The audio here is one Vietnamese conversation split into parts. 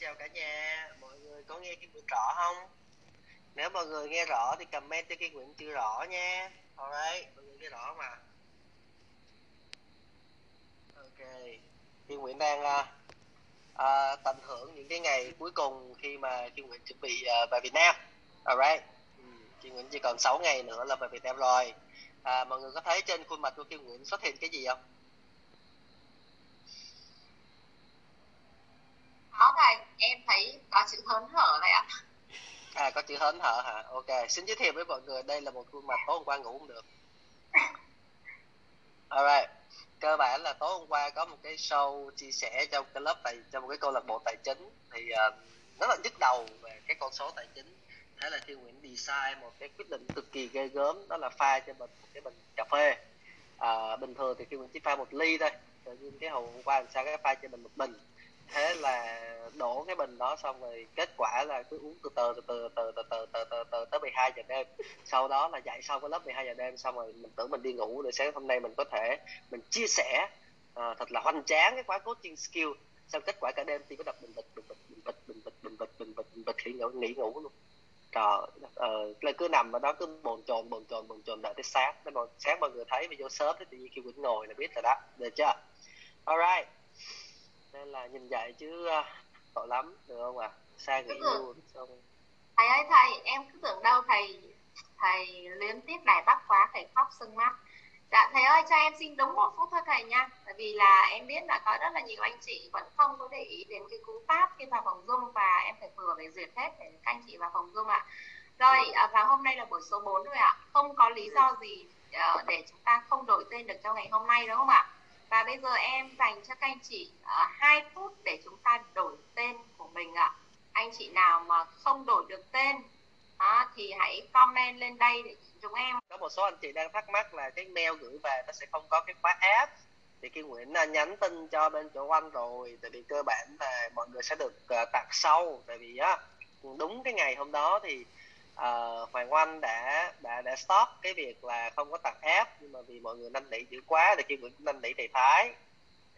chào cả nhà. Mọi người có nghe cái quyển rõ không? Nếu mọi người nghe rõ thì comment cho cái quyển chưa rõ nha. Alright, mọi người nghe rõ mà Ok Kim Nguyễn đang uh, uh, tận hưởng những cái ngày cuối cùng khi mà Kim Nguyễn chuẩn bị uh, về Việt Nam. Alright ừ, Kim Nguyễn chỉ còn 6 ngày nữa là về Việt Nam rồi. À, Mọi người có thấy trên khuôn mặt của Kim Nguyễn xuất hiện cái gì không? Có thầy em thấy có chữ hớn hở này ạ. À có chữ hớn hở hả? Ok xin giới thiệu với mọi người đây là một khuôn mặt tối hôm qua ngủ không được. Alright cơ bản là tối hôm qua có một cái show chia sẻ trong cái lớp tài trong một cái câu lạc bộ tài chính. Thì uh, rất là nhức đầu về cái con số tài chính. Thế là thiên nguyễn design một cái quyết định cực kỳ ghê gớm đó là pha cho mình một cái bình cà phê. À, bình thường thì thiên nguyễn chỉ pha một ly thôi. Tự nhiên cái hồi hôm qua làm sao cái pha cho mình một bình thế là đổ cái bình đó xong rồi kết quả là cứ uống từ từ từ từ từ từ từ từ từ, từ tới 12 giờ đêm. Sau đó là dậy sau cái lớp 12 giờ đêm xong rồi mình tưởng mình đi ngủ để sáng hôm nay mình có thể mình chia sẻ uh, thật là hoành tráng cái khóa coaching skill. Xong kết quả cả đêm thì có đập bình bịch bình bịch bình bịch bình bịch bình bịch bình bịch bình bịch nghỉ ngủ nghỉ ngủ luôn. Trời uh, là cứ nằm ở đó cứ bồn chồn bồn chồn bồn chồn đợi tới sáng. Đến sáng mọi người thấy video vô sớm thì tự nhiên khi quỳnh ngồi là biết rồi đó. Được chưa? Alright nên là nhìn vậy chứ uh, tội lắm được không ạ? À? xa nghỉ luôn xong thầy ơi thầy em cứ tưởng đâu thầy thầy liên tiếp đài bắc quá thầy khóc sưng mắt. Dạ thầy ơi cho em xin đúng một phút thôi thầy nha. Tại vì là em biết là có rất là nhiều anh chị vẫn không có để ý đến cái cú pháp khi vào phòng zoom và em phải vừa phải duyệt hết để các anh chị vào phòng zoom ạ. Rồi à, và hôm nay là buổi số 4 rồi ạ. Không có lý do gì uh, để chúng ta không đổi tên được cho ngày hôm nay đúng không ạ và bây giờ em dành cho các anh chị ờ, uh, 2 phút để chúng ta đổi tên của mình ạ. Anh chị nào mà không đổi được tên đó, thì hãy comment lên đây để chúng em. Có một số anh chị đang thắc mắc là cái mail gửi về nó sẽ không có cái khóa app. Thì Kim Nguyễn à, nhắn tin cho bên chỗ anh rồi tại vì cơ bản là mọi người sẽ được ờ, uh, tặng sau tại vì á đúng cái ngày hôm đó thì uh, Hoàng Oanh đã đã đã stop cái việc là không có tặng app nhưng mà vì mọi người năn nỉ dữ quá thì kêu gửi năn nỉ thầy Thái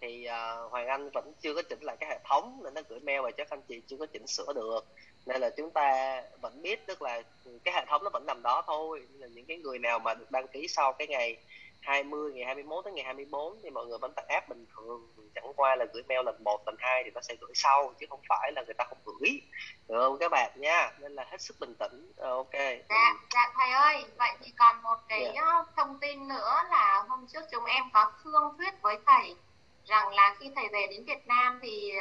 thì uh, Hoàng Anh vẫn chưa có chỉnh lại cái hệ thống nên nó gửi mail về cho anh chị chưa có chỉnh sửa được. Nên là chúng ta vẫn biết tức là cái hệ thống nó vẫn nằm đó thôi. Nên là những cái người nào mà được đăng ký sau cái ngày 20 ngày 21 đến ngày 24 thì mọi người vẫn tặng app bình thường chẳng qua là gửi mail lần 1 lần 2 thì nó sẽ gửi sau chứ không phải là người ta không gửi được không các bạn nha nên là hết sức bình tĩnh ờ, ok dạ dạ thầy ơi vậy thì còn một cái yeah. Dạ. thông tin nữa là hôm trước chúng em có thương thuyết với thầy rằng là khi thầy về đến Việt Nam thì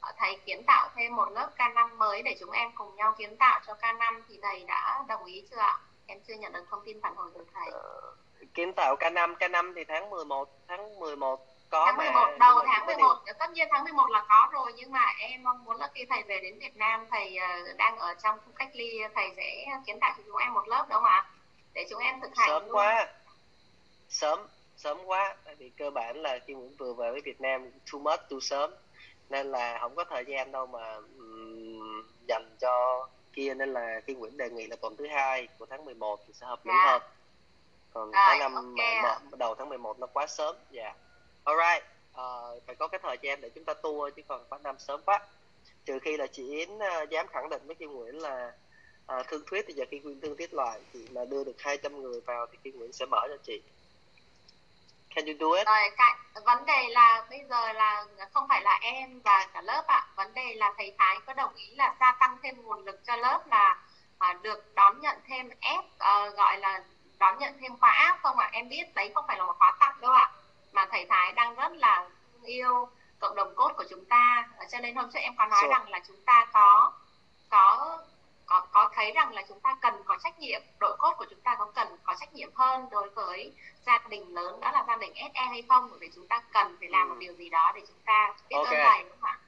ờ, thầy kiến tạo thêm một lớp K5 mới để chúng em cùng nhau kiến tạo cho K5 thì thầy đã đồng ý chưa ạ? Em chưa nhận được thông tin phản hồi từ thầy. Uh, kiến tạo K5, K5 thì tháng 11, tháng 11 có tháng 11 mà đầu tháng 11 thì... tất nhiên tháng 11 là có rồi nhưng mà em mong muốn là khi thầy về đến Việt Nam thầy uh, đang ở trong khu cách ly thầy sẽ kiến tạo cho chúng em một lớp đúng không ạ? Để chúng em thực hành sớm luôn. quá. Sớm sớm quá tại vì cơ bản là khi Nguyễn vừa về với Việt Nam too much too sớm nên là không có thời gian đâu mà um, dành cho kia nên là khi Nguyễn đề nghị là tuần thứ hai của tháng 11 thì sẽ hợp lý yeah. Dạ. hơn còn Rồi, tháng năm okay. mà, đầu tháng 11 nó quá sớm dạ yeah. alright uh, phải có cái thời gian để chúng ta tua chứ còn quá năm sớm quá trừ khi là chị Yến uh, dám khẳng định với Kim Nguyễn là uh, thương thuyết thì giờ khi Nguyễn thương thuyết lại chị mà đưa được 200 người vào thì Kim Nguyễn sẽ mở cho chị Can you do it? Rồi, cái, vấn đề là bây giờ là không phải là em và cả lớp ạ. À. Vấn đề là thầy Thái có đồng ý là gia tăng thêm nguồn lực cho lớp là à, được đón nhận thêm F à, gọi là đón nhận thêm khóa áp không ạ? À? Em biết đấy không phải là một khóa tặng đâu ạ. À. Mà thầy Thái đang rất là yêu cộng đồng cốt của chúng ta. Cho nên hôm trước em có nói so. rằng là chúng ta có có có có thấy rằng là chúng ta cần có trách nhiệm đội cốt của chúng ta có cần có trách nhiệm hơn đối với gia đình lớn đó là gia đình SE hay không bởi vì chúng ta cần phải làm một điều gì đó để chúng ta biết okay. ơn thầy đúng không ạ?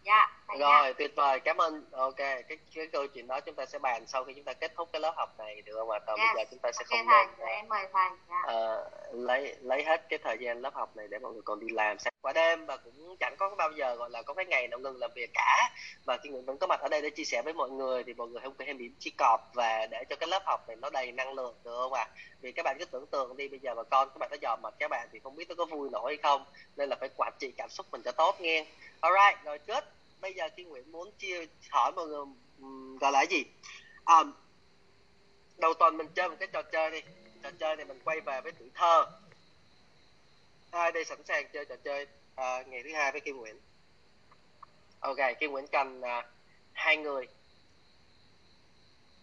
Dạ. Rồi nha. tuyệt vời cảm ơn. Ok cái cái câu chuyện đó chúng ta sẽ bàn sau khi chúng ta kết thúc cái lớp học này được không ạ? Còn yes. bây giờ chúng ta sẽ okay, không thầy. nên em mời thầy. Dạ. Uh, lấy lấy hết cái thời gian lớp học này để mọi người còn đi làm sáng qua đêm và cũng chẳng có bao giờ gọi là có cái ngày nào ngừng làm việc cả và khi người vẫn có mặt ở đây để chia sẻ với mọi người thì mọi người không phải điểm chi cọp và để cho cái lớp học này nó đầy năng lượng được không ạ? Vì các bạn cứ tưởng tượng đi bây giờ mà con các bạn nó dòm mặt các bạn thì không biết nó có vui nổi hay không nên là phải quản trị cảm xúc mình cho tốt nghe alright rồi kết bây giờ Kim Nguyễn muốn chia hỏi mọi người um, gọi là gì? À, đầu tuần mình chơi một cái trò chơi đi. Trò chơi này mình quay về với tuổi thơ. Ai đây sẵn sàng chơi trò chơi à, ngày thứ hai với Kim Nguyễn. Ok Kim Nguyễn cần à, hai người.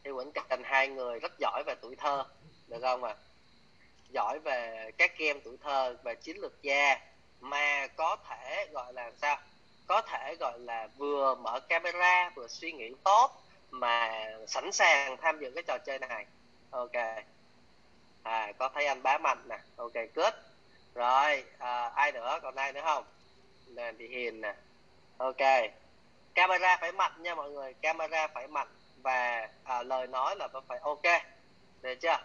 Kim Nguyễn cần hai người rất giỏi về tuổi thơ được không ạ? À? giỏi về các game tuổi thơ về chiến lược gia mà có thể gọi là sao? Có thể gọi là vừa mở camera vừa suy nghĩ tốt mà sẵn sàng tham dự cái trò chơi này. Ok. À có thấy anh bá mạnh nè. Ok good. Rồi à, ai nữa? Còn ai nữa không? Nè thì hiền nè. Ok. Camera phải mạnh nha mọi người. Camera phải mạnh và à, lời nói là phải ok. Được chưa?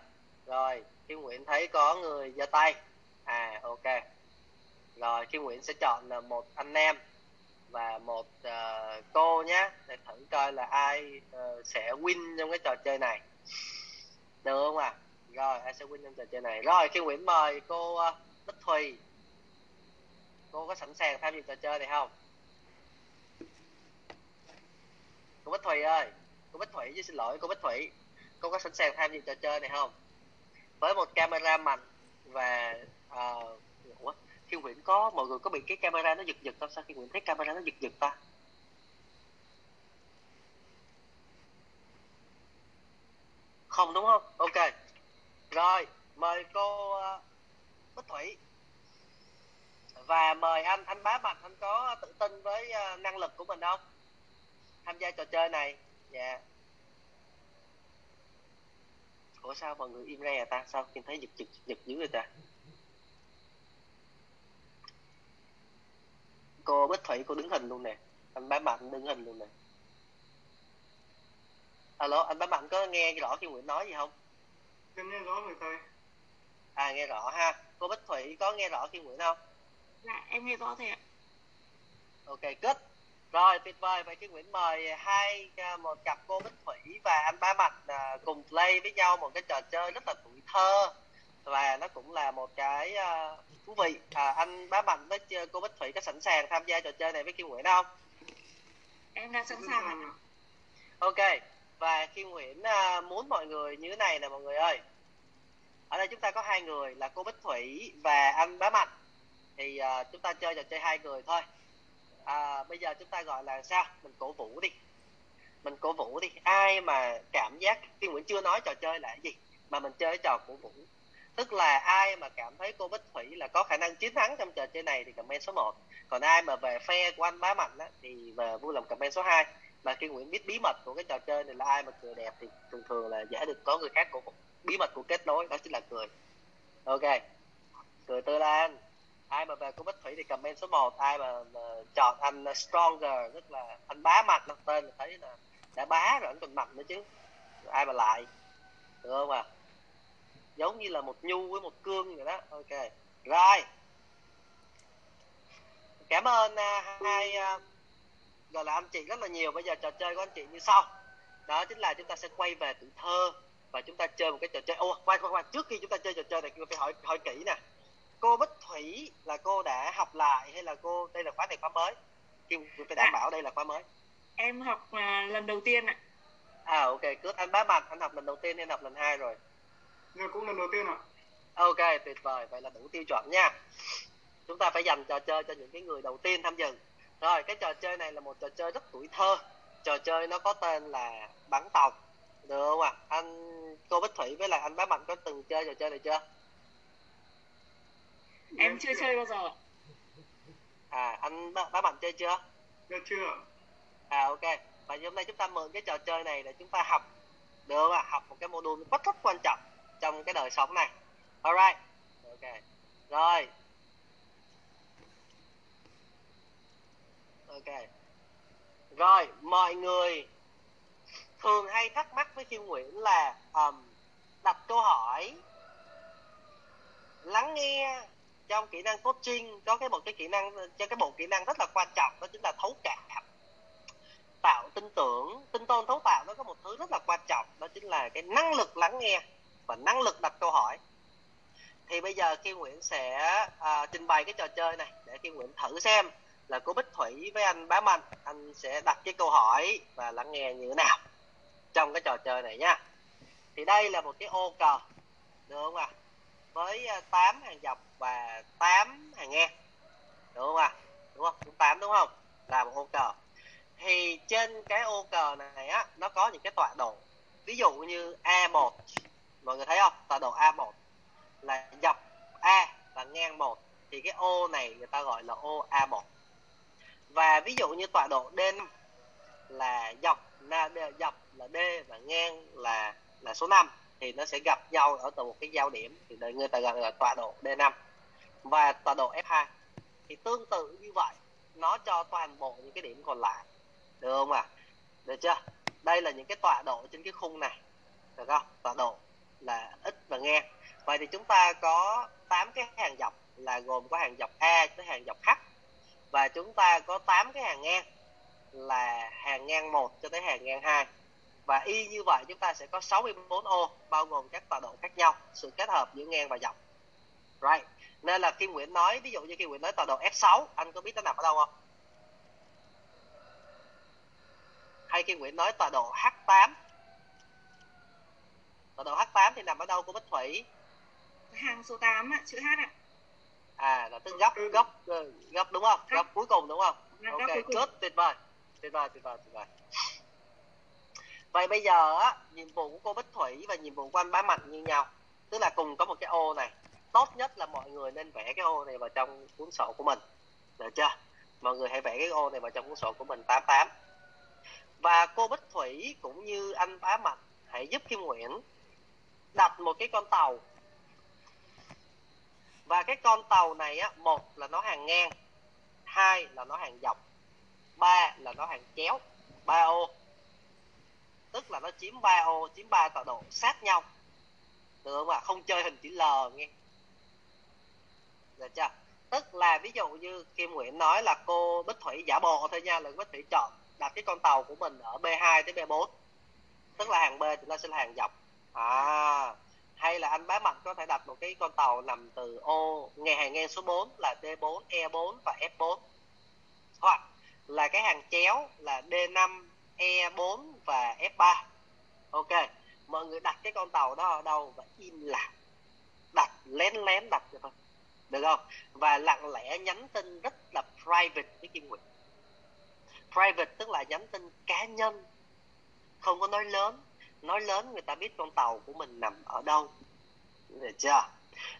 Rồi khi Nguyễn thấy có người giơ tay. À ok. Rồi khi Nguyễn sẽ chọn là một anh em và một uh, cô nhé để thử coi là ai uh, sẽ win trong cái trò chơi này. Được không ạ? À? rồi ai sẽ win trong trò chơi này? Rồi khi Nguyễn mời cô uh, Bích Thùy. Cô có sẵn sàng tham dự trò chơi này không? Cô Bích Thùy ơi cô Bích Thủy xin lỗi cô Bích Thủy. Cô có sẵn sàng tham dự trò chơi này không? Với một camera mạnh và uh, Ủa, khi Nguyễn có mọi người có bị cái camera nó giật giật không? Sao khi Nguyễn thấy camera nó giật giật ta? Không đúng không? Ok. Rồi mời cô uh, Bích Thủy. Và mời anh anh bá mạnh anh có tự tin với uh, năng lực của mình không? Tham gia trò chơi này. Dạ. Yeah. ủa sao mọi người im re à ta? Sao nhìn thấy giật giật giật dữ vậy ta? Cô bích thủy cô đứng hình luôn nè. Anh bá mạnh đứng hình luôn nè. Alo anh bá mạnh có nghe rõ khi nguyễn nói gì không? Em nghe rõ rồi thầy. À nghe rõ ha. Cô bích thủy có nghe rõ khi nguyễn không? Dạ em nghe rõ thầy ạ. Ok good. Rồi tuyệt vời. Vậy chứ Nguyễn mời hai à, một cặp cô Bích Thủy và anh Ba Mặt à, cùng play với nhau một cái trò chơi rất là tuổi thơ và nó cũng là một cái uh, thú vị. À, anh Bá Mạnh với cô Bích Thủy có sẵn sàng tham gia trò chơi này với Kim Nguyễn không? Em đã sẵn sàng. Ok. Và Kim Nguyễn uh, muốn mọi người như thế này nè mọi người ơi. Ở đây chúng ta có hai người là cô Bích Thủy và anh Bá Mạnh. Thì uh, chúng ta chơi trò chơi hai người thôi. À, bây giờ chúng ta gọi là sao? Mình cổ vũ đi. Mình cổ vũ đi. Ai mà cảm giác Kim Nguyễn chưa nói trò chơi là cái gì mà mình chơi trò cổ vũ tức là ai mà cảm thấy cô Bích Thủy là có khả năng chiến thắng trong trò chơi này thì comment số 1 còn ai mà về phe của anh Bá Mạnh á, thì về vui lòng comment số 2 mà khi Nguyễn biết bí mật của cái trò chơi này là ai mà cười đẹp thì thường thường là dễ được có người khác của bí mật của kết nối đó chính là cười. Ok. Cười tươi lên. Ai mà về cô Bích Thủy thì comment số 1 ai mà, mà chọn anh Stronger tức là anh bá Mạnh đặt tên là thấy là đã bá rồi anh còn mạnh nữa chứ. Ai mà lại? Được không à? Giống như là một nhu với một cương vậy đó. Ok rồi. Cảm ơn uh, hai uh, gọi là anh chị rất là nhiều. Bây giờ trò chơi của anh chị như sau. Đó chính là chúng ta sẽ quay về tuổi thơ và chúng ta chơi một cái trò chơi. Ô quay quay quay trước khi chúng ta chơi trò chơi này chúng ta phải hỏi hỏi kỹ nè. Cô Bích Thủy là cô đã học lại hay là cô đây là khóa này khóa mới? Kim phải đảm bảo đây là khóa mới. Em học uh, lần đầu tiên ạ. À ok. Cứ anh bá mặt anh học lần đầu tiên hay học lần hai rồi dạ cũng lần đầu tiên ạ. Ok tuyệt vời. Vậy là đủ tiêu chuẩn nha. Chúng ta phải dành trò chơi cho những cái người đầu tiên tham dự. Rồi cái trò chơi này là một trò chơi rất tuổi thơ. Trò chơi nó có tên là bắn tàu. Được không ạ? À? anh cô Bích Thủy với lại anh bá mạnh có từng chơi trò chơi này chưa? Em chưa chơi bao giờ à anh bá, bá mạnh chơi chưa? Dạ chưa à ok. Và hôm nay chúng ta mượn cái trò chơi này để chúng ta học. Được không ạ? Học một cái module rất rất quan trọng trong cái đời sống này. Alright ok. Rồi. Ok. Rồi mọi người thường hay thắc mắc với Thiên Nguyễn là um, đặt câu hỏi lắng nghe trong kỹ năng coaching có cái một cái kỹ năng cho cái bộ kỹ năng rất là quan trọng đó chính là thấu cảm. Tạo tin tưởng tin tôn thấu tạo nó có một thứ rất là quan trọng đó chính là cái năng lực lắng nghe và năng lực đặt câu hỏi. Thì bây giờ khi Nguyễn sẽ à, trình bày cái trò chơi này để khi Nguyễn thử xem là cô Bích Thủy với anh Bá Mạnh anh sẽ đặt cái câu hỏi và lắng nghe như thế nào trong cái trò chơi này nha. Thì đây là một cái ô cờ được không ạ? Với à, 8 hàng dọc và 8 hàng ngang đúng không ạ? Đúng không? Đúng 8 đúng không? Là một ô cờ. Thì trên cái ô cờ này á nó có những cái tọa độ. Ví dụ như A1 mọi người thấy không? Tọa độ A1 là dọc A và ngang 1 thì cái ô này người ta gọi là ô A1 và ví dụ như tọa độ D là dọc là dọc là D và ngang là là số 5 thì nó sẽ gặp nhau ở từ một cái giao điểm. Thì đời người ta gọi là tọa độ D5 và tọa độ F2 thì tương tự như vậy. Nó cho toàn bộ những cái điểm còn lại. Được không ạ? À? được chưa? Đây là những cái tọa độ trên cái khung này. Được không? Tọa độ là ít và ngang vậy thì chúng ta có 8 cái hàng dọc là gồm có hàng dọc A tới hàng dọc H. Và chúng ta có 8 cái hàng ngang là hàng ngang 1 cho tới hàng ngang 2 và y như vậy chúng ta sẽ có 64 ô, bao gồm các tọa độ khác nhau, sự kết hợp giữa ngang và dọc. Right. Nên là Kim Nguyễn nói, ví dụ như Kim Nguyễn nói tọa độ F6 anh có biết nó nằm ở đâu không? Hay Kim Nguyễn nói tọa độ H8 tọa độ H8 thì nằm ở đâu của Bích Thủy? Hàng số 8 ạ chữ H ạ. À là tức góc góc góc đúng không? Góc. Cuối cùng đúng không? Ok good tuyệt vời tuyệt vời tuyệt vời tuyệt vời. Vậy bây giờ á nhiệm vụ của cô Bích Thủy và nhiệm vụ của anh Bá Mạnh như nhau. Tức là cùng có một cái ô này. Tốt nhất là mọi người nên vẽ cái ô này vào trong cuốn sổ của mình. Được chưa? Mọi người hãy vẽ cái ô này vào trong cuốn sổ của mình 88 và cô Bích Thủy cũng như anh Bá Mạnh hãy giúp Kim Nguyễn đặt một cái con tàu. Và cái con tàu này á, một là nó hàng ngang, hai là nó hàng dọc, ba là nó hàng chéo, ba ô. Tức là nó chiếm ba ô, chiếm ba tọa độ, sát nhau. Được không ạ? À? không chơi hình chữ L nghe. Được chưa? Tức là ví dụ như Kim Nguyễn nói là cô Bích Thủy giả bộ thôi nha, là Bích Thủy chọn đặt cái con tàu của mình ở B2 tới B4 tức là hàng B thì nó sẽ là hàng dọc à hay là anh bá mạnh có thể đặt một cái con tàu nằm từ ô nghe hàng ngang số 4 là D4, E4 và F4 hoặc là cái hàng chéo là D5, E4 và F3 ok mọi người đặt cái con tàu đó ở đâu và im lặng. Đặt lén lén đặt được không được không? Và lặng lẽ nhắn tin rất là private với Kim Nguyệt private tức là nhắn tin cá nhân. Không có nói lớn nói lớn người ta biết con tàu của mình nằm ở đâu. Được chưa?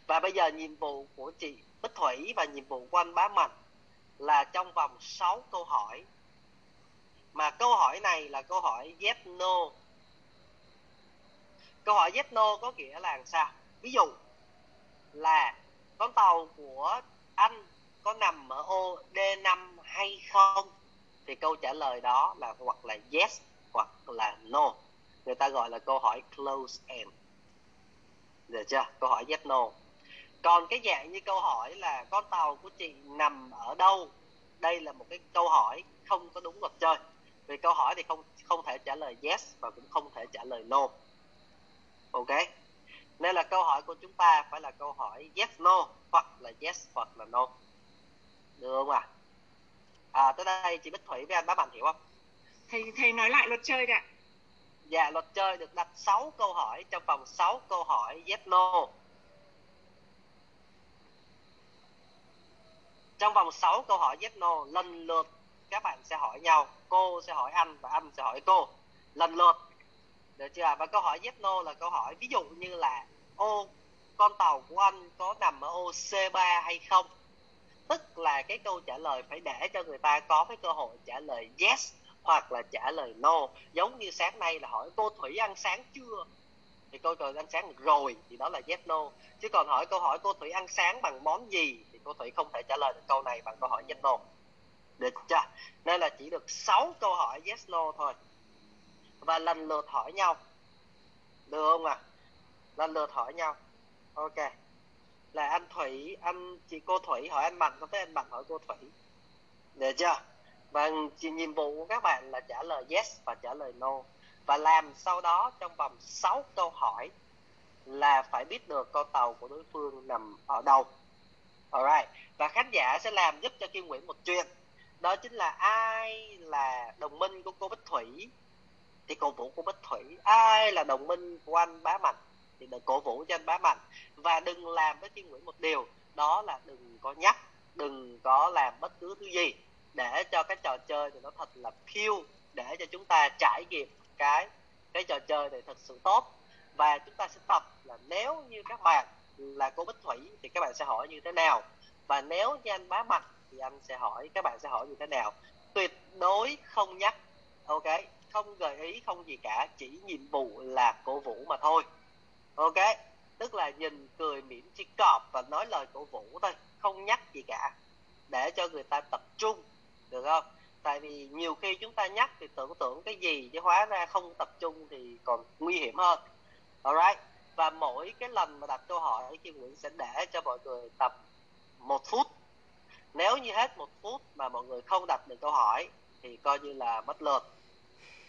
Và bây giờ nhiệm vụ của chị Bích Thủy và nhiệm vụ của anh Bá Mạnh là trong vòng 6 câu hỏi. Mà câu hỏi này là câu hỏi yes, no. Câu hỏi yes, no có nghĩa là làm sao? Ví dụ là con tàu của anh có nằm ở ô D5 hay không? Thì câu trả lời đó là hoặc là yes hoặc là no người ta gọi là câu hỏi close end. Được chưa? Câu hỏi yes, no. Còn cái dạng như câu hỏi là con tàu của chị nằm ở đâu? Đây là một cái câu hỏi không có đúng luật chơi. Vì câu hỏi thì không không thể trả lời yes và cũng không thể trả lời no. Ok? Nên là câu hỏi của chúng ta phải là câu hỏi yes, no, hoặc là yes, hoặc là no. Được không ạ? À? à tới đây chị Bích Thủy với anh Bá Mạnh hiểu không? Thầy thầy nói lại luật chơi ạ. Dạ, luật chơi được đặt 6 câu hỏi trong vòng 6 câu hỏi yes no. Trong vòng 6 câu hỏi yes no, lần lượt các bạn sẽ hỏi nhau, cô sẽ hỏi anh và anh sẽ hỏi cô. Lần lượt. Được chưa? Và câu hỏi yes no là câu hỏi ví dụ như là ô con tàu của anh có nằm ở ô C3 hay không? Tức là cái câu trả lời phải để cho người ta có cái cơ hội trả lời yes hoặc là trả lời no. Giống như sáng nay là hỏi, cô thủy ăn sáng chưa? Thì câu trả lời ăn sáng rồi, thì đó là yes, no. Chứ còn hỏi câu hỏi, cô thủy ăn sáng bằng món gì? Thì cô thủy không thể trả lời được câu này bằng câu hỏi yes, no. Được chưa? Nên là chỉ được 6 câu hỏi yes, no thôi. Và lần lượt hỏi nhau. Được không ạ? À? lần lượt hỏi nhau. Ok. Là anh thủy, anh chị cô thủy hỏi anh mạnh có tới anh mạnh hỏi cô thủy? Được chưa? Vâng, và nhiệm vụ của các bạn là trả lời yes và trả lời no. Và làm sau đó trong vòng 6 câu hỏi là phải biết được con tàu của đối phương nằm ở đâu. Alright. Và khán giả sẽ làm giúp cho Kim Nguyễn một chuyện. Đó chính là ai là đồng minh của cô Bích Thủy? Thì cổ vũ cô Bích Thủy. Ai là đồng minh của anh Bá Mạnh? Thì đừng cổ vũ cho anh Bá Mạnh. Và đừng làm với Kim Nguyễn một điều. Đó là đừng có nhắc, đừng có làm bất cứ thứ gì để cho cái trò chơi thì nó thật là kêu để cho chúng ta trải nghiệm cái cái trò chơi này thật sự tốt. Và chúng ta sẽ tập là nếu như các bạn là cô Bích Thủy thì các bạn sẽ hỏi như thế nào? Và nếu như anh bá mặt thì anh sẽ hỏi, các bạn sẽ hỏi như thế nào? Tuyệt đối không nhắc, ok? Không gợi ý, không gì cả, chỉ nhiệm vụ là cổ vũ mà thôi, ok? Tức là nhìn cười mỉm chỉ cọp và nói lời cổ vũ thôi, không nhắc gì cả. Để cho người ta tập trung được không? Tại vì nhiều khi chúng ta nhắc thì tưởng tượng cái gì chứ hóa ra không tập trung thì còn nguy hiểm hơn. Alright? Và mỗi cái lần mà đặt câu hỏi thì Nguyễn sẽ để cho mọi người tập một phút. Nếu như hết một phút mà mọi người không đặt được câu hỏi thì coi như là mất lượt.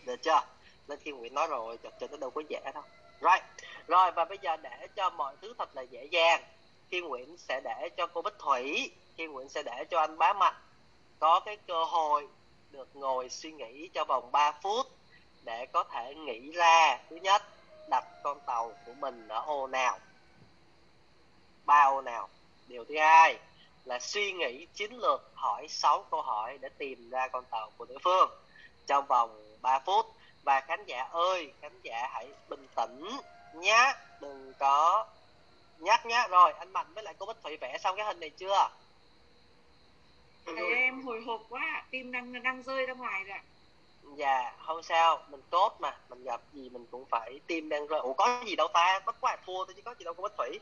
Được chưa? Nên khi Nguyễn nói rồi trò chơi nó đâu có dễ đâu. Right. Rồi, và bây giờ để cho mọi thứ thật là dễ dàng, khi Nguyễn sẽ để cho cô Bích Thủy, khi Nguyễn sẽ để cho anh Bá Mạnh có cái cơ hội được ngồi suy nghĩ cho vòng 3 phút để có thể nghĩ ra, thứ nhất đặt con tàu của mình ở ô nào, ba ô nào. Điều thứ hai là suy nghĩ, chiến lược, hỏi 6 câu hỏi để tìm ra con tàu của đối phương trong vòng 3 phút. Và khán giả ơi, khán giả hãy bình tĩnh nhá, đừng có nhắc nhá. Rồi, anh mạnh với lại cô bích thủy vẽ xong cái hình này chưa? Thấy em hồi hộp quá tim đang đang rơi ra ngoài rồi ạ. Dạ không sao. Mình tốt mà. Mình gặp gì mình cũng phải tim đang rơi. Ủa có gì đâu ta? Bất quá thua thôi chứ có gì đâu có bích thủy.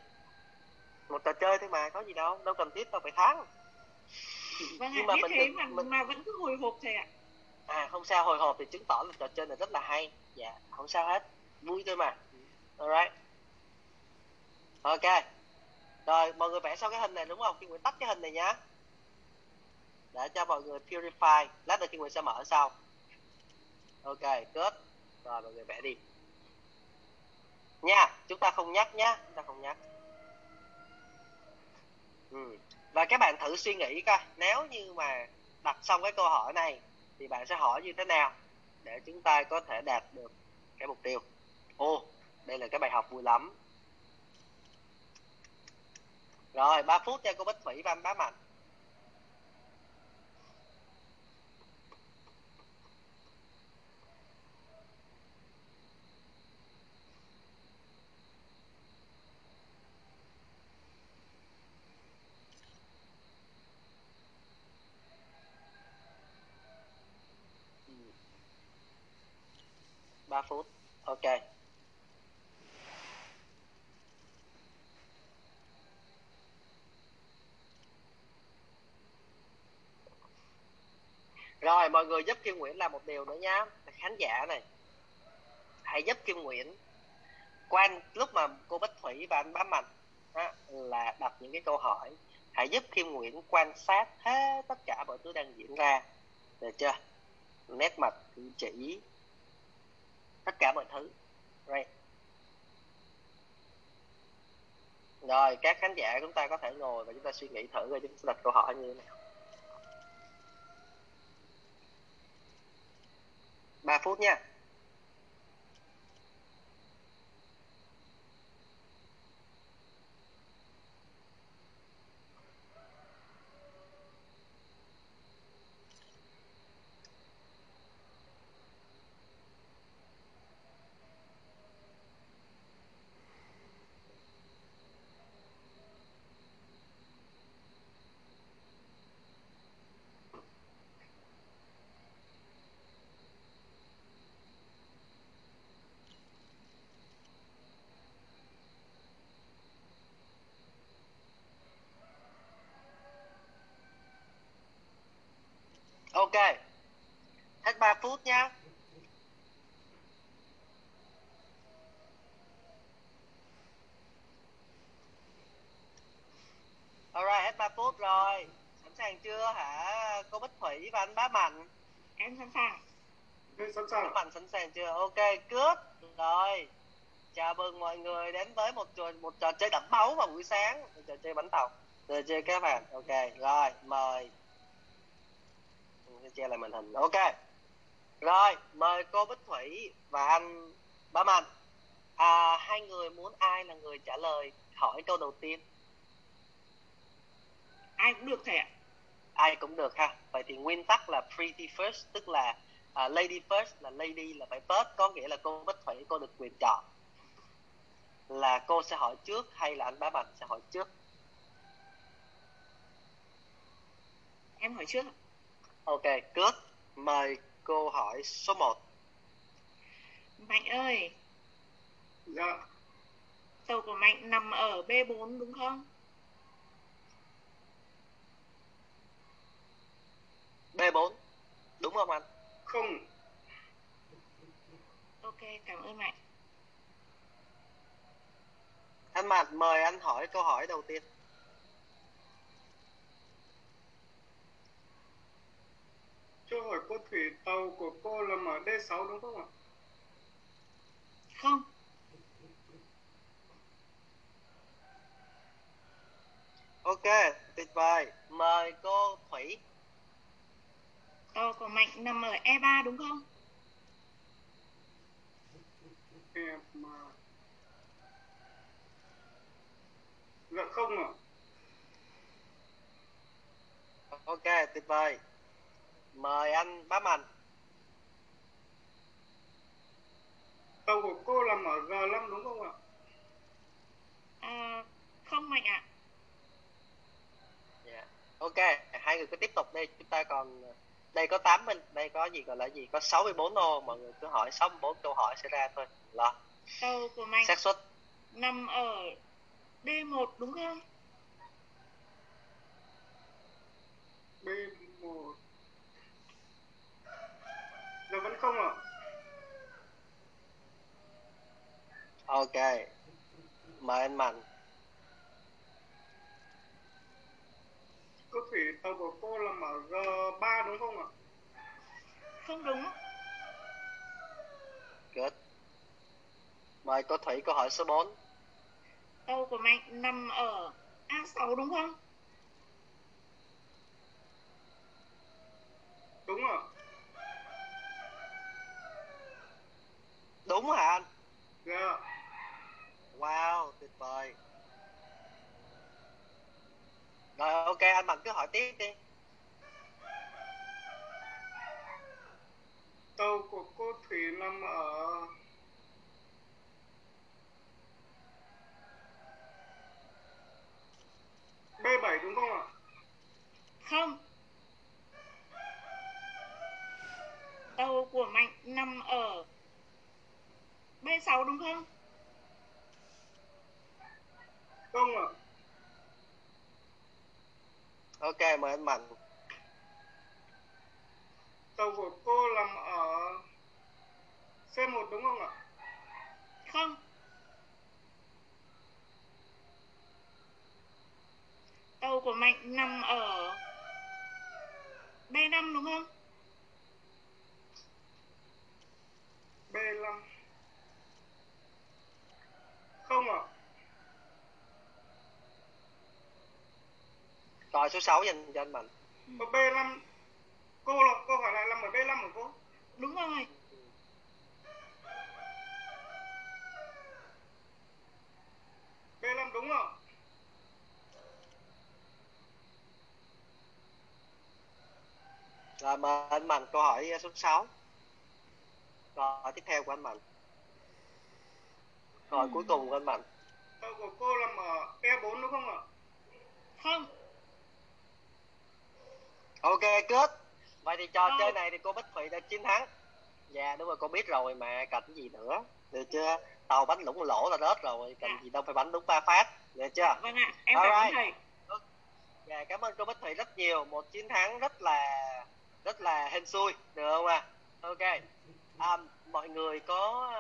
Một trò chơi thôi mà có gì đâu. Đâu cần thiết đâu phải thắng. Vâng Nhưng mà biết mình thế mà mình- mà vẫn cứ hồi hộp thầy ạ. À không sao. Hồi hộp thì chứng tỏ là trò chơi này rất là hay. Dạ không sao hết. Vui thôi mà. Alright. Ok. Rồi mọi người vẽ xong cái hình này đúng không? Khi Nguyễn tắt cái hình này nhá để cho mọi người purify. Lát nữa thì mình sẽ mở sau. Ok kết rồi, mọi người vẽ đi. Nha, chúng ta không nhắc nhá. Chúng ta không nhắc. Ừ. và các bạn thử suy nghĩ coi. Nếu như mà đặt xong cái câu hỏi này, thì bạn sẽ hỏi như thế nào để chúng ta có thể đạt được cái mục tiêu? Ô, đây là cái bài học vui lắm. Rồi 3 phút cho cô Bích Thủy và anh Bá Mạnh Ừ. 3 phút. Ok. Rồi mọi người giúp Kim Nguyễn làm một điều nữa nhá khán giả này hãy giúp Kim Nguyễn. Quan lúc mà cô Bích Thủy và anh Bá Mạnh á, là đặt những cái câu hỏi hãy giúp Kim Nguyễn quan sát hết tất cả mọi thứ đang diễn ra. Được chưa? Nét mặt cử chỉ tất cả mọi thứ. Right. rồi, các khán giả chúng ta có thể ngồi và chúng ta suy nghĩ thử rồi chúng ta đặt câu hỏi như thế nào. 3 phút nha ok hết 3 phút nhá Alright, hết 3 phút rồi. Sẵn sàng chưa hả? Cô Bích Thủy và anh Bá Mạnh. Em sẵn sàng. Thế sẵn Bá sàng. Mạnh sẵn sàng chưa? Ok, cướp. Rồi. Chào mừng mọi người đến với một trò, một trò chơi đẫm máu vào buổi sáng. Một trò chơi bánh tàu. Trò chơi các bạn Ok, rồi, mời. Để che lại màn hình. Ok rồi mời cô Bích Thủy và anh Bá Mạnh. À, hai người muốn ai là người trả lời hỏi câu đầu tiên? Ai cũng được thầy ạ. Ai cũng được ha. Vậy thì nguyên tắc là pretty first tức là uh, lady first là lady là phải first có nghĩa là cô Bích Thủy cô được quyền chọn. Là cô sẽ hỏi trước hay là anh Bá Mạnh sẽ hỏi trước? Em hỏi trước ok good. Mời cô hỏi số 1 mạnh ơi. Dạ. Tàu của mạnh nằm ở B4 đúng không? B4 đúng không anh? Không. Ok cảm ơn mạnh. Anh Mạnh mời anh hỏi câu hỏi đầu tiên cho hỏi cô thủy tàu của cô là ở D6 đúng không ạ? Không. Ok tuyệt vời. Mời cô Thủy. Tàu của mạnh nằm ở E3 đúng không? Em mà dạ không ạ. Ok tuyệt vời mời anh Bá Mạnh tàu của cô làm ở G5 đúng không ạ à, không mạnh ạ Dạ. Ok, hai người cứ tiếp tục đi, chúng ta còn đây có 8 mình, đây có gì gọi là gì? Có 64 ô, mọi người cứ hỏi 64 câu hỏi sẽ ra thôi. Lo. tàu của mạnh xác suất nằm ở D1 đúng không B1 dạ vẫn không ạ Ok. Mời anh Mạnh. cô thủy tàu của cô làm ở G3 đúng không ạ không đúng Good. Mời cô Thủy câu hỏi số 4. tàu của mạnh nằm ở A6 đúng không đúng ạ Đúng hả anh? dạ Wow, tuyệt vời. Rồi ok, anh Mạnh cứ hỏi tiếp đi. tàu của cô thủy nằm ở B7 đúng không ạ không tàu của mạnh nằm ở B6 đúng không? Không ạ. Ok, mời anh Mạnh. tàu của cô làm ở C1 đúng không ạ? Không. Tàu của mạnh nằm ở B5 đúng không? B5 không ạ Rồi số 6 dành cho anh Mạnh. Ở B5 cô là cô hỏi lại làm ở B5 của cô đúng rồi B5 đúng ạ Rồi mời anh Mạnh câu hỏi số 6. Câu hỏi tiếp theo của anh Mạnh. Câu hỏi cuối cùng anh Mạnh. tàu của cô làm ở E4 đúng không ạ không Ok, kết. Vậy thì trò Rồi. chơi này thì cô Bích Thủy đã chiến thắng. Dạ đúng rồi, cô biết rồi mà, cần gì nữa. Được chưa? Tàu bánh lủng lỗ là rớt rồi, cần Dạ. gì đâu phải bánh đúng ba phát. Được chưa? vâng ạ em cảm ơn thầy Dạ, cảm ơn cô Bích Thủy rất nhiều. Một chiến thắng rất là rất là hên xui, được không ạ? Ok. À, mọi người có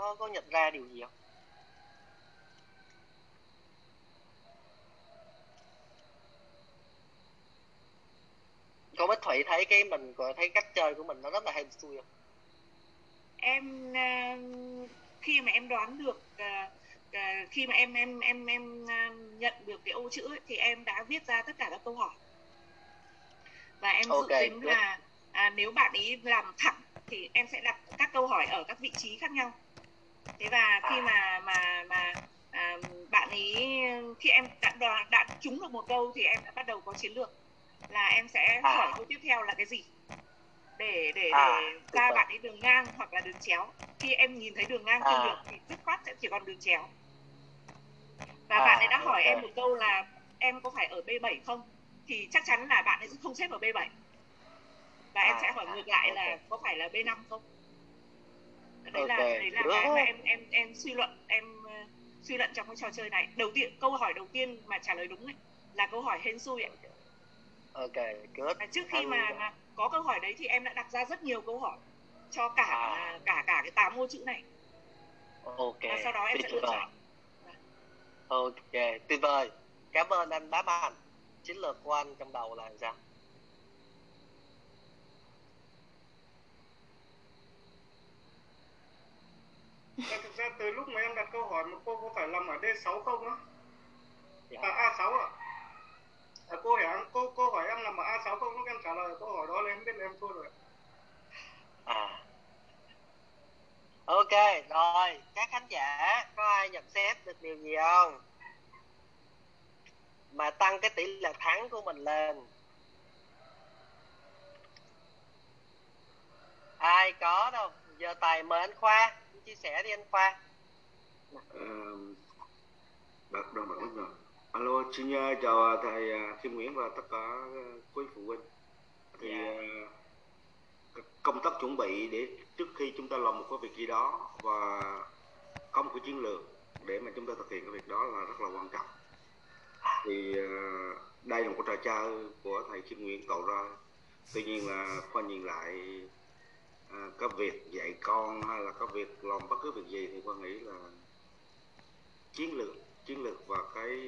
có có nhận ra điều gì không? Cô Bích Thủy thấy cái mình thấy cách chơi của mình nó rất là hên xui không? em à, khi mà em đoán được à, à, khi mà em em em em nhận được cái ô chữ ấy, thì em đã viết ra tất cả các câu hỏi và em dự tính là à, nếu bạn ý làm thẳng thì em sẽ đặt các câu hỏi ở các vị trí khác nhau thế và khi mà mà mà à, bạn ấy khi em đã, đã đã trúng được một câu thì em đã bắt đầu có chiến lược là em sẽ à. hỏi câu tiếp theo là cái gì để để à, để ra bạn ấy đường ngang hoặc là đường chéo khi em nhìn thấy đường ngang không à. được thì dứt khoát sẽ chỉ còn đường chéo và à, bạn ấy đã hỏi okay. em một câu là em có phải ở B7 không thì chắc chắn là bạn ấy sẽ không xếp ở B7 và em à, sẽ hỏi ngược lại okay. là có phải là B5 không đấy okay. là đấy là cái mà em em em suy luận em uh, suy luận trong cái trò chơi này. Đầu tiên câu hỏi đầu tiên mà trả lời đúng ấy là câu hỏi hên xui ấy ok good. Và trước khi mà, mà có câu hỏi đấy thì em đã đặt ra rất nhiều câu hỏi cho cả à. cả cả cái tám ô chữ này. Ok và sau đó em sẽ lựa chọn. Ok tuyệt vời. Cảm ơn anh bá mạnh chiến lược của anh trong đầu là sao À, thực ra từ lúc mà em đặt câu hỏi mà cô có phải làm ở D6 không á? Dạ. À A6 ạ. À, cô hỏi cô cô hỏi em làm ở A6 không? Lúc em trả lời câu hỏi đó là em biết là em thua rồi. À. Ok, rồi, các khán giả có ai nhận xét được điều gì không? Mà tăng cái tỷ lệ thắng của mình lên. Ai có đâu, giờ tài mời anh Khoa chia sẻ đi anh Khoa. Bác đồng bảo rồi. Alo xin chào thầy uh, Kim Nguyễn và tất cả uh, quý phụ huynh. Thì uh, công tác chuẩn bị để trước khi chúng ta làm một cái việc gì đó và có một cái chiến lược để mà chúng ta thực hiện cái việc đó là rất là quan trọng. Thì đây là một trò chơi của thầy Kim Nguyễn tạo ra. Tuy nhiên là khoa nhìn lại à, có việc dạy con hay là có việc làm bất cứ việc gì thì con nghĩ là chiến lược chiến lược và cái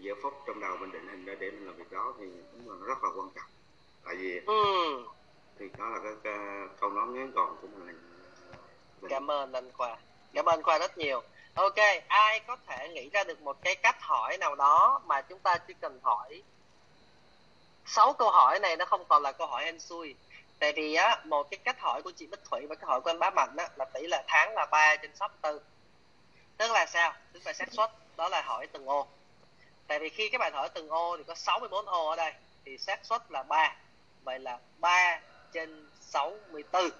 giải pháp trong đầu mình định hình ra để mình làm việc đó thì cũng là rất là quan trọng. Tại vì ừ. thì đó là cái, cái câu nói ngắn gọn của mình. Cảm ơn anh khoa. Cảm ơn khoa rất nhiều. Ok ai có thể nghĩ ra được một cái cách hỏi nào đó mà chúng ta chỉ cần hỏi sáu câu hỏi này nó không còn là câu hỏi hên xui tại vì á, một cái cách hỏi của chị Bích Thủy và cái hỏi của anh Bá Mạnh á, là tỷ lệ tháng là 3 trên 64 tức là sao? Tức là xác suất, đó là hỏi từng ô. Tại vì khi các bạn hỏi từng ô thì có 64 ô ở đây, thì xác suất là 3 vậy là 3 trên 64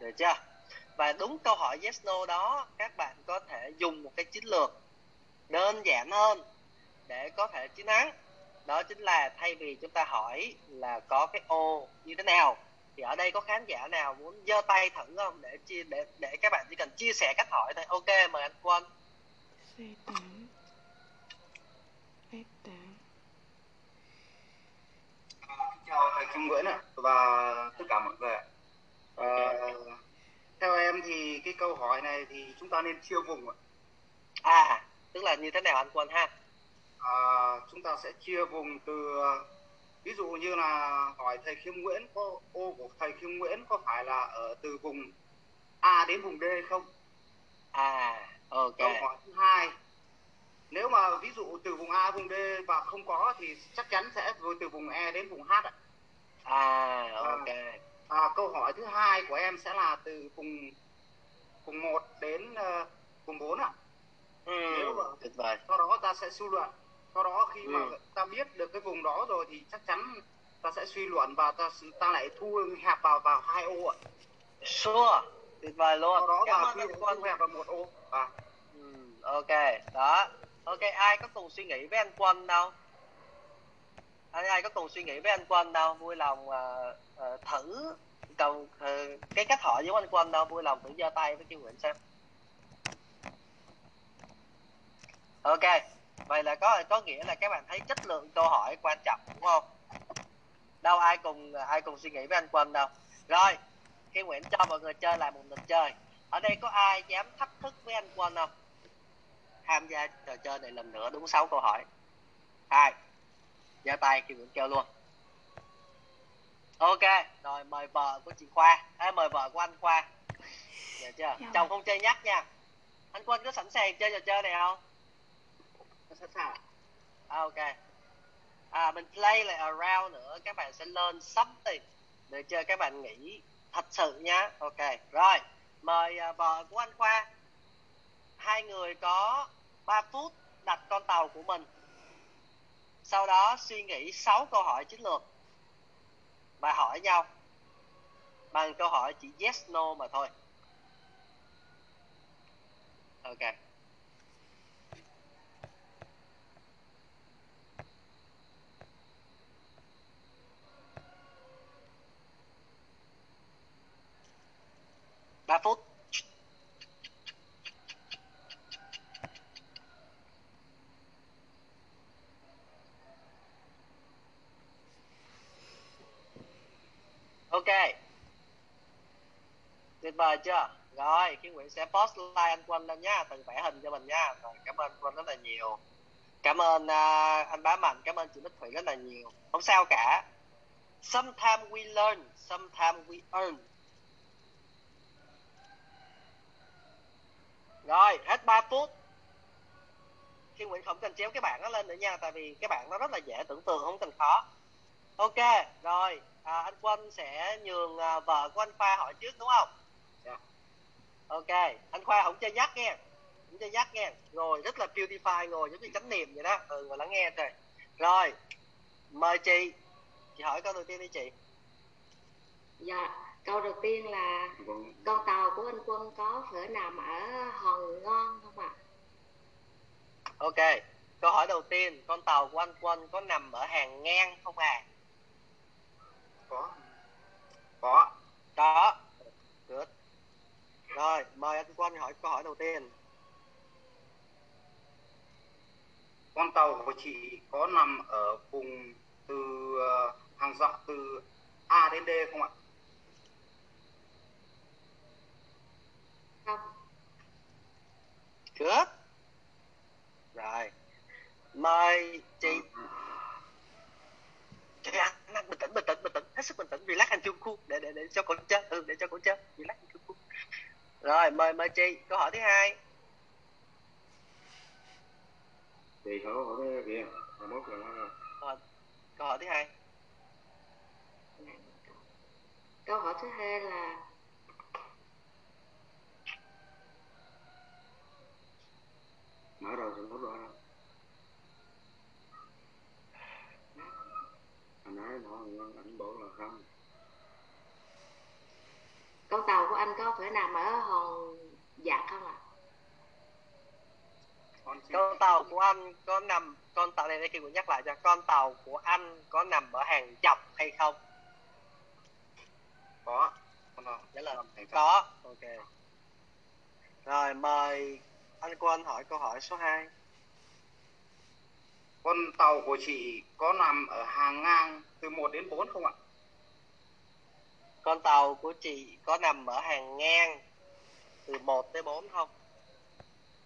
được chưa? Và đúng câu hỏi yes, no đó, các bạn có thể dùng một cái chiến lược đơn giản hơn để có thể chiến thắng. Đó chính là thay vì chúng ta hỏi là có cái ô như thế nào thì ở đây có khán giả nào muốn giơ tay thử không? Để chia để để các bạn chỉ cần chia sẻ cách hỏi thôi. Ok mời anh quân. C8 F8 à, chào thầy Kim Nguyễn ạ và tất cả mọi người à, theo em thì cái câu hỏi này thì chúng ta nên chia vùng ạ. À tức là như thế nào anh quân ha? À, chúng ta sẽ chia vùng từ ví dụ như là hỏi thầy Khiêm Nguyễn có ô của thầy Khiêm Nguyễn có phải là ở từ vùng A đến vùng D không? À, ok. Câu hỏi thứ hai nếu mà ví dụ từ vùng A vùng D và không có thì chắc chắn sẽ từ vùng E đến vùng H ạ. À, ok. À, à, câu hỏi thứ hai của em sẽ là từ vùng vùng 1 đến uh, vùng 4 ạ. Ừ, nếu mà, tuyệt vời. Sau đó ta sẽ suy luận sau đó khi ừ. mà ta biết được cái vùng đó rồi thì chắc chắn ta sẽ suy luận và ta ta lại thu hẹp vào vào hai ô ạ. Sure. Tuyệt vời luôn. Sau đó vào khi thu hẹp vào một ô. À. ừ, ok. Đó. Ok ai có cùng suy nghĩ với anh quân đâu? Ai, ai có cùng suy nghĩ với anh quân đâu? Vui lòng uh, uh, thử cầu uh, cái cách hỏi với anh quân đâu? Vui lòng thử giơ tay với kêu nguyện xem. Ok vậy là có có nghĩa là các bạn thấy chất lượng câu hỏi quan trọng đúng không? Đâu ai cùng ai cùng suy nghĩ với anh quân đâu. Rồi khi nguyễn cho mọi người chơi lại một lượt chơi ở đây có ai dám thách thức với anh quân không? Tham gia trò chơi này lần nữa đúng 6 câu hỏi. Hai giơ tay khi nguyễn kêu luôn. Ok rồi mời vợ của chị khoa. À, mời vợ của anh khoa. Được chưa? Dạ. chồng không chơi nhắc nha. Anh quân có sẵn sàng chơi trò chơi này không sẵn sàng à, ok. À mình play lại around nữa. Các bạn sẽ lên something để chơi các bạn nghĩ thật sự nhá. Ok rồi. Mời à, uh, vợ của anh khoa. Hai người có 3 phút đặt con tàu của mình. Sau đó suy nghĩ 6 câu hỏi chiến lược và hỏi nhau bằng câu hỏi chỉ yes no mà thôi. Ok. 3 phút. Ok. Tuyệt vời chưa? Rồi khi nguyễn sẽ post like anh quân lên nhá từng vẽ hình cho mình nha. Rồi cảm ơn quân rất là nhiều. Cảm ơn uh, anh bá mạnh cảm ơn chị bích thủy rất là nhiều. Không sao cả. Sometimes we learn sometimes we earn. Rồi hết 3 phút. Khi Nguyễn không cần chéo cái bảng nó lên nữa nha tại vì cái bảng nó rất là dễ tưởng tượng không cần khó. Ok rồi à, anh quân sẽ nhường à, vợ của anh khoa hỏi trước đúng không? Yeah. ok anh khoa không chơi nhắc nghe. Không chơi nhắc nghe. Rồi rất là beautify ngồi giống như chánh niệm vậy đó. Ừ ngồi lắng nghe rồi rồi mời chị. Chị hỏi câu đầu tiên đi chị. Dạ, câu đầu tiên là Vâng. con tàu của anh Quân có phải nằm ở hòn ngon không ạ? ok câu hỏi đầu tiên con tàu của anh quân có nằm ở hàng ngang không à có. Có. Đó. Good. Rồi mời anh quân hỏi câu hỏi đầu tiên. Con tàu của chị có nằm ở vùng từ ờ, hàng dọc từ A đến D không ạ Không. good rồi. Mời chị. Chị ăn ăn bình tĩnh bình tĩnh bình tĩnh. Hết sức bình tĩnh. Relax anh chung khu để để để cho con chơi ừ, để cho con chơi relax anh chung khu rồi mời mời chị. Câu hỏi thứ hai. Thì hỏi hỏi cái kìa. Mà mốt là nó câu hỏi thứ hai. Câu hỏi thứ hai là mở đầu thì mốt rồi anh nói nó ảnh bảo là không. Con tàu của anh có phải nằm ở hòn dạ không ạ? con chị con tàu của anh có nằm con tàu này đây cũng nhắc lại cho con tàu của anh có nằm ở hàng dọc hay không? Có. Trả lời Hàng dọc. có. Ok. Rồi mời anh quân hỏi câu hỏi số 2 con tàu của chị có nằm ở hàng ngang từ 1 đến 4 không ạ? Con tàu của chị có nằm ở hàng ngang từ 1 tới 4 không?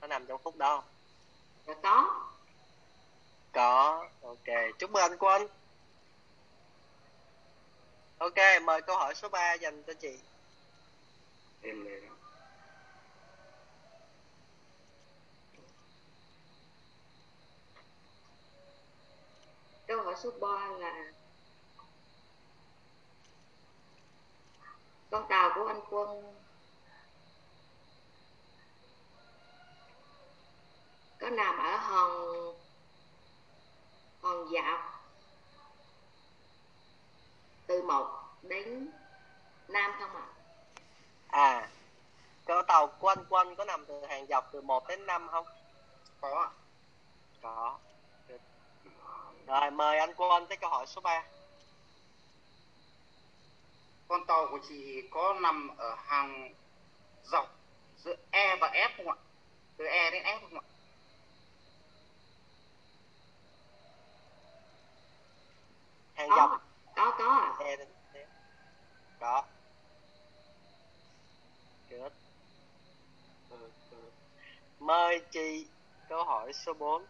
Nó nằm trong khúc đó? Dạ có. có. Ok. Chúc mừng anh quân. Ok mời câu hỏi số 3 dành cho chị. Em này đó Câu hỏi số 3 là con tàu của anh Quân. Có nằm ở hòn hòn dạo từ 1 đến Nam không ạ? à con tàu của anh quân có nằm từ hàng dọc từ 1 đến 5 không? Có ạ. Có rồi mời anh quân tới câu hỏi số 3 con tàu của chị có nằm ở hàng dọc giữa E và F không ạ? Từ E đến F không ạ? Hàng Có, dọc. có có ạ. E đến D. có good. Ừ, ừ. mời chị câu hỏi số 4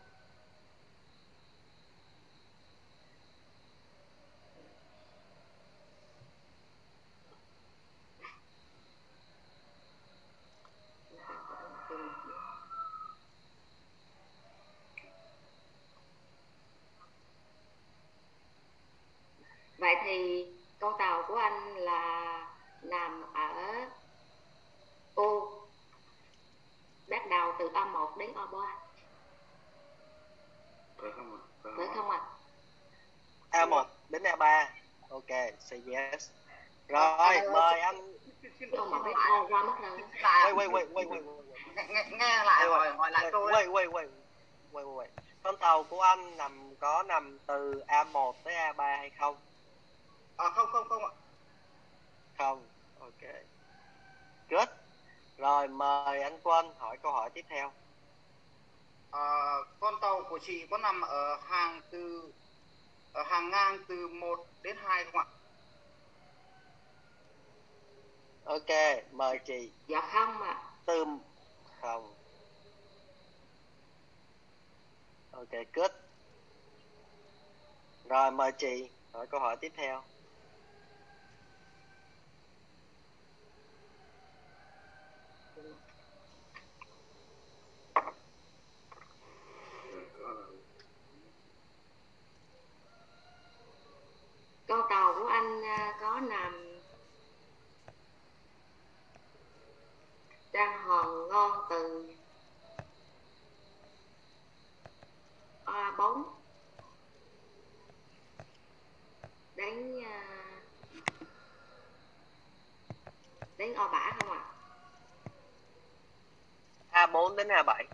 thì con tàu của anh là nằm ở ô bắt đầu từ A1 đến A3 phải không ạ phải không ạ A1 đến A3 ok say yes rồi mời anh không mà biết ô qua mất rồi wait wait wait wait wait nghe, lại hỏi hỏi lại tôi wait wait wait wait wait wait con tàu của anh nằm có nằm từ A1 tới A3 hay không à, không không không ạ. Không ok. Good. Rồi mời anh quân hỏi câu hỏi tiếp theo. À, con tàu của chị có nằm ở hàng từ ở hàng ngang từ 1 đến 2 không ạ? Ok mời chị. Dạ không ạ. Từ không. Ok good. Rồi mời chị hỏi câu hỏi tiếp theo con tàu của anh à, có nằm đang hòn ngon từ A4 đến à, đến O bả không ạ A4 đến A7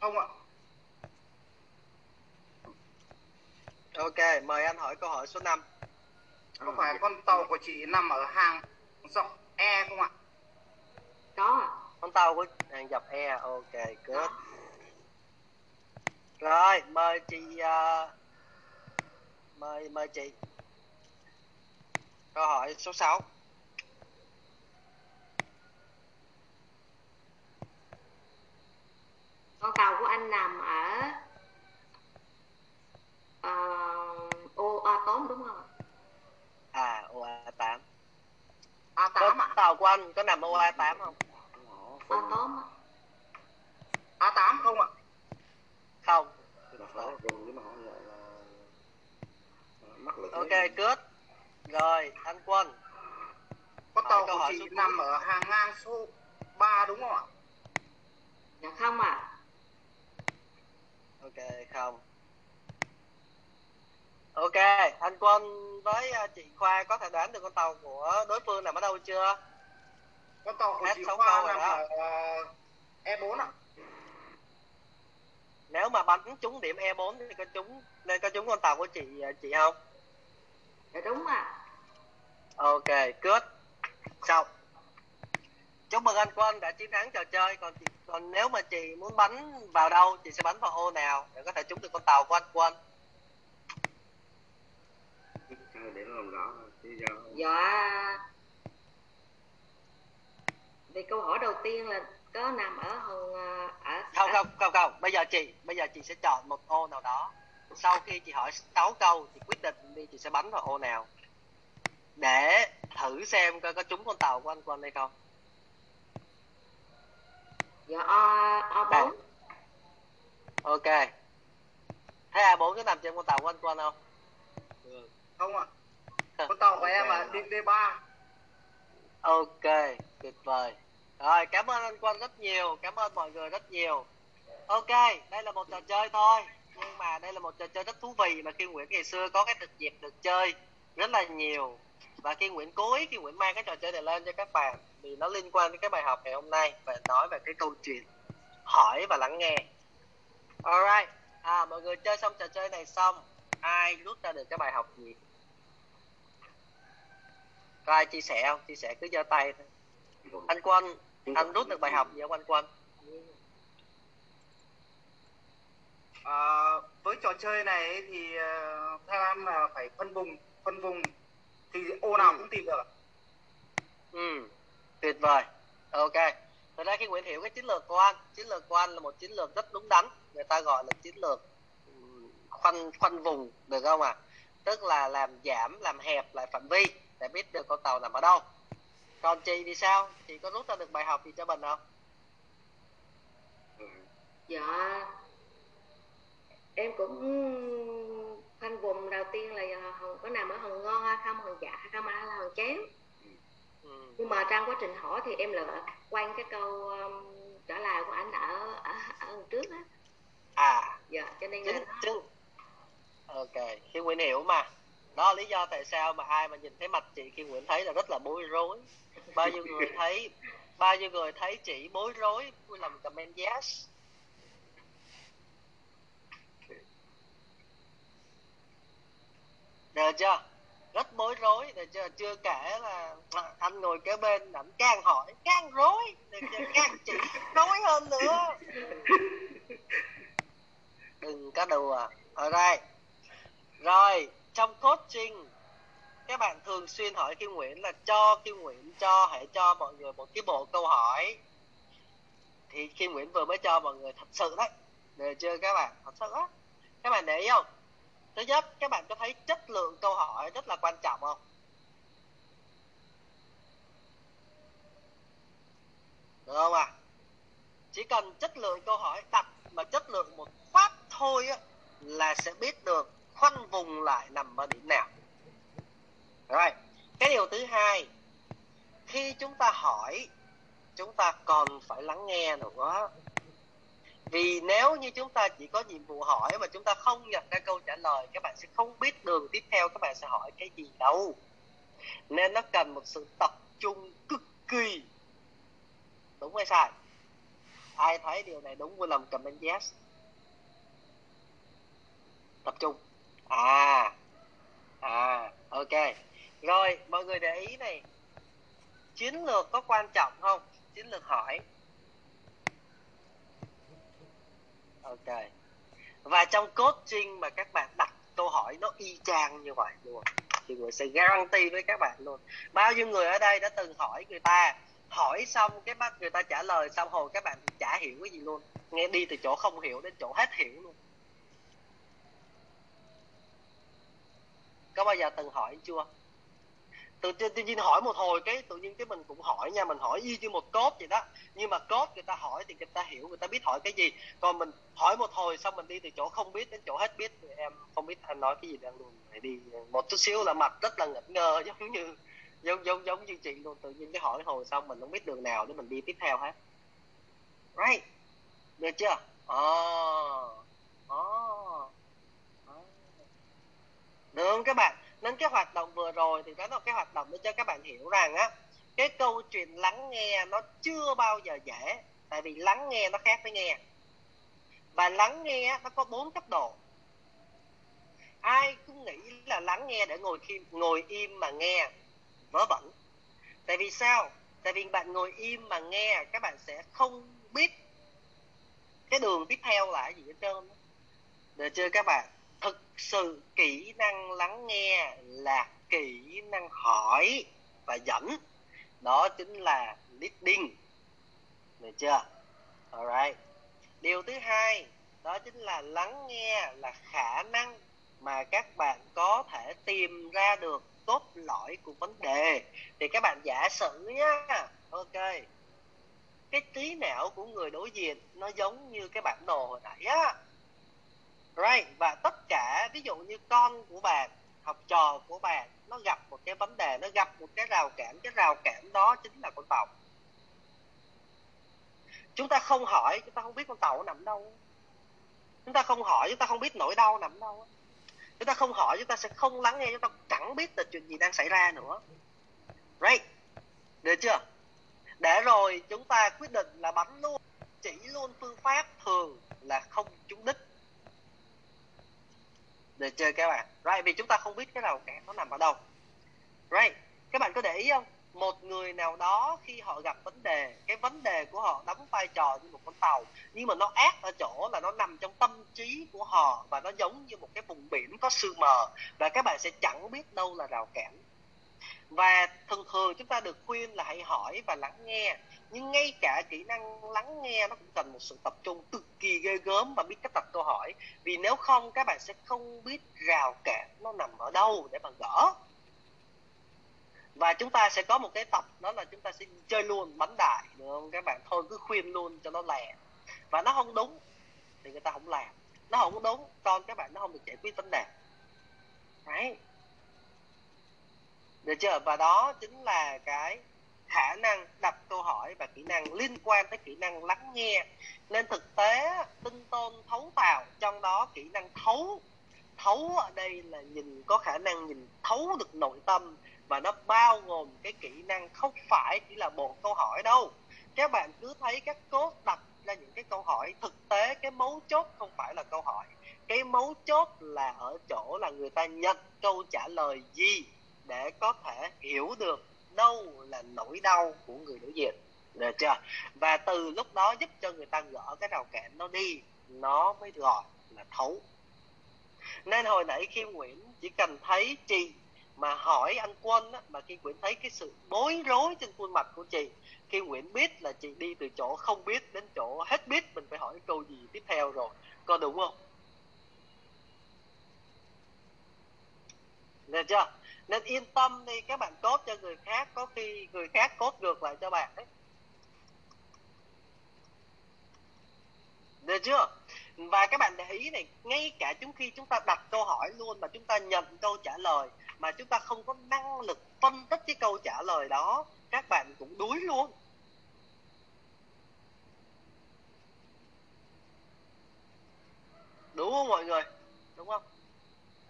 không ạ. Ok mời anh hỏi câu hỏi số 5 có phải con tàu của chị nằm ở hàng dọc E không ạ? Có. Ạ con tàu của hàng dọc E ok good. Rồi mời chị à, mời mời chị. Câu hỏi số 6 con tàu của anh nằm ở ờ, ô A8 đúng không ạ? À OA8 A8 con ạ. tàu của anh có nằm OA8 không? A8 á. A8 không ạ? Không. À, mắc lực ok good rồi anh quân. Hỏi tàu của chị nằm ở hàng ngang số 3 đúng không ạ? Dạ không ạ ok không. Ok anh quân với à, chị khoa có thể đoán được con tàu của đối phương nằm ở đâu chưa? Con tàu của Hết chị Khoa nằm ở ờ, E4 ạ. Nếu mà bắn trúng điểm E4 thì có trúng nên có trúng con tàu của chị à, chị không? Dạ đúng ạ. Ok good xong chúc mừng anh quân đã chiến thắng trò chơi. Còn chị, còn nếu mà chị muốn bắn vào đâu chị sẽ bắn vào ô nào để có thể trúng được con tàu của anh quân để nó làm rõ dạ. Thì câu hỏi đầu tiên là có nằm ở hòn à, ở không không không không. Bây giờ chị bây giờ chị sẽ chọn một ô nào đó. Sau khi chị hỏi 6 câu chị quyết định đi chị sẽ bắn vào ô nào. Để thử xem coi có trúng con tàu của anh quân hay không dạ A A4 ok. Thế A4 có nằm trên con tàu của anh quân không? Không ạ. Con tàu của em là đi D3 ok tuyệt vời. Rồi cảm ơn anh quân rất nhiều. Cảm ơn mọi người rất nhiều. Ok đây là một trò chơi thôi. Nhưng mà đây là một trò chơi rất thú vị mà khi nguyễn ngày xưa có cái thực dịp được chơi rất là nhiều. Và khi nguyễn cố ý khi nguyễn mang cái trò chơi này lên cho các bạn vì nó liên quan đến cái bài học ngày hôm nay và nói về cái câu chuyện hỏi và lắng nghe. Alright à mọi người chơi xong trò chơi này xong ai rút ra được cái bài học gì? Có ai chia sẻ không? Chia sẻ cứ giơ tay thôi. Anh quân anh rút được bài học gì không anh quân? À, với trò chơi này thì ờ, theo em là phải phân vùng phân vùng thì ô nào cũng tìm được ừ tuyệt vời. Ok. Thật ra khi nguyễn hiểu, cái chiến lược của anh, chiến lược của anh là một chiến lược rất đúng đắn. Người ta gọi là chiến lược khoanh khoanh vùng, được không ạ? À? tức là làm giảm, làm hẹp lại phạm vi để biết được con tàu nằm ở đâu. Còn chị thì sao? Chị có rút ra được bài học gì cho mình không? Dạ. Em cũng khoanh vùng. Đầu tiên là ờ, hồng có nằm ở hồng ngon hay không hồng dạ hay không hay là hồng chén nhưng mà trong quá trình hỏi thì em lựa quanh cái câu um, trả lời của anh ở ở, ở trước á. À. Dạ cho nên chính, là chính. ok khi Nguyễn hiểu mà. Đó là lý do tại sao mà ai mà nhìn thấy mặt chị khi Nguyễn thấy là rất là bối rối. Bao nhiêu người thấy bao nhiêu người thấy chị bối rối vui lòng comment yes. Được chưa rất bối rối được chưa chưa kể là anh ngồi kế bên, ảnh càng hỏi, càng rối? Được càng chỉ rối hơn nữa. Đừng có đùa. Ở đây rồi, trong coaching, các bạn thường xuyên hỏi Kim Nguyễn là cho Kim Nguyễn cho, hãy cho mọi người một cái bộ câu hỏi. Thì Kim Nguyễn vừa mới cho mọi người thật sự đấy được chưa các bạn? Thật sự á. Các bạn để ý không? Thứ nhất, các bạn có thấy chất lượng câu hỏi rất là quan trọng không? Được không ạ? À? chỉ cần chất lượng câu hỏi đặt mà chất lượng một phát thôi á, là sẽ biết được khoanh vùng lại nằm ở điểm nào. Rồi, cái điều thứ hai, khi chúng ta hỏi, chúng ta còn phải lắng nghe nữa vì nếu như chúng ta chỉ có nhiệm vụ hỏi mà chúng ta không nhận ra câu trả lời, các bạn sẽ không biết đường tiếp theo, các bạn sẽ hỏi cái gì đâu. Nên nó cần một sự tập trung cực kỳ. Đúng hay sai? Ai thấy điều này đúng, vui lòng comment yes. Tập trung. À. À ok. Rồi, mọi người để ý này. Chiến lược có quan trọng không? Chiến lược hỏi. Ok. Và trong coaching mà các bạn đặt câu hỏi nó y chang như vậy luôn thì người sẽ guarantee với các bạn luôn. Bao nhiêu người ở đây đã từng hỏi người ta, hỏi xong cái bắt người ta trả lời xong hồi các bạn chả hiểu cái gì luôn. Nghe đi từ chỗ không hiểu đến chỗ hết hiểu luôn. Có bao giờ từng hỏi chưa? Tự, tự, tự nhiên hỏi một hồi cái tự nhiên cái mình cũng hỏi nha mình hỏi y như một cốt vậy đó. Nhưng mà cốt người ta hỏi thì người ta hiểu người ta biết hỏi cái gì. Còn mình hỏi một hồi xong mình đi từ chỗ không biết đến chỗ hết biết thì em không biết anh nói cái gì đang luôn. Phải đi một chút xíu là mặt rất là ngẩn ngơ giống như giống giống giống như chị luôn. Tự nhiên cái hỏi hồi xong mình không biết đường nào để mình đi tiếp theo hết. Right. Được chưa? Oh. Oh. được không các bạn nên cái hoạt động vừa rồi thì đó là cái hoạt động để cho các bạn hiểu rằng á, cái câu chuyện lắng nghe nó chưa bao giờ dễ, tại vì lắng nghe nó khác với nghe. Và lắng nghe nó có bốn cấp độ. Ai cũng nghĩ là lắng nghe để ngồi khi, ngồi im mà nghe, vớ vẩn. Tại vì sao? Tại vì bạn ngồi im mà nghe, các bạn sẽ không biết cái đường tiếp theo là gì hết trơn được chưa các bạn? Thực sự kỹ năng lắng nghe là kỹ năng hỏi và dẫn. Đó chính là leading. Được chưa? Alright điều thứ hai, đó chính là lắng nghe là khả năng mà các bạn có thể tìm ra được cốt lõi của vấn đề. Thì các bạn giả sử nhá. Ok. Cái trí não của người đối diện nó giống như cái bản đồ hồi nãy á right. Và tất cả, ví dụ như con của bạn, học trò của bạn, nó gặp một cái vấn đề, nó gặp một cái rào cản, cái rào cản đó chính là con tàu. Chúng ta không hỏi, chúng ta không biết con tàu nằm đâu. Chúng ta không hỏi, chúng ta không biết nỗi đau nằm đâu. Chúng ta không hỏi, chúng ta sẽ không lắng nghe, chúng ta chẳng biết là chuyện gì đang xảy ra nữa. Right. Được chưa? Để rồi chúng ta quyết định là bắn luôn. Chỉ luôn phương pháp thường là không trúng đích để chơi các bạn. Right, vì chúng ta không biết cái rào cản nó nằm ở đâu. Right, các bạn có để ý không? Một người nào đó khi họ gặp vấn đề, cái vấn đề của họ đóng vai trò như một con tàu, nhưng mà nó ác ở chỗ là nó nằm trong tâm trí của họ và nó giống như một cái vùng biển có sương mờ và các bạn sẽ chẳng biết đâu là rào cản. Và thường thường chúng ta được khuyên là hãy hỏi và lắng nghe nhưng ngay cả kỹ năng lắng nghe nó cũng cần một sự tập trung cực kỳ ghê gớm và biết cách đặt câu hỏi. Vì nếu không, các bạn sẽ không biết rào cản nó nằm ở đâu để mà gỡ. Và chúng ta sẽ có một cái tập, đó là chúng ta sẽ chơi luôn, bắn đại, được không? Các bạn thôi, cứ khuyên luôn cho nó lẹ. Và nó không đúng, thì người ta không làm. Nó không đúng, con các bạn, nó không được giải quyết vấn đề. Đấy. được chưa? Và đó chính là cái khả năng đặt kỹ năng, liên quan tới kỹ năng lắng nghe. Nên thực tế tinh tôn thấu vào, trong đó kỹ năng thấu thấu ở đây là nhìn, có khả năng nhìn thấu được nội tâm. Và nó bao gồm cái kỹ năng không phải chỉ là bộ câu hỏi đâu. Các bạn cứ thấy các cốt đặt ra những cái câu hỏi, thực tế cái mấu chốt không phải là câu hỏi. Cái mấu chốt là ở chỗ là người ta nhận câu trả lời gì để có thể hiểu được đâu là nỗi đau của người đối diện được chưa? Và từ lúc đó giúp cho người ta gỡ cái rào cản nó đi nó mới gọi là thấu. Nên hồi nãy khi Nguyễn chỉ cần thấy chị mà hỏi anh Quân á, mà khi Nguyễn thấy cái sự bối rối trên khuôn mặt của chị khi Nguyễn biết là chị đi từ chỗ không biết đến chỗ hết biết mình phải hỏi câu gì tiếp theo rồi. Có đúng không? Được chưa? Nên yên tâm đi các bạn cốt cho người khác có khi người khác cốt ngược lại cho bạn đấy được chưa? Và các bạn để ý này, ngay cả chúng khi chúng ta đặt câu hỏi luôn mà chúng ta nhận câu trả lời mà chúng ta không có năng lực phân tích cái câu trả lời đó, các bạn cũng đuối luôn. Đúng không mọi người? Đúng không?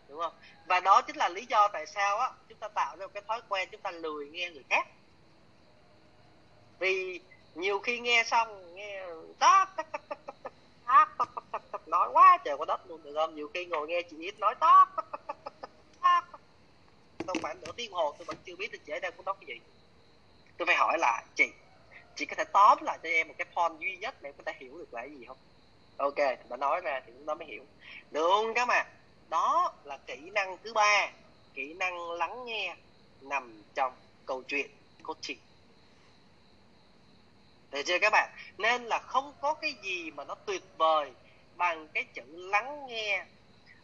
Đúng không? Và đó chính là lý do tại sao á, chúng ta tạo ra một cái thói quen chúng ta lười nghe người khác. Vì nhiều khi nghe xong, nghe đó, tắc tắc tắc tắc tóc tóc tóc tóc nói quá trời quá đất luôn được không nhiều khi ngồi nghe chị ít nói tóc tôi tắc tắc tắc khoảng nửa tiếng hồ tôi vẫn chưa biết được chị ấy đang có nói cái gì tôi phải hỏi là chị chị có thể tóm lại cho em một cái point duy nhất để em có thể hiểu được là cái gì không ok bà nói ra thì chúng ta mới hiểu được đó mà, đó là kỹ năng thứ ba kỹ năng lắng nghe nằm trong câu chuyện coaching được chưa các bạn? Nên là không có cái gì mà nó tuyệt vời bằng cái chữ lắng nghe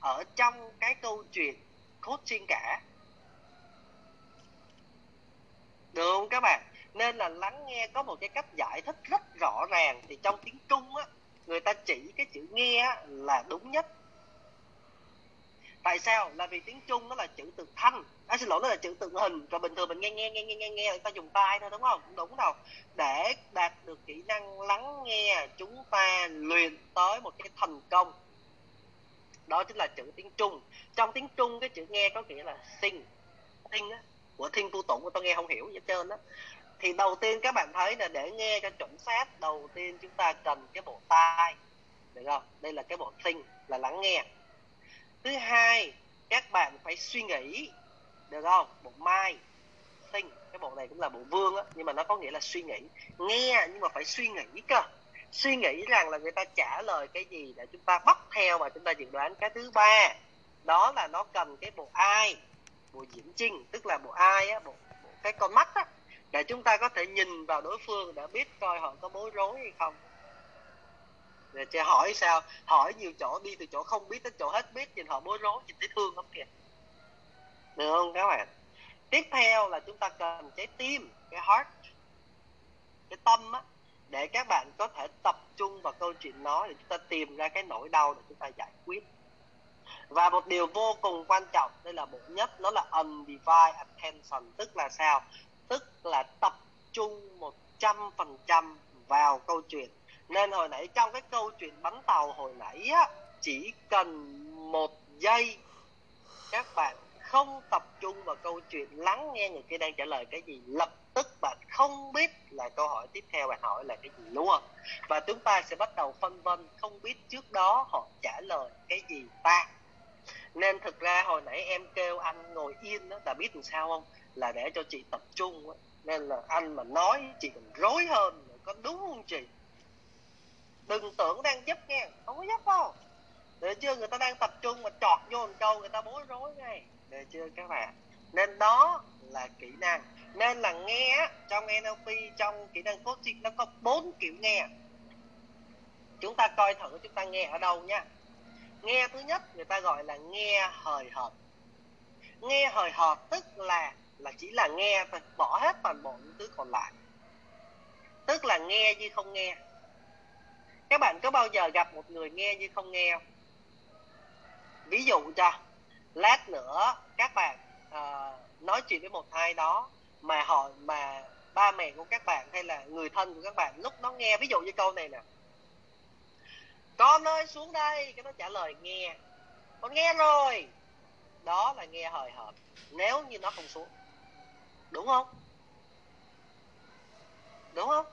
ở trong cái câu chuyện coaching cả. Được không các bạn? Nên là lắng nghe có một cái cách giải thích rất rõ ràng thì trong tiếng trung á, người ta chỉ cái chữ nghe là đúng nhất tại sao? Là vì tiếng trung nó là chữ từ thanh. À, xin lỗi nó là chữ từ hình. Rồi bình thường mình nghe nghe nghe nghe nghe nghe người ta dùng tai thôi đúng không? Đúng đâu. Để đạt được kỹ năng lắng nghe chúng ta luyện tới một cái thành công. Đó chính là chữ tiếng trung. Trong tiếng trung cái chữ nghe có nghĩa là sinh sinh á của thiên tu tụng của tôi nghe không hiểu gì hết trơn á. Thì đầu tiên các bạn thấy là để nghe cho chuẩn xác đầu tiên chúng ta cần cái bộ tai. Được không? Đây là cái bộ sinh là lắng nghe thứ hai các bạn phải suy nghĩ được không? Bộ mai sinh cái bộ này cũng là bộ vương á nhưng mà nó có nghĩa là suy nghĩ. Nghe nhưng mà phải suy nghĩ cơ. Suy nghĩ rằng là người ta trả lời cái gì để chúng ta bắt theo và chúng ta dự đoán cái thứ ba. Đó là nó cần cái bộ ai bộ diễn trinh tức là bộ ai á bộ, bộ cái con mắt á để chúng ta có thể nhìn vào đối phương để biết coi họ có bối rối hay không để chị hỏi sao? Hỏi nhiều chỗ, đi từ chỗ không biết tới chỗ hết biết, nhìn họ bối rối, nhìn thấy thương lắm kìa. Được không các bạn? Tiếp theo là chúng ta cần trái tim, cái heart, cái tâm á, để các bạn có thể tập trung vào câu chuyện nói để chúng ta tìm ra cái nỗi đau để chúng ta giải quyết. Và một điều vô cùng quan trọng, đây là bộ nhất nó là undivided attention, tức là sao? Tức là tập trung một trăm phần trăm vào câu chuyện nên hồi nãy trong cái câu chuyện bắn tàu hồi nãy á, chỉ cần một giây, các bạn không tập trung vào câu chuyện lắng nghe người kia đang trả lời cái gì, lập tức bạn không biết là câu hỏi tiếp theo bạn hỏi là cái gì, đúng không? Và chúng ta sẽ bắt đầu phân vân, không biết trước đó họ trả lời cái gì ta. Nên thực ra hồi nãy em kêu anh ngồi yên đó là biết làm sao không? Là để cho chị tập trung đó. nên là anh mà nói, chị còn rối hơn có đúng không chị? Đừng tưởng đang giúp nghe. Không có giúp đâu. Được chưa người ta đang tập trung mà chọt vô một câu, người ta bối rối ngay. Được chưa các bạn. Nên đó là kỹ năng. Nên là nghe trong NLP trong kỹ năng coaching, nó có bốn kiểu nghe. Chúng ta coi thử chúng ta nghe ở đâu nha. Nghe thứ nhất, người ta gọi là nghe hời hợt. Nghe hời hợt tức là là chỉ là nghe thôi, bỏ hết toàn bộ những thứ còn lại. Tức là nghe như không nghe các bạn có bao giờ gặp một người nghe như không nghe không? Ví dụ cho lát nữa các bạn uh, nói chuyện với một ai đó mà họ mà ba mẹ của các bạn hay là người thân của các bạn lúc nó nghe ví dụ như câu này nè. Con ơi xuống đây cái nó trả lời nghe. Con nghe rồi. Đó là nghe hời hợt nếu như nó không xuống. Đúng không? Đúng không?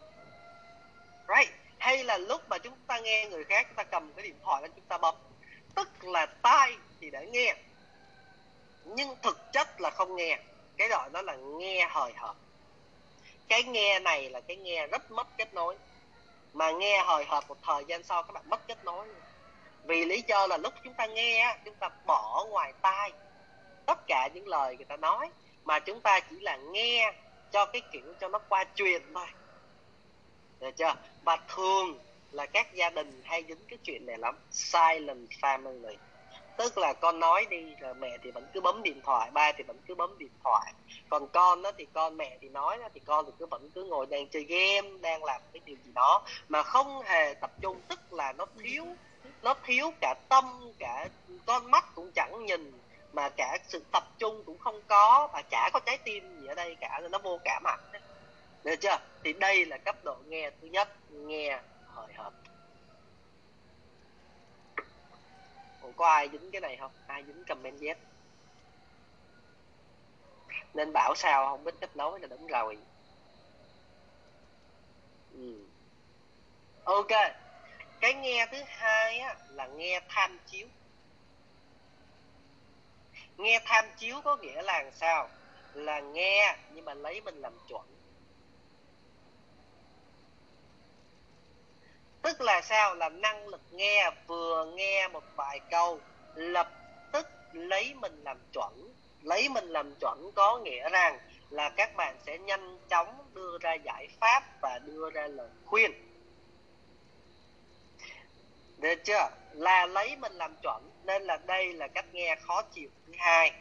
Right hay là lúc mà chúng ta nghe người khác, chúng ta cầm cái điện thoại lên chúng ta bấm. Tức là tai thì để nghe, nhưng thực chất là không nghe. Cái gọi đó là nghe hời hợt. Cái nghe này là cái nghe rất mất kết nối. Mà nghe hời hợt một thời gian sau, các bạn mất kết nối vì lý do là lúc chúng ta nghe chúng ta bỏ ngoài tai tất cả những lời người ta nói, mà chúng ta chỉ là nghe cho cái kiểu cho nó qua truyền thôi được chưa? Và thường là các gia đình hay dính cái chuyện này lắm. Silent family. Tức là con nói đi rồi mẹ thì vẫn cứ bấm điện thoại ba thì vẫn cứ bấm điện thoại. Còn con đó thì con mẹ thì nói đó, thì con thì cứ vẫn cứ ngồi đang chơi game đang làm cái điều gì đó. Mà không hề tập trung tức là nó thiếu nó thiếu cả tâm cả con mắt cũng chẳng nhìn mà cả sự tập trung cũng không có và chả có trái tim gì ở đây cả nên nó vô cảm hẳn được chưa? Thì đây là cấp độ nghe thứ nhất nghe hời hợt có ai dính cái này không? Ai dính comment Z? Nên bảo sao không biết kết nối là đúng rồi. Ừ. ok. Cái nghe thứ hai á, là nghe tham chiếu. Nghe tham chiếu có nghĩa là sao? Là nghe nhưng mà lấy mình làm chuẩn. Tức là sao? Là năng lực nghe, vừa nghe một vài câu, lập tức lấy mình làm chuẩn. Lấy mình làm chuẩn có nghĩa rằng là các bạn sẽ nhanh chóng đưa ra giải pháp và đưa ra lời khuyên. Được chưa? Là lấy mình làm chuẩn, nên là đây là cách nghe khó chịu thứ hai.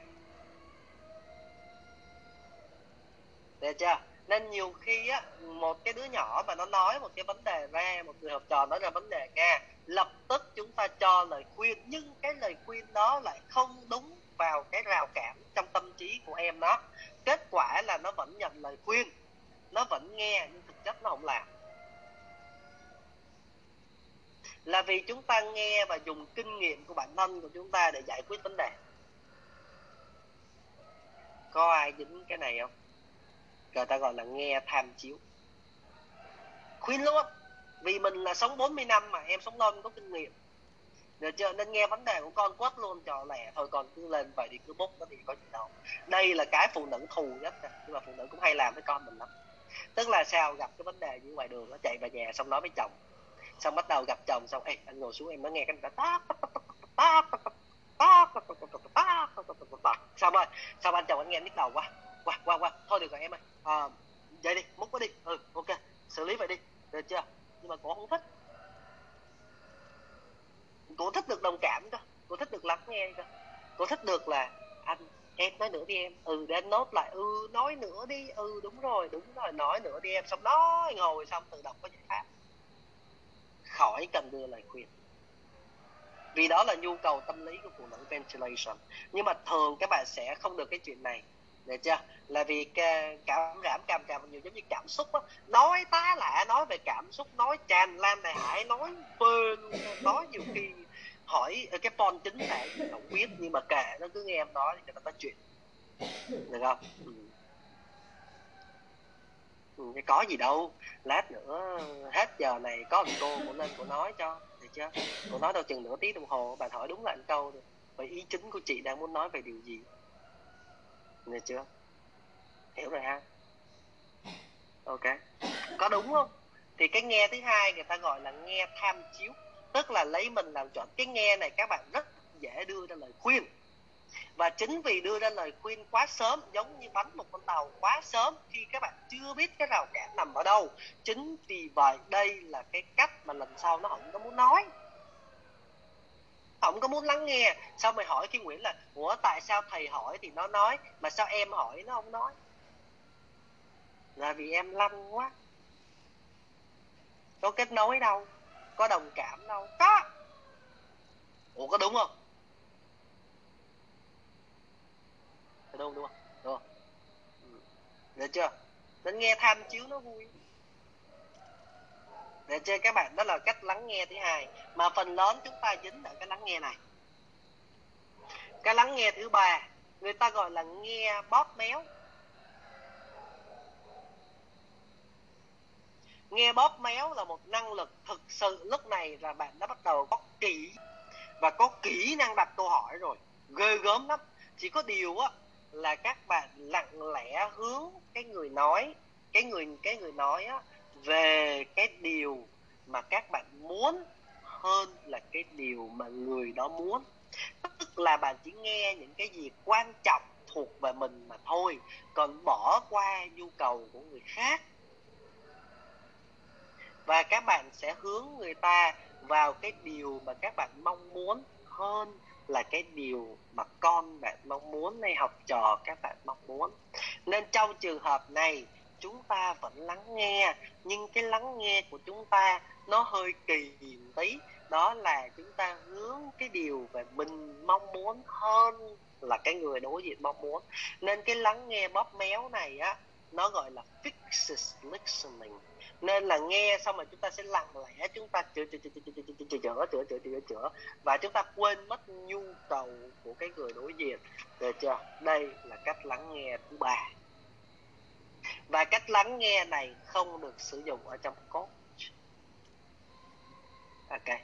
Được chưa? Nên nhiều khi á, một cái đứa nhỏ mà nó nói một cái vấn đề ra, một người học trò nói ra vấn đề ra, lập tức chúng ta cho lời khuyên, nhưng cái lời khuyên đó lại không đúng vào cái rào cản trong tâm trí của em nó kết quả là nó vẫn nhận lời khuyên, nó vẫn nghe nhưng thực chất nó không làm. Là vì chúng ta nghe và dùng kinh nghiệm của bản thân của chúng ta để giải quyết vấn đề. Có ai dính cái này không? Người ta gọi là nghe tham chiếu. Khuyên luôn vì mình là sống 40 năm mà em sống lâu có kinh nghiệm. Được chưa? Nên nghe vấn đề của con quất luôn, cho lẹ thôi, con cứ lên vậy thì cứ bốc nó thì có gì đâu. Đây là cái phụ nữ thù nhất nè, nhưng mà phụ nữ cũng hay làm với con mình lắm. Tức là sao? Gặp cái vấn đề như ngoài đường nó chạy về nhà xong nói với chồng. Xong bắt đầu gặp chồng xong, ê, anh ngồi xuống em mới nghe cái ta xong rồi xong anh chồng anh nghe nhức đầu quá qua qua qua. Thôi được rồi em ơi. À, vậy đi múc nó đi. Ừ ok. Xử lý vậy đi. Được chưa? Nhưng mà cổ không thích. Cổ thích được đồng cảm cơ. Cổ thích được lắng nghe cơ. Cổ thích được là anh em nói nữa đi em. Ừ để anh nốt lại. Ừ nói nữa đi. Ừ đúng rồi đúng rồi. Nói nữa đi em. Xong nói ngồi xong tự động có giải pháp. Khỏi cần đưa lời khuyên. Vì đó là nhu cầu tâm lý của phụ nữ ventilation. Nhưng mà thường các bạn sẽ không được cái chuyện này được chưa? Là vì cảm giảm cảm cảm nhiều giống như cảm xúc á. Nói tá lạ nói về cảm xúc nói tràn lan này hải nói phơn nói nhiều khi hỏi ờ, cái phone chính thể không biết nhưng mà kệ nó cứ nghe em nói thì người ta nói chuyện. Được không? Ừ. Ừ, có gì đâu. Lát nữa hết giờ này có một cô cũng nên cô nói cho được chưa? Cô nói đâu chừng nửa tiếng đồng hồ bạn hỏi đúng là anh câu rồi. Vậy ý chính của chị đang muốn nói về điều gì? Được chưa? Hiểu rồi ha. Ok. Có đúng không? Thì cái nghe thứ hai người ta gọi là nghe tham chiếu, tức là lấy mình làm chọn cái nghe này các bạn rất dễ đưa ra lời khuyên. Và chính vì đưa ra lời khuyên quá sớm, giống như bắn một con tàu quá sớm, khi các bạn chưa biết cái rào cản nằm ở đâu, chính vì vậy đây là cái cách mà lần sau nó không có muốn nói không có muốn lắng nghe. Sao mày hỏi cái nguyễn là, ủa, tại sao thầy hỏi thì nó nói, mà sao em hỏi nó không nói? Là vì em lanh quá. Có kết nối đâu, có đồng cảm đâu. Có. Ủa, có đúng không? Đúng đúng không? Đúng không? Ừ. Được chưa? Nên nghe tham chiếu nó vui để cho các bạn đó là cách lắng nghe thứ hai. Mà phần lớn chúng ta dính ở cái lắng nghe này. Cái lắng nghe thứ ba, người ta gọi là nghe bóp méo. Nghe bóp méo là một năng lực thực sự. Lúc này là bạn đã bắt đầu có kỹ và có kỹ năng đặt câu hỏi rồi. Ghê gớm lắm. Chỉ có điều á, là các bạn lặng lẽ hướng cái người nói, cái người cái người nói á về cái điều mà các bạn muốn hơn là cái điều mà người đó muốn. Tức là bạn chỉ nghe những cái gì quan trọng thuộc về mình mà thôi, còn bỏ qua nhu cầu của người khác. Và các bạn sẽ hướng người ta vào cái điều mà các bạn mong muốn hơn là cái điều mà con bạn mong muốn hay học trò các bạn mong muốn. Nên trong trường hợp này chúng ta vẫn lắng nghe nhưng cái lắng nghe của chúng ta nó hơi kỳ tí đó là chúng ta hướng cái điều về mình mong muốn hơn là cái người đối diện mong muốn nên cái lắng nghe bóp méo này á nó gọi là fixed listening nên là nghe xong rồi chúng ta sẽ lặng lẽ chúng ta chữa chữa chữa chữa chữa chữa chữa chữa chữa chữa chữa và chúng ta quên mất nhu cầu của cái người đối diện được chưa đây là cách lắng nghe thứ ba và cách lắng nghe này không được sử dụng ở trong coach ok.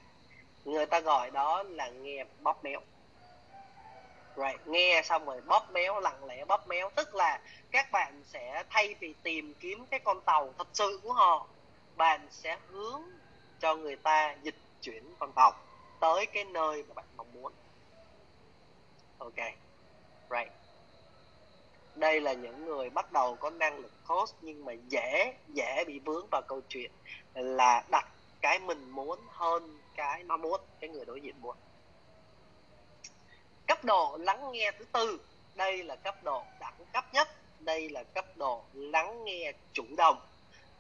Người ta gọi đó là nghe bóp méo. Right. nghe xong rồi bóp méo, lặng lẽ bóp méo. Tức là các bạn sẽ thay vì tìm kiếm cái con tàu thật sự của họ, bạn sẽ hướng cho người ta dịch chuyển con tàu tới cái nơi mà bạn mong muốn. Ok. Right đây là những người bắt đầu có năng lực host nhưng mà dễ dễ bị vướng vào câu chuyện là đặt cái mình muốn hơn cái nó muốn, cái người đối diện muốn. Cấp độ lắng nghe thứ tư, đây là cấp độ đẳng cấp nhất, đây là cấp độ lắng nghe chủ động.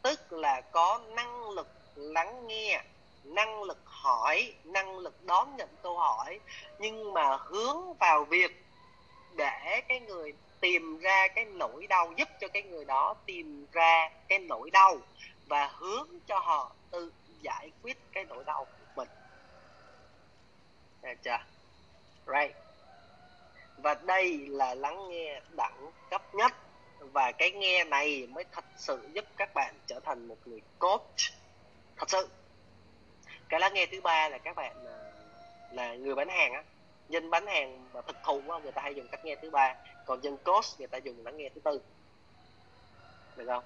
Tức là có năng lực lắng nghe, năng lực hỏi, năng lực đón nhận câu hỏi, nhưng mà hướng vào việc để cái người tìm ra cái nỗi đau giúp cho cái người đó tìm ra cái nỗi đau và hướng cho họ tự giải quyết cái nỗi đau của mình. Được chưa right. Và đây là lắng nghe đẳng cấp nhất và cái nghe này mới thật sự giúp các bạn trở thành một người coach. Thật sự. Cái lắng nghe thứ ba là các bạn à, là người bán hàng á dân bán hàng mà thực thụ á, người ta hay dùng cách nghe thứ ba. Còn dân coach người ta dùng lắng nghe thứ tư. Được không?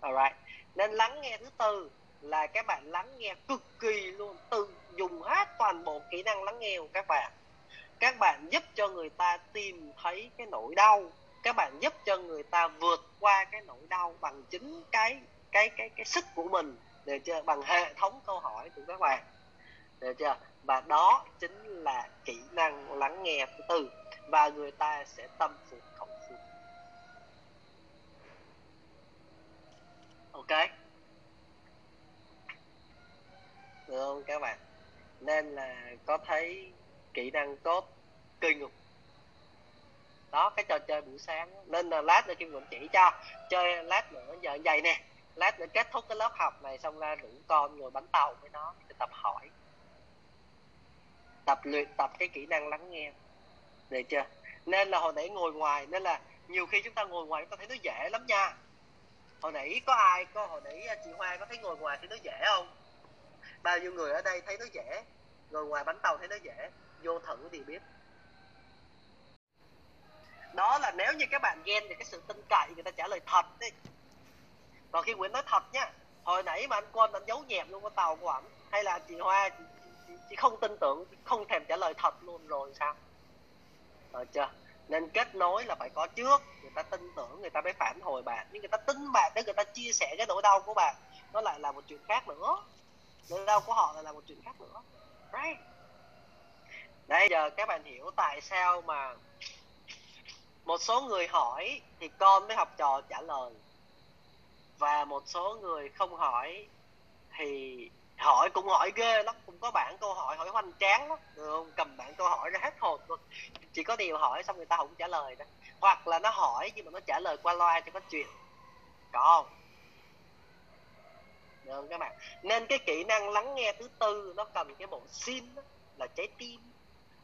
Alright nên lắng nghe thứ tư là các bạn lắng nghe cực kỳ luôn từ dùng hết toàn bộ kỹ năng lắng nghe của các bạn. Các bạn giúp cho người ta tìm thấy cái nỗi đau. Các bạn giúp cho người ta vượt qua cái nỗi đau bằng chính cái cái cái cái sức của mình được chưa? Bằng hệ thống câu hỏi của các bạn. Được chưa? Và đó chính là kỹ năng lắng nghe thứ tư. Và người ta sẽ tâm phục khẩu phục. Ok? Được không các bạn? Nên là có thấy kỹ năng tốt, kinh ngục. Đó, cái trò chơi buổi sáng. Nên là lát nữa kim cũng chỉ cho. Chơi lát nữa giờ vậy nè lát nữa kết thúc cái lớp học này, xong ra rủ con ngồi bánh tàu với nó để tập hỏi. Tập luyện, tập cái kỹ năng lắng nghe. Được chưa? Nên là hồi nãy ngồi ngoài, nên là nhiều khi chúng ta ngồi ngoài chúng ta thấy nó dễ lắm nha. Hồi nãy có ai, có hồi nãy à, chị hoa có thấy ngồi ngoài thấy nó dễ không? Bao nhiêu người ở đây thấy nó dễ? Ngồi ngoài bánh tàu thấy nó dễ? Vô thử thì biết. Đó là nếu như các bạn ghen thì cái sự tin cậy người ta trả lời thật đi còn khi Nguyễn nói thật nhá hồi nãy mà anh quân anh giấu nhẹm luôn con tàu của ảnh hay là chị Hoa chị, chị, chị không tin tưởng không thèm trả lời thật luôn rồi sao? Rồi chưa. Nên kết nối là phải có trước người ta tin tưởng người ta mới phản hồi bạn. Nhưng người ta tin bạn để người ta chia sẻ cái nỗi đau của bạn nó lại là một chuyện khác nữa. Nỗi đau của họ lại là một chuyện khác nữa. Right. Đây giờ các bạn hiểu tại sao mà một số người hỏi thì con mới học trò trả lời và một số người không hỏi thì hỏi cũng hỏi ghê lắm cũng có bản câu hỏi hỏi hoành tráng lắm được không? Cầm bản câu hỏi ra hết hồn luôn. Chỉ có điều hỏi xong người ta không trả lời đó. Hoặc là nó hỏi nhưng mà nó trả lời qua loa cho có chuyện. Có không? Được không các bạn? Nên cái kỹ năng lắng nghe thứ tư nó cần cái bộ sim đó, là trái tim.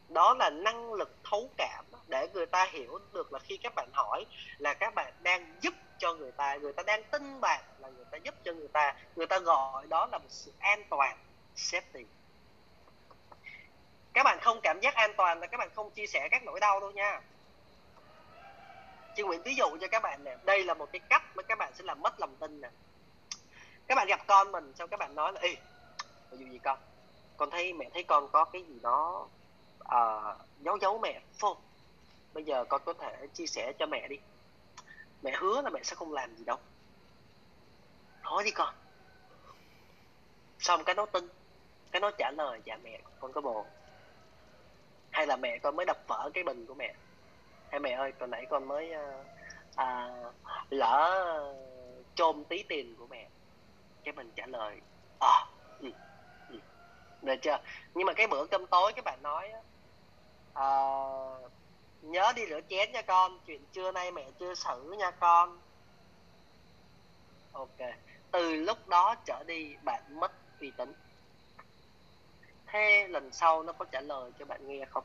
Đó là năng lực thấu cảm đó, để người ta hiểu được là khi các bạn hỏi là các bạn đang giúp cho người ta. Người ta đang tin bạn là người ta giúp cho người ta. Người ta gọi đó là một sự an toàn safety. Các bạn không cảm giác an toàn là các bạn không chia sẻ các nỗi đau đâu nha. Chị Nguyễn ví dụ cho các bạn nè đây là một cái cách mà các bạn sẽ làm mất lòng tin nè. Các bạn gặp con mình xong các bạn nói là ê ví dụ gì con? Con thấy mẹ thấy con có cái gì đó uh, giấu giấu mẹ phô. Bây giờ con có thể chia sẻ cho mẹ đi mẹ hứa là mẹ sẽ không làm gì đâu. Nói đi con. Xong cái nó tin cái nó trả lời dạ mẹ con có bồ hay là mẹ con mới đập vỡ cái bình của mẹ? Hay mẹ ơi hồi nãy con mới à, à, lỡ chôm tí tiền của mẹ cái mình trả lời à, ừ, ừ. được chưa? Nhưng mà cái bữa cơm tối các bạn nói à, nhớ đi rửa chén nha con, chuyện trưa nay mẹ chưa xử nha con. Ok, từ lúc đó trở đi bạn mất uy tín. Thế lần sau nó có trả lời cho bạn nghe không?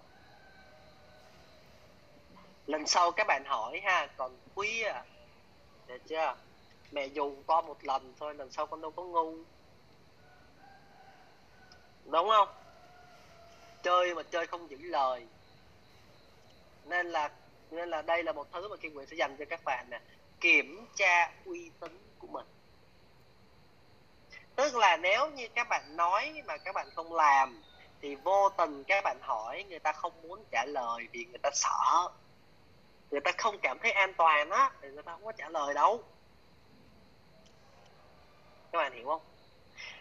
Lần sau các bạn hỏi ha, còn quý à? Được chưa? Mẹ dù con một lần thôi, lần sau con đâu có ngu. Đúng không? Chơi mà chơi không giữ lời nên là nên là đây là một thứ mà Kim Nguyện sẽ dành cho các bạn nè. Kiểm tra uy tín của mình. Tức là nếu như các bạn nói mà các bạn không làm, thì vô tình các bạn hỏi, người ta không muốn trả lời vì người ta sợ. Người ta không cảm thấy an toàn á, thì người ta không có trả lời đâu. Các bạn hiểu không?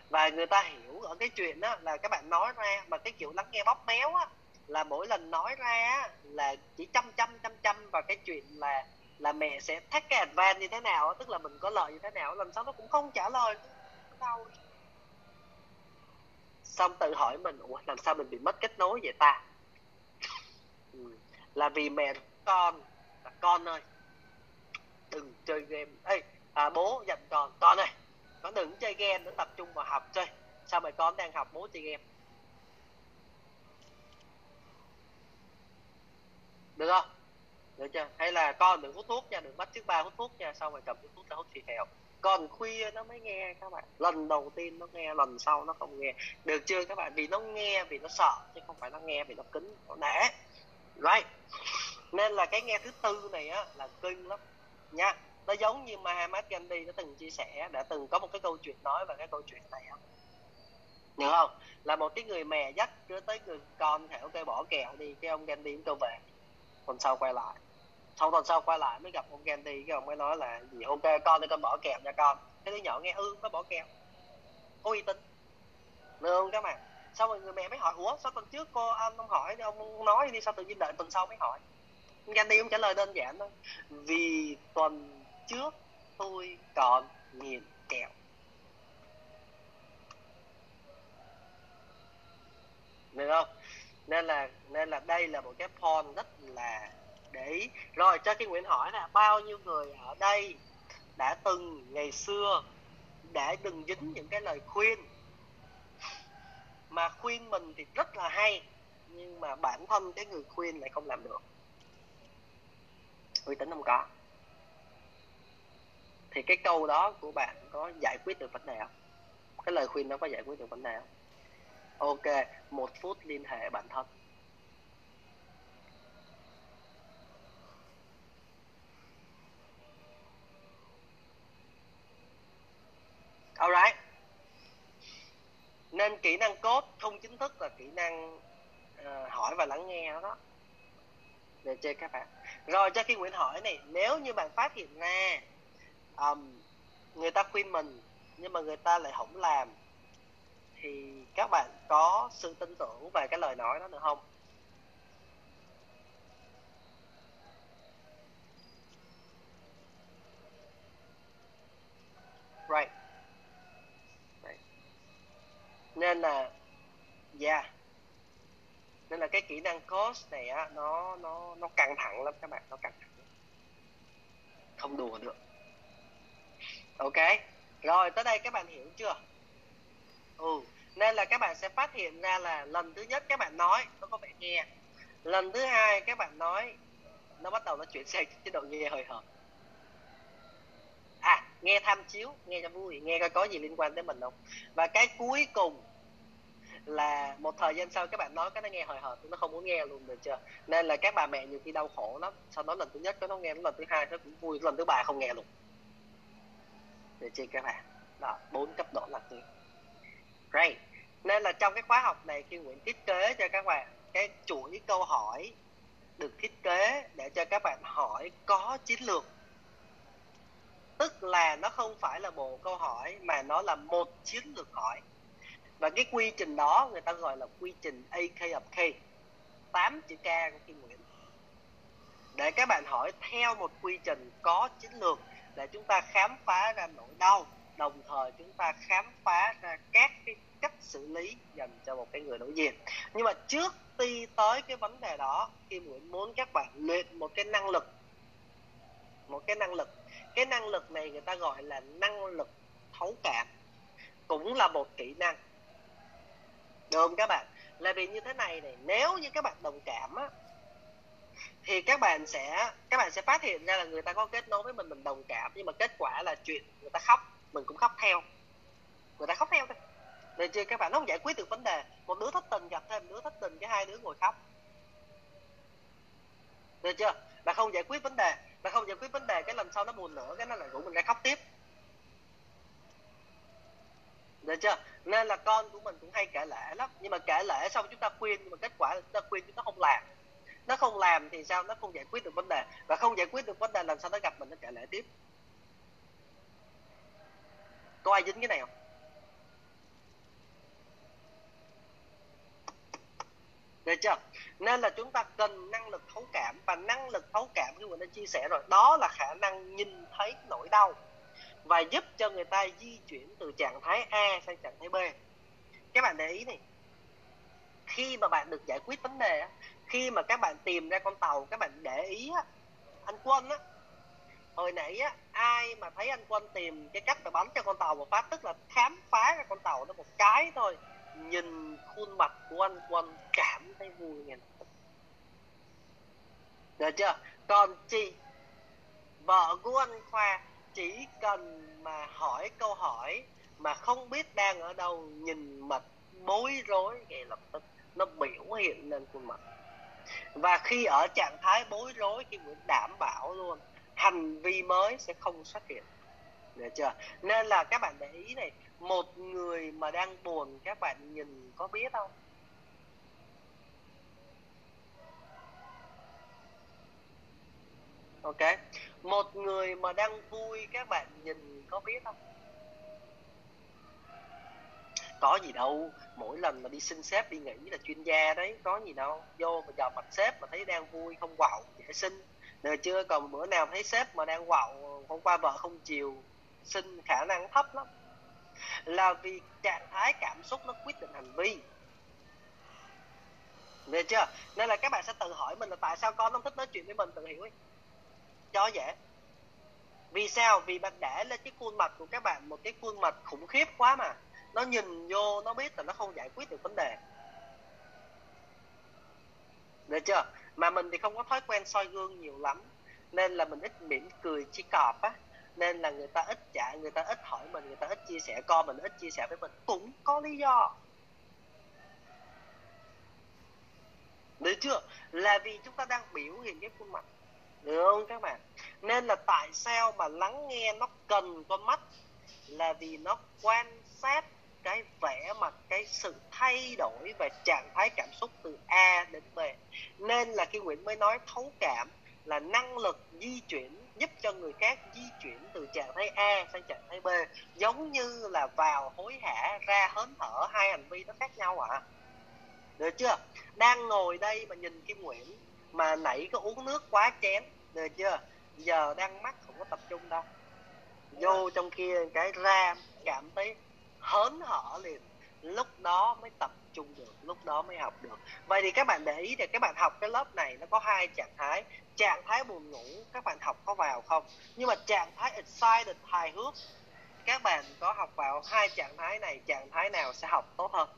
Và người ta hiểu ở cái chuyện đó là các bạn nói ra mà cái kiểu lắng nghe bóp méo á là mỗi lần nói ra là chỉ chăm chăm chăm chăm vào cái chuyện là là mẹ sẽ thách cái advance như thế nào tức là mình có lợi như thế nào lần sau nó cũng không trả lời. Đâu xong tự hỏi mình Ủa, làm sao mình bị mất kết nối vậy ta? Ừ. là vì mẹ con là con ơi đừng chơi game. Ê à, bố dặn con con ơi con đừng chơi game nó tập trung vào học chơi. Sao mày con đang học bố chơi game? Được không? Được chưa? Hay là con đừng hút thuốc nha, đừng bắt trước ba hút thuốc nha sau rồi cầm cái thuốc ra hút xì khèo còn khuya nó mới nghe các bạn. Lần đầu tiên nó nghe, lần sau nó không nghe. Được chưa các bạn? Vì nó nghe, vì nó sợ, chứ không phải nó nghe vì nó kính nó nể right. Nên là cái nghe thứ tư này á là kinh lắm. Nha, nó giống như Mahatma Gandhi đã từng chia sẻ, đã từng có một cái câu chuyện nói về cái câu chuyện này không Nhớ không? Là một cái người mẹ dắt, đưa tới người con theo cây bỏ kẹo đi, cái ông Gandhi cũng câu về tuần sau quay lại. Sau tuần sau quay lại mới gặp ông Gandhi, cái ông mới nói là gì, ok, con thì con bỏ kẹo nha con. Cái đứa nhỏ nghe ư nó bỏ kẹo. Có uy tín. Được không các bạn sau rồi người mẹ mới hỏi, ủa, sao tuần trước cô anh không hỏi, ông nói đi, sao tự nhiên đợi tuần sau mới hỏi? Gandhi cũng trả lời đơn giản thôi, vì tuần trước tôi còn nghiền kẹo. Được không? Nên là nên là đây là một cái point rất là để ý. Rồi, cho cái Nguyễn hỏi là bao nhiêu người ở đây đã từng ngày xưa để đừng dính những cái lời khuyên? Mà khuyên mình thì rất là hay, nhưng mà bản thân cái người khuyên lại không làm được. Uy tín không có. Thì cái câu đó của bạn có giải quyết được vấn đề không? Cái lời khuyên nó có giải quyết được vấn đề không? Ok một phút liên hệ bản thân. Alright nên kỹ năng cốt không chính thức là kỹ năng uh, hỏi và lắng nghe đó. Để chơi các bạn. Rồi cho khi Nguyễn hỏi này nếu như bạn phát hiện ra um, người ta khuyên mình nhưng mà người ta lại không làm thì các bạn có sự tin tưởng về cái lời nói đó được không? Right. right. Nên là dạ. Yeah. nên là cái kỹ năng coach này á nó nó nó căng thẳng lắm các bạn nó căng thẳng. Không đùa được ok. Rồi tới đây các bạn hiểu chưa ừ nên là các bạn sẽ phát hiện ra là lần thứ nhất các bạn nói, nó có vẻ nghe lần thứ hai các bạn nói, nó bắt đầu nó chuyển sang chế độ nghe hơi hợt. À nghe tham chiếu, nghe cho vui, nghe coi có gì liên quan tới mình không? Và cái cuối cùng là một thời gian sau các bạn nói cái nó nghe hồi hợt, nó không muốn nghe luôn được chưa? Nên là các bà mẹ nhiều khi đau khổ lắm. Sau đó lần thứ nhất nó nghe, lần thứ hai nó cũng vui, lần thứ ba không nghe luôn. Được chưa các bạn? Đó, bốn cấp độ là tiếng great nên là trong cái khóa học này, khi Nguyễn thiết kế cho các bạn cái chuỗi câu hỏi được thiết kế để cho các bạn hỏi có chiến lược, tức là nó không phải là bộ câu hỏi mà nó là một chiến lược hỏi. Và cái quy trình đó người ta gọi là quy trình AK of K 8 chữ K của Kim Nguyễn. Để các bạn hỏi theo một quy trình có chiến lược, để chúng ta khám phá ra nỗi đau đồng thời chúng ta khám phá ra các cái cách xử lý dành cho một cái người đối diện. Nhưng mà trước khi tới cái vấn đề đó khi muốn muốn các bạn luyện một cái năng lực. Một cái năng lực. Cái năng lực này người ta gọi là năng lực thấu cảm. Cũng là một kỹ năng. Được không các bạn? Là vì như thế này này, nếu như các bạn đồng cảm á, thì các bạn sẽ, các bạn sẽ phát hiện ra là người ta có kết nối với mình mình đồng cảm. Nhưng mà kết quả là chuyện người ta khóc mình cũng khóc theo. Người ta khóc theo thôi. Để chưa các bạn nó không giải quyết được vấn đề, một đứa thất tình gặp thêm đứa thất tình cái hai đứa ngồi khóc. Được chưa? Mà không giải quyết vấn đề, mà không giải quyết vấn đề, cái lần sau nó buồn nữa cái nó lại rủ mình ra khóc tiếp. Được chưa? Nên là con của mình cũng hay kể lễ lắm. Nhưng mà kể lễ xong chúng ta khuyên, nhưng mà kết quả là chúng ta khuyên chúng ta không làm. Nó không làm thì sao? Nó không giải quyết được vấn đề. Và không giải quyết được vấn đề, lần sau nó gặp mình nó kể lễ tiếp có ai dính cái này không? Được chưa? Nên là chúng ta cần năng lực thấu cảm và năng lực thấu cảm như mình đã chia sẻ rồi, đó là khả năng nhìn thấy nỗi đau và giúp cho người ta di chuyển từ trạng thái A sang trạng thái B. Các bạn để ý này, khi mà bạn được giải quyết vấn đề khi mà các bạn tìm ra con tàu, các bạn để ý anh quân á hồi nãy á, ai mà thấy anh quân tìm cái cách để bắn cho con tàu một phát, tức là khám phá ra con tàu nó một cái thôi, nhìn khuôn mặt của anh quân cảm thấy vui nghe được chưa? Còn chị, vợ của anh khoa chỉ cần mà hỏi câu hỏi mà không biết đang ở đâu, nhìn mặt bối rối, ngay lập tức nó biểu hiện lên khuôn mặt. Và khi ở trạng thái bối rối thì Nguyễn đảm bảo luôn hành vi mới sẽ không xuất hiện. Được chưa? Nên là các bạn để ý này, một người mà đang buồn, các bạn nhìn có biết không? Ok. Một người mà đang vui, các bạn nhìn có biết không? Có gì đâu. Mỗi lần mà đi xin sếp, đi nghỉ là chuyên gia đấy, có gì đâu. Vô mà giờ mặt sếp mà thấy đang vui, không quạo, dễ xin được chưa, còn bữa nào thấy sếp mà đang quạo, hôm qua vợ không chiều xin khả năng thấp lắm. Là vì trạng thái cảm xúc nó quyết định hành vi. Được chưa? Nên là các bạn sẽ tự hỏi mình là tại sao con không thích nói chuyện với mình, tự hiểu ấy. Cho dễ. Vì sao? Vì bạn để lên cái khuôn mặt của các bạn một cái khuôn mặt khủng khiếp quá mà. Nó nhìn vô, nó biết là nó không giải quyết được vấn đề. Được chưa? Mà mình thì không có thói quen soi gương nhiều lắm. Nên là mình ít mỉm cười chỉ cọp á. Nên là người ta ít trả, người ta ít hỏi mình, người ta ít chia sẻ, con mình ít chia sẻ với mình. Cũng có lý do. Được chưa? Là vì chúng ta đang biểu hiện cái khuôn mặt. Được không các bạn? Nên là tại sao mà lắng nghe nó cần con mắt? Là vì nó quan sát cái vẻ mặt, cái sự thay đổi về trạng thái cảm xúc từ A đến B. Nên là khi Nguyễn mới nói thấu cảm là năng lực di chuyển giúp cho người khác di chuyển từ trạng thái A sang trạng thái B, giống như là vào hối hả ra hớn hở, hai hành vi nó khác nhau ạ. À. được chưa? Đang ngồi đây mà nhìn Kim Nguyễn mà nãy có uống nước quá chén, được chưa? Giờ đang mắt không có tập trung đâu. Vô trong kia cái ra cảm thấy hớn hở liền. Lúc đó mới tập trung được, lúc đó mới học được. Vậy thì các bạn để ý thì các bạn học cái lớp này nó có hai trạng thái. Trạng thái buồn ngủ, các bạn học có vào không? Nhưng mà trạng thái excited, hài hước, các bạn có học vào hai trạng thái này, trạng thái nào sẽ học tốt hơn?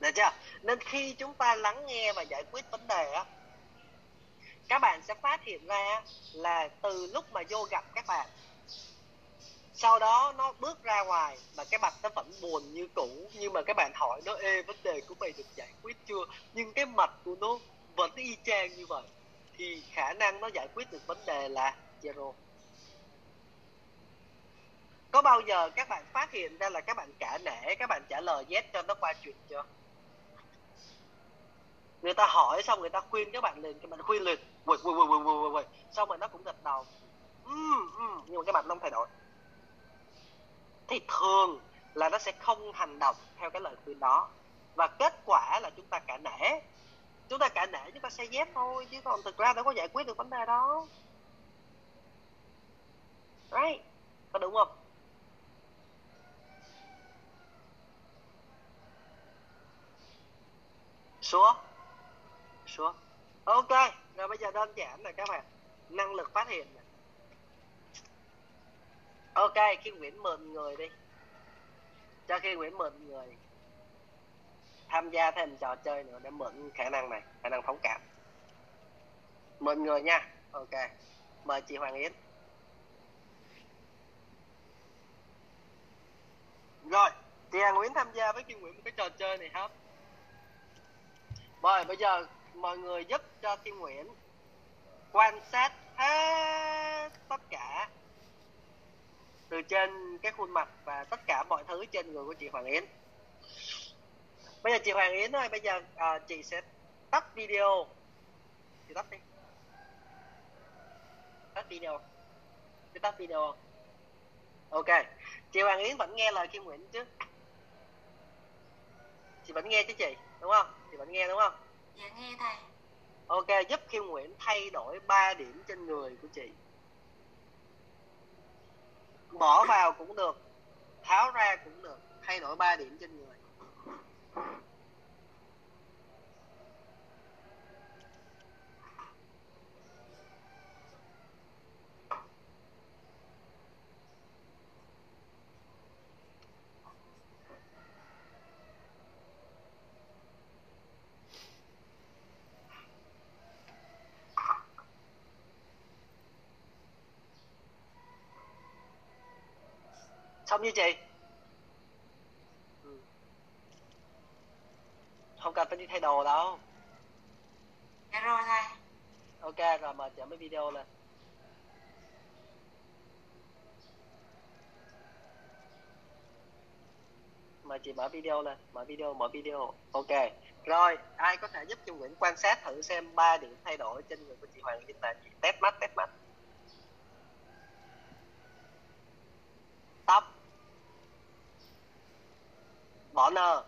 Được chưa? Nên khi chúng ta lắng nghe và giải quyết vấn đề á các bạn sẽ phát hiện ra là từ lúc mà vô gặp các bạn, sau đó nó bước ra ngoài và cái mặt nó vẫn buồn như cũ. Nhưng mà các bạn hỏi nó, ê, vấn đề của mày được giải quyết chưa? Nhưng cái mặt của nó vẫn y chang như vậy, thì khả năng nó giải quyết được vấn đề là zero. Có bao giờ các bạn phát hiện ra là các bạn cả nể các bạn trả lời yes cho nó qua chuyện chưa? Người ta hỏi xong người ta khuyên các bạn liền các bạn khuyên liền quỳ quỳ quỳ quỳ quỳ quỳ xong rồi nó cũng gật đầu. Uhm, uhm. nhưng mà các bạn không thay đổi. Thì thường là nó sẽ không hành động theo cái lời khuyên đó. Và kết quả là chúng ta cả nể. Chúng ta cả nể chúng ta sẽ dép thôi chứ còn thực ra đâu có giải quyết được vấn đề đó. Right? Có đúng không? Sure? Xuống. Ok, rồi bây giờ đơn giản này các bạn, năng lực phát hiện này. ok, khi nguyễn mượn người đi. Cho khi nguyễn mượn người, tham gia thêm trò chơi nữa để mượn khả năng này, khả năng phóng cảm. Mượn người nha. Ok, mời chị hoàng yến. Rồi, chị Hà Nguyễn tham gia với Kim Nguyễn một cái trò chơi này hết rồi, bây giờ mọi người giúp cho Kim Nguyễn quan sát hết tất cả từ trên cái khuôn mặt và tất cả mọi thứ trên người của chị Hoàng Yến. Bây giờ chị Hoàng Yến ơi bây giờ à, chị sẽ tắt video. Chị tắt đi. Tắt video. Chị tắt video. Ok chị Hoàng Yến vẫn nghe lời Kim Nguyễn chứ? Chị vẫn nghe chứ chị đúng không? Chị vẫn nghe đúng không? Dạ nghe thầy. Ok, giúp khiêu Nguyễn thay đổi 3 điểm trên người của chị. Bỏ vào cũng được, tháo ra cũng được, thay đổi 3 điểm trên người. Xong như chị ừ. không cần phải đi thay đồ đâu. Dạ rồi thầy. Ok rồi mời chở mấy video lên. Mời chị mở video lên mở video mở video. Ok rồi ai có thể giúp cho Nguyễn quan sát thử xem ba điểm thay đổi trên người của chị Hoàng Linh là gì? Test mắt test mắt tóc bỏ nơ.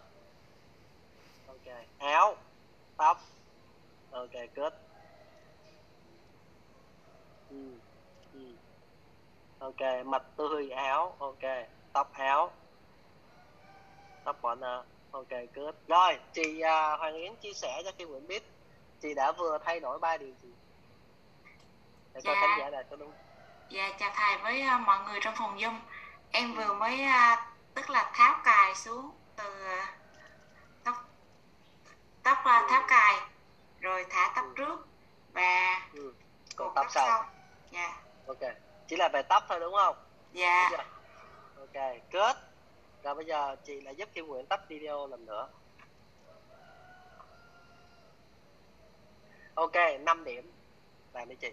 Ok áo tóc. Ok good ừ. Ừ. ok mặt tươi áo ok tóc áo tóc bỏ nơ. Ok good rồi chị uh, Hoàng Yến chia sẻ cho Kim Nguyễn biết chị đã vừa thay đổi ba điều gì. Để cho Dạ. khán giả đạt có đúng. Dạ chào thầy với à, mọi người trong phòng Zoom. Em vừa mới à, tức là tháo cài xuống từ tóc tóc à, tháo cài rồi thả tóc trước và ừ. còn cột tóc sau. dạ. Ok chỉ là về tóc thôi đúng không? Dạ. Ok good rồi bây giờ chị lại giúp Kim Nguyễn tắt video lần nữa. Ok 5 điểm. Làm đi chị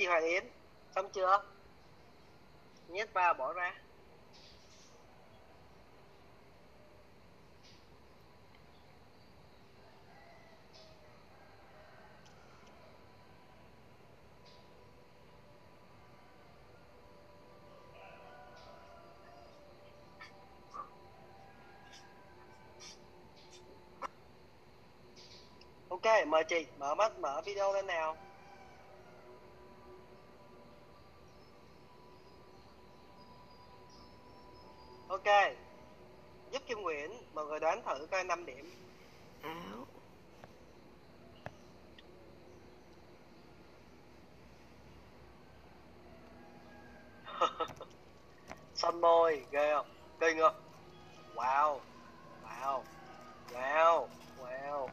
chị Hoàng Yến. Xong chưa? Nhét vào bỏ ra. Ok, mời chị mở mắt mở video lên nào. Ok. Giúp Kim Nguyễn mọi người đoán thử coi 5 điểm. Áo. Son môi ghê không? Kinh không wow. Wow. Wow. Wow.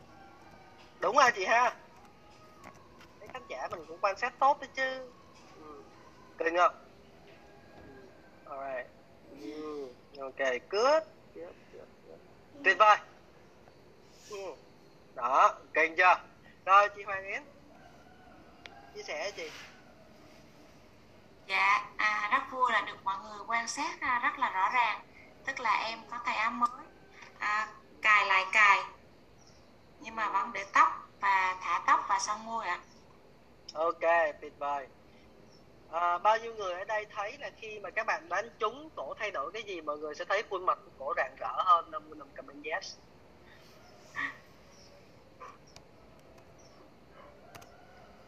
Đúng rồi chị ha. Mấy khán giả mình cũng quan sát tốt đấy chứ. Ừ. kinh không ừ. alright. Ừ. ok good tuyệt vời. Ừ. đó kinh chưa? Rồi chị Hoàng Yến. Chia sẻ chị. Dạ, à, rất vui là được mọi người quan sát à, rất là rõ ràng. Tức là em có tay áo mới. À, Cài lại cài. Nhưng mà vẫn để tóc và thả tóc và son môi ạ. Ok tuyệt vời à, bao nhiêu người ở đây thấy là khi mà các bạn đoán trúng cổ thay đổi cái gì mọi người sẽ thấy khuôn mặt của cổ rạng rỡ hơn nằm nằm comment yes.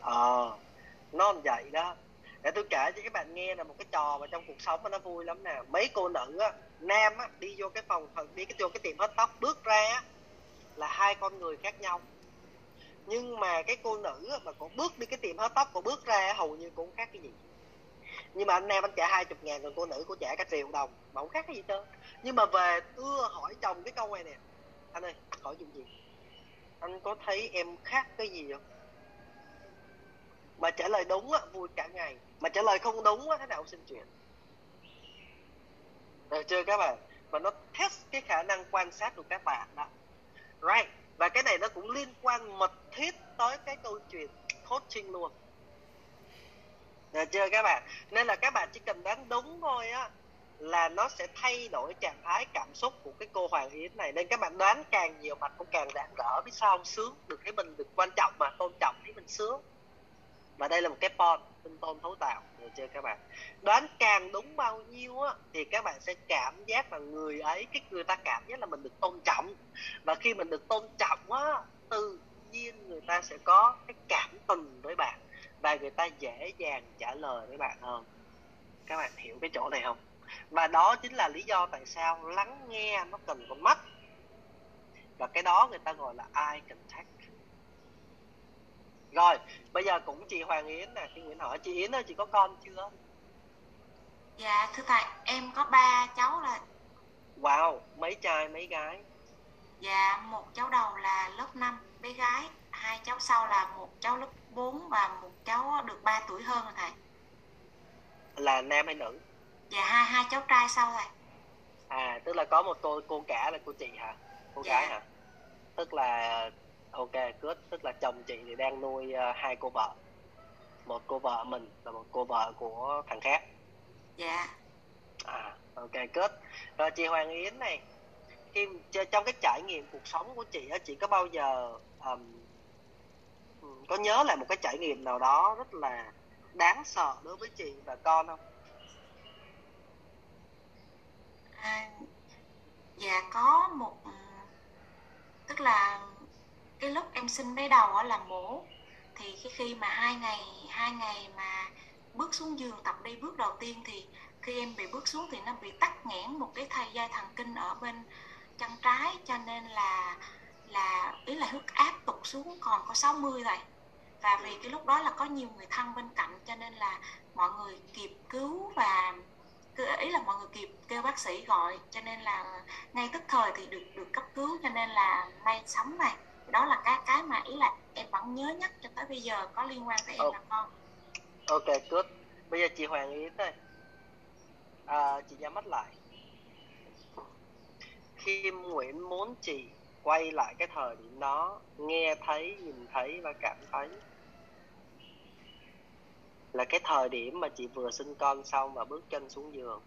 Ờ nó làm vậy đó. Để tôi kể cho các bạn nghe là một cái trò mà trong cuộc sống mà nó vui lắm nè. Mấy cô nữ á nam á đi vô cái phòng đi cái vô cái tiệm hớt tóc bước ra á là hai con người khác nhau. Nhưng mà cái cô nữ mà cũng bước đi cái tiệm hớt tóc cô bước ra hầu như cũng khác cái gì nhưng mà anh nam anh trả hai chục ngàn, còn cô nữ cô trả cả triệu đồng, mà không khác cái gì hết nhưng mà về ưa hỏi chồng cái câu này nè. Anh ơi hỏi chuyện gì? Anh có thấy em khác cái gì không? Mà trả lời đúng á, vui cả ngày. Mà trả lời không đúng á, thế nào xin chuyện? Được chưa các bạn? Và nó test cái khả năng quan sát của các bạn đó. Right. Và cái này nó cũng liên quan mật thiết tới cái câu chuyện coaching luôn được chưa các bạn? Nên là các bạn chỉ cần đoán đúng thôi á, là nó sẽ thay đổi trạng thái cảm xúc của cái cô Hoàng Yến này. Nên các bạn đoán càng nhiều mặt cũng càng rạng rỡ. Biết sao không? Sướng. Được thấy mình được quan trọng mà. Tôn trọng thấy mình sướng. Và đây là một cái pon tinh tôn thấu tạo. Được chưa các bạn? Đoán càng đúng bao nhiêu á, thì các bạn sẽ cảm giác là người ấy, cái người ta cảm giác là mình được tôn trọng. Và khi mình được tôn trọng á, tự nhiên người ta sẽ có cái cảm tình với bạn và người ta dễ dàng trả lời với bạn hơn. Các bạn hiểu cái chỗ này không? Và đó chính là lý do tại sao lắng nghe nó cần con mắt. Và cái đó người ta gọi là eye contact. Rồi bây giờ cũng chị Hoàng Yến nè chị Nguyễn hỏi. Chị Yến ơi chị có con chưa? Dạ thưa thầy em có ba cháu là wow mấy trai mấy gái? Dạ một cháu đầu là lớp 5 bé gái hai cháu sau là một cháu lớp 4 và một cháu được 3 tuổi hơn rồi thầy. Là nam hay nữ? Dạ hai hai cháu trai sau thầy. À tức là có một cô cô cả là cô chị hả? Cô Dạ. gái hả? Tức là ok good. Tức là chồng chị thì đang nuôi ờ, hai cô vợ. Một cô vợ mình và một cô vợ của thằng khác. Dạ. À ok good. Rồi chị Hoàng Yến này khi trong cái trải nghiệm cuộc sống của chị á chị có bao giờ ừm, có nhớ lại một cái trải nghiệm nào đó rất là đáng sợ đối với chị và con không? À, Dạ có một tức là cái lúc em sinh bé đầu là mổ. Thì cái khi mà hai ngày hai ngày mà bước xuống giường tập đi bước đầu tiên thì khi em bị bước xuống thì nó bị tắc nghẽn một cái thay dây thần kinh ở bên chân trái cho nên là là ý là huyết áp tụt xuống còn có 60 rồi và vì cái lúc đó là có nhiều người thân bên cạnh cho nên là mọi người kịp cứu và cứ- ý là mọi người kịp kêu bác sĩ gọi. Cho nên là ngay tức thời thì được được cấp cứu cho nên là may sống này. Đó là cái cái mà ý là em vẫn nhớ nhất cho tới bây giờ có liên quan tới em Ồ. và con. Ok good. Bây giờ chị Hoàng Yến đây à, chị nhắm mắt lại. Kim Nguyễn muốn chị quay lại cái thời điểm đó nghe thấy nhìn thấy và cảm thấy là cái thời điểm mà chị vừa sinh con xong và bước chân xuống giường.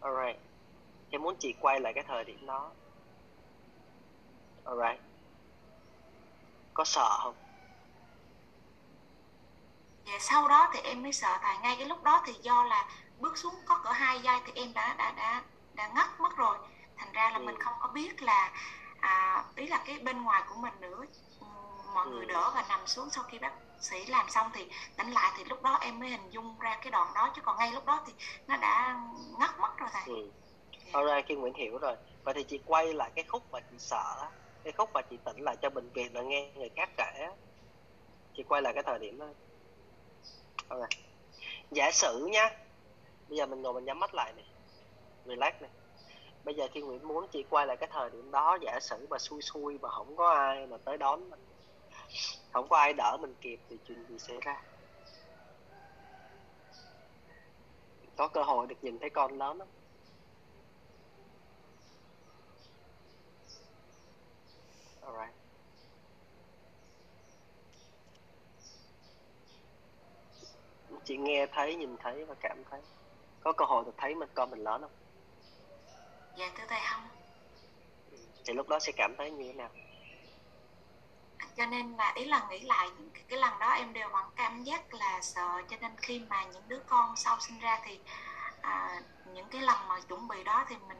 Alright. Em muốn chị quay lại cái thời điểm đó. Alright. Có sợ không? Dạ sau đó thì em mới sợ tại ngay cái lúc đó thì do là bước xuống có cỡ hai giây thì em đã đã đã đã ngất mất rồi. Thành ra là ừ. mình không có biết là à, ý là cái bên ngoài của mình nữa. Mọi ừ. người đỡ và nằm xuống sau khi bác sĩ làm xong thì tỉnh lại thì lúc đó em mới hình dung ra cái đoạn đó chứ còn ngay lúc đó thì nó đã ngất mất rồi thầy. Ừ. Alright, khi Nguyễn hiểu rồi. Vậy thì chị quay lại cái khúc mà chị sợ Cái khúc mà chị tỉnh lại cho bệnh viện là nghe người khác kể Chị quay lại cái thời điểm đó. Alright. Giả sử nhá Bây giờ mình ngồi mình nhắm mắt lại này Relax này Bây giờ khi Nguyễn muốn chị quay lại cái thời điểm đó Giả sử mà xui xui mà không có ai mà tới đón mình Không có ai đỡ mình kịp thì chuyện gì xảy ra Có cơ hội được nhìn thấy con lớn không Alright. Chị nghe thấy, nhìn thấy và cảm thấy Có cơ hội được thấy mình con mình lớn không? Dạ thưa thầy không Thì lúc đó sẽ cảm thấy như thế nào? Cho nên là ý là nghĩ lại những cái, cái lần đó em đều vẫn cảm giác là sợ. Cho nên khi mà những đứa con sau sinh ra thì à, những cái lần mà chuẩn bị đó thì mình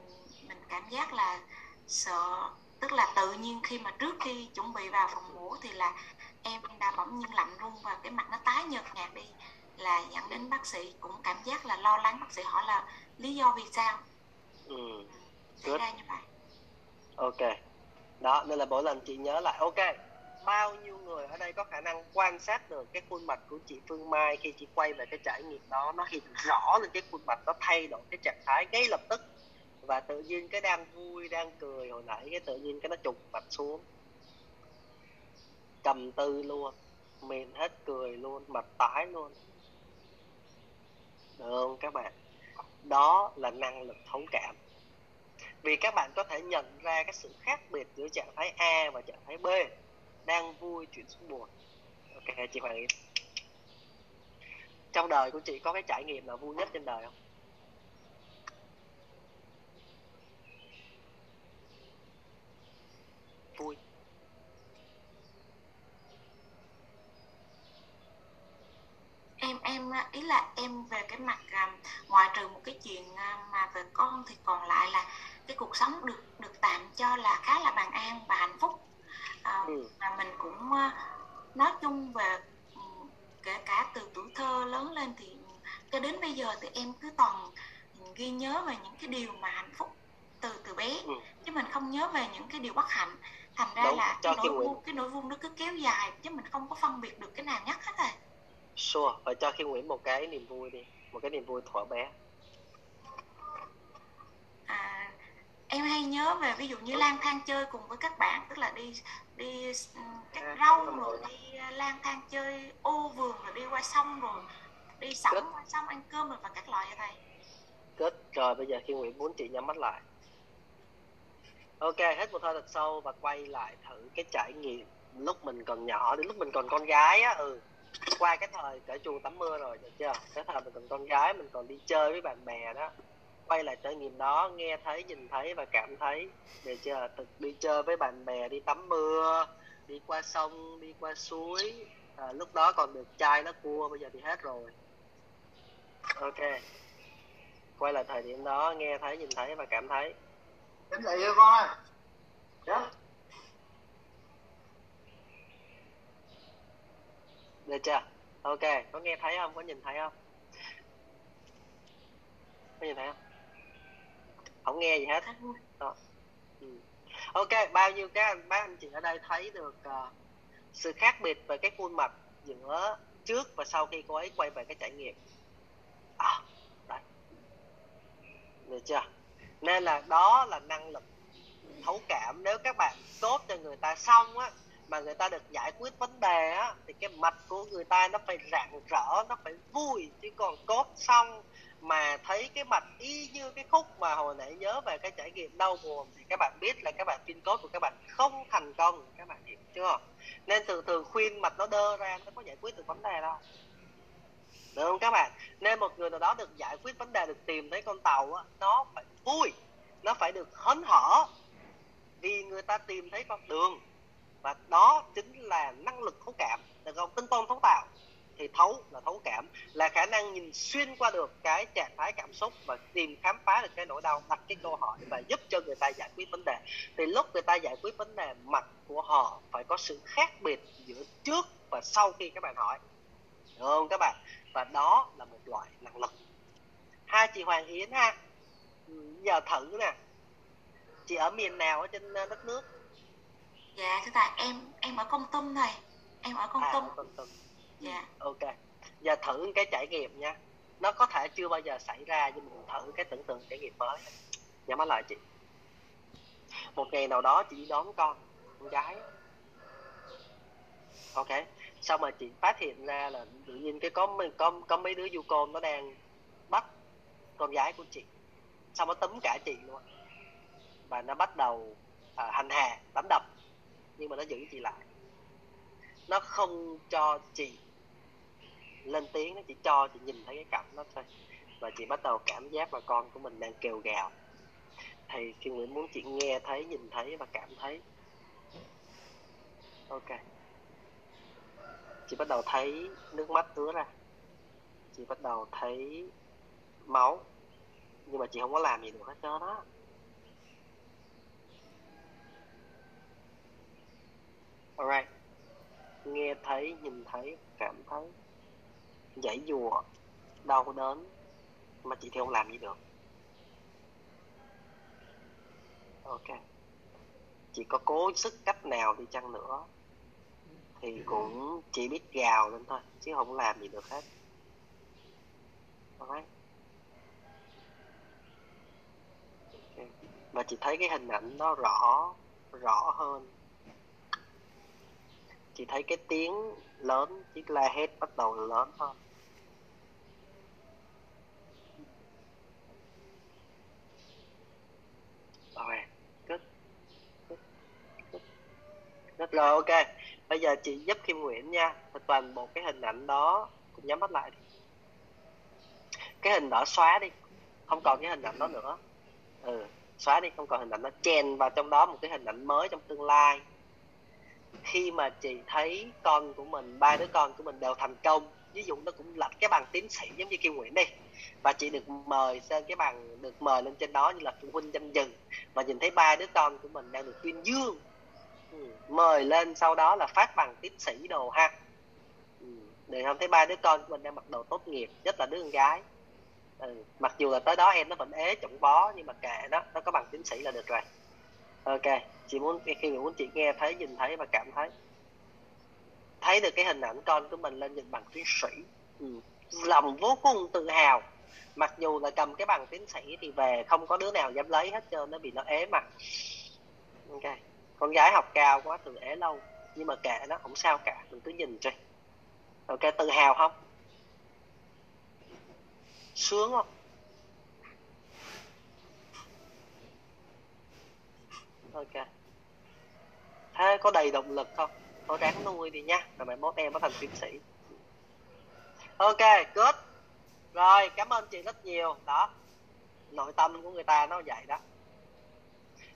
mình cảm giác là sợ. Tức là tự nhiên khi mà trước khi chuẩn bị vào phòng ngủ thì là em đã bỗng nhiên lạnh run và cái mặt nó tái nhợt nhạt đi. Là dẫn đến bác sĩ cũng cảm giác là lo lắng. Bác sĩ hỏi là lý do vì sao? Ừ. xảy ra như vậy. Ok. Đó nên là mỗi lần chị nhớ lại ok bao nhiêu người ở đây có khả năng quan sát được cái khuôn mặt của chị Phương Mai khi chị quay về cái trải nghiệm đó? Nó hiện rõ lên cái khuôn mặt nó thay đổi cái trạng thái ngay lập tức. Và tự nhiên cái đang vui, đang cười hồi nãy, cái tự nhiên cái nó trục mặt xuống. Trầm tư luôn mền hết cười luôn, mặt tái luôn. Được không các bạn? Đó là năng lực thấu cảm. Vì các bạn có thể nhận ra cái sự khác biệt giữa trạng thái A và trạng thái B đang vui chuyển xuống buồn. Ok, chị Hoàng Yến trong đời của chị có cái trải nghiệm nào vui nhất trên đời không? Vui. Em em à, ý là em về cái mặt à, ngoài trừ một cái chuyện à, mà về con thì còn lại là cái cuộc sống được được tạm cho là khá là bình an và hạnh phúc à, ừ. và mình cũng à, nói chung về ừ, kể cả từ tuổi thơ lớn lên thì cho đến bây giờ thì em cứ toàn ghi nhớ về những cái điều mà hạnh phúc từ từ bé. Ừ. chứ mình không nhớ về những cái điều bất hạnh. Thành ra Đúng, là cái nỗi vuông cái nỗi vuông nó cứ kéo dài chứ mình không có phân biệt được cái nào nhất hết rồi sure. Phải cho khi Nguyễn một cái niềm vui đi một cái niềm vui thuở bé. À, em hay nhớ về ví dụ như lang thang chơi cùng với các bạn tức là đi đi ừ, cắt rau rồi. đi à, lang thang chơi ô vườn rồi đi qua sông rồi đi sẵn qua sông ăn cơm rồi và các loại vậy thầy. Kết. Rồi bây giờ khi Nguyễn muốn chị nhắm mắt lại. Ok hết một hơi thật sâu và quay lại thử cái trải nghiệm lúc mình còn nhỏ đến lúc mình còn con gái á ừ. Qua cái thời cởi chuồng tắm mưa rồi được chưa? Cái thời mình còn con gái mình còn đi chơi với bạn bè đó quay lại trải nghiệm đó nghe thấy nhìn thấy và cảm thấy. Chưa thực đi chơi với bạn bè đi tắm mưa đi qua sông đi qua suối. À, lúc đó còn được chai nó cua bây giờ thì hết rồi. Ok. Quay lại thời điểm đó nghe thấy nhìn thấy và cảm thấy. Tỉnh dậy rồi con ơi dạ. Được chưa? Ok. Có nghe thấy không? Có nhìn thấy không? Có nhìn thấy không không nghe gì hết. Đó. Ừ. ok bao nhiêu các anh bác anh chị ở đây thấy được uh, sự khác biệt về cái khuôn mặt giữa trước và sau khi cô ấy quay về cái trải nghiệm? À, đấy được chưa? Nên là đó là năng lực thấu cảm. Nếu các bạn tốt cho người ta xong á mà người ta được giải quyết vấn đề á thì cái mặt của người ta nó phải rạng rỡ nó phải vui. Chứ còn cốt xong mà thấy cái mặt y như cái khúc mà hồi nãy nhớ về cái trải nghiệm đau buồn thì các bạn biết là các bạn pin cốt của các bạn không thành công, các bạn hiểu chưa? Nên thường thường khuyên mặt nó đơ ra, nó có giải quyết được vấn đề đâu. Được không các bạn? Nên một người nào đó được giải quyết vấn đề, được tìm thấy con tàu á, nó phải vui, nó phải được hớn hở vì người ta tìm thấy con đường. Và đó chính là năng lực thấu cảm, được không? Tinh tôn thấu tạo thì thấu là thấu cảm là khả năng nhìn xuyên qua được cái trạng thái cảm xúc và tìm khám phá được cái nỗi đau đặt cái câu hỏi và giúp cho người ta giải quyết vấn đề. Thì lúc người ta giải quyết vấn đề mặt của họ phải có sự khác biệt giữa trước và sau khi các bạn hỏi. Được không các bạn? Và đó là một loại năng lực. Hai chị Hoàng Yến ha. Giờ thử nè. Chị ở miền nào ở trên ờ, đất nước? Dạ thưa thầy em em ở công tum này em ở công à, tum. công tum yeah. ok. Giờ thử cái trải nghiệm nha. Nó có thể chưa bao giờ xảy ra nhưng mình thử cái tưởng tượng trải nghiệm mới. Nhắm mắt lại chị. Một ngày nào đó chị đón con con gái. Ok. Xong mà chị phát hiện ra là tự nhiên cái có có có mấy đứa du côn nó đang bắt con gái của chị. Xong nó tấm cả chị luôn. Và nó bắt đầu à, hành hà đánh đập nhưng mà nó giữ chị lại. Nó không cho chị lên tiếng, nó chỉ cho chị nhìn thấy cái cảnh đó thôi. Và chị bắt đầu cảm giác là con của mình đang kêu gào. Thì khi Nguyễn muốn chị nghe thấy, nhìn thấy và cảm thấy. Ok. Chị bắt đầu thấy nước mắt ứa ra. Chị bắt đầu thấy máu. Nhưng mà chị không có làm gì được hết trơn đó alright. Nghe thấy, nhìn thấy, cảm thấy giải dùa đau đớn mà chị thì không làm gì được. Ok. Chị có cố sức cách nào đi chăng nữa thì cũng chỉ biết gào lên thôi, chứ không làm gì được hết. Alright okay. và chị thấy cái hình ảnh nó rõ rõ hơn. Chị thấy cái tiếng lớn, chiếc la hét bắt đầu lớn hơn. Rồi rất good. good. rồi, ok. Bây giờ chị giúp Kim Nguyễn nha. Toàn bộ cái hình ảnh đó cũng nhắm mắt lại đi. Cái hình đó xóa đi. Không còn cái hình ảnh đó nữa. Ừ xóa đi. Không còn hình ảnh đó chèn vào trong đó một cái hình ảnh mới trong tương lai. Khi mà chị thấy con của mình, ba đứa con của mình đều thành công ví dụ nó cũng lập cái bằng tiến sĩ giống như kêu Nguyễn đi. Và chị được mời lên cái bằng, được mời lên trên đó như là phụ huynh danh dự. Và nhìn thấy ba đứa con của mình đang được tuyên dương. Ừ, mời lên sau đó là phát bằng tiến sĩ đồ ha. Ừ, Để không thấy ba đứa con của mình đang mặc đồ tốt nghiệp, nhất là đứa con gái. Ừ. mặc dù là tới đó em nó vẫn ế chổng bó, nhưng mà kệ đó nó có bằng tiến sĩ là được rồi. Ok, chị muốn, khi mà muốn chị nghe thấy, nhìn thấy và cảm thấy thấy được cái hình ảnh con của mình lên nhìn bằng tiến sĩ. Ừ. lòng vô cùng tự hào. Mặc dù là cầm cái bằng tiến sĩ thì về không có đứa nào dám lấy hết trơn nó bị nó ế mặt. Ok con gái học cao quá từ ế lâu. Nhưng mà kệ nó không sao cả mình cứ nhìn chơi ok tự hào không? Sướng không? Ok. Thế có đầy động lực không thôi đáng nuôi đi nha. Rồi mày mốt em có thành tiến sĩ. Ok, good. Rồi, cảm ơn chị rất nhiều. Đó. Nội tâm của người ta nó vậy đó.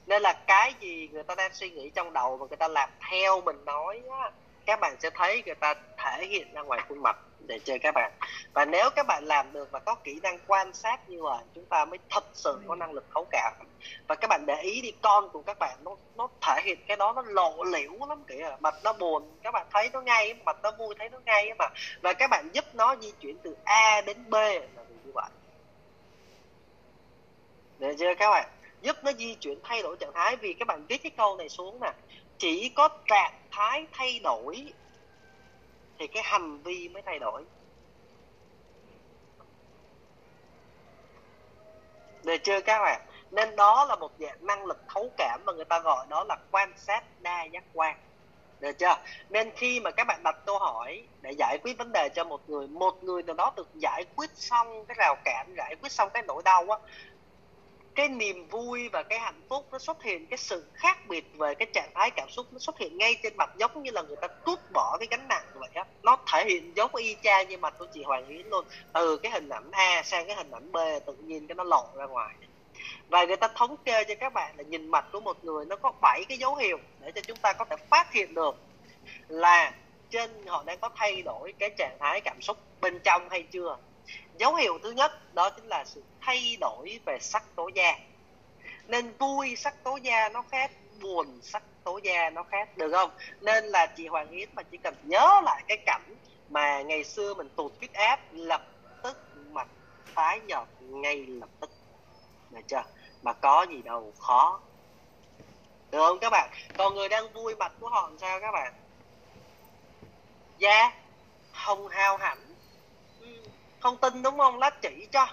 Nên là cái gì người ta đang suy nghĩ trong đầu mà người ta làm theo mình nói á, các bạn sẽ thấy người ta thể hiện ra ngoài khuôn mặt để chơi các bạn. Và nếu các bạn làm được và có kỹ năng quan sát như vậy, chúng ta mới thật sự có năng lực thấu cảm. Và các bạn để ý đi, con của các bạn nó nó thể hiện cái đó, nó lộ liễu lắm kìa. Mặt nó buồn, các bạn thấy nó ngay, mặt nó vui, thấy nó ngay mà. Và các bạn giúp nó di chuyển từ A đến B là như vậy. Để chưa các bạn? Giúp nó di chuyển thay đổi trạng thái, vì các bạn viết cái câu này xuống nè. Chỉ có trạng thái thay đổi thì cái hành vi mới thay đổi. Được chưa các bạn? Nên đó là một dạng năng lực thấu cảm và người ta gọi đó là quan sát đa giác quan. Được chưa? Nên khi mà các bạn đặt câu hỏi để giải quyết vấn đề cho một người một người nào đó được giải quyết xong cái rào cản, giải quyết xong cái nỗi đau á cái niềm vui và cái hạnh phúc nó xuất hiện, cái sự khác biệt về cái trạng thái cảm xúc nó xuất hiện ngay trên mặt giống như là người ta trút bỏ cái gánh nặng vậy á. Nó thể hiện giống y chang như mặt của chị Hoàng Yến luôn. Từ cái hình ảnh A sang cái hình ảnh B, tự nhiên cái nó lộ ra ngoài. Và người ta thống kê cho các bạn là nhìn mặt của một người nó có 7 cái dấu hiệu để cho chúng ta có thể phát hiện được là trên họ đang có thay đổi cái trạng thái cảm xúc bên trong hay chưa dấu hiệu thứ nhất đó chính là sự thay đổi về sắc tố da. Nên vui sắc tố da nó khác, buồn sắc tố da nó khác, được không? Nên là chị Hoàng Yến mà chỉ cần nhớ lại cái cảnh mà ngày xưa mình tụt huyết áp, lập tức mặt tái nhợt ngay lập tức. Được chưa? Mà có gì đâu, khó. Được không các bạn? Còn người đang vui mặt của họ làm sao các bạn? Da hồng hào hẳn không tin đúng không? Lát chỉ cho.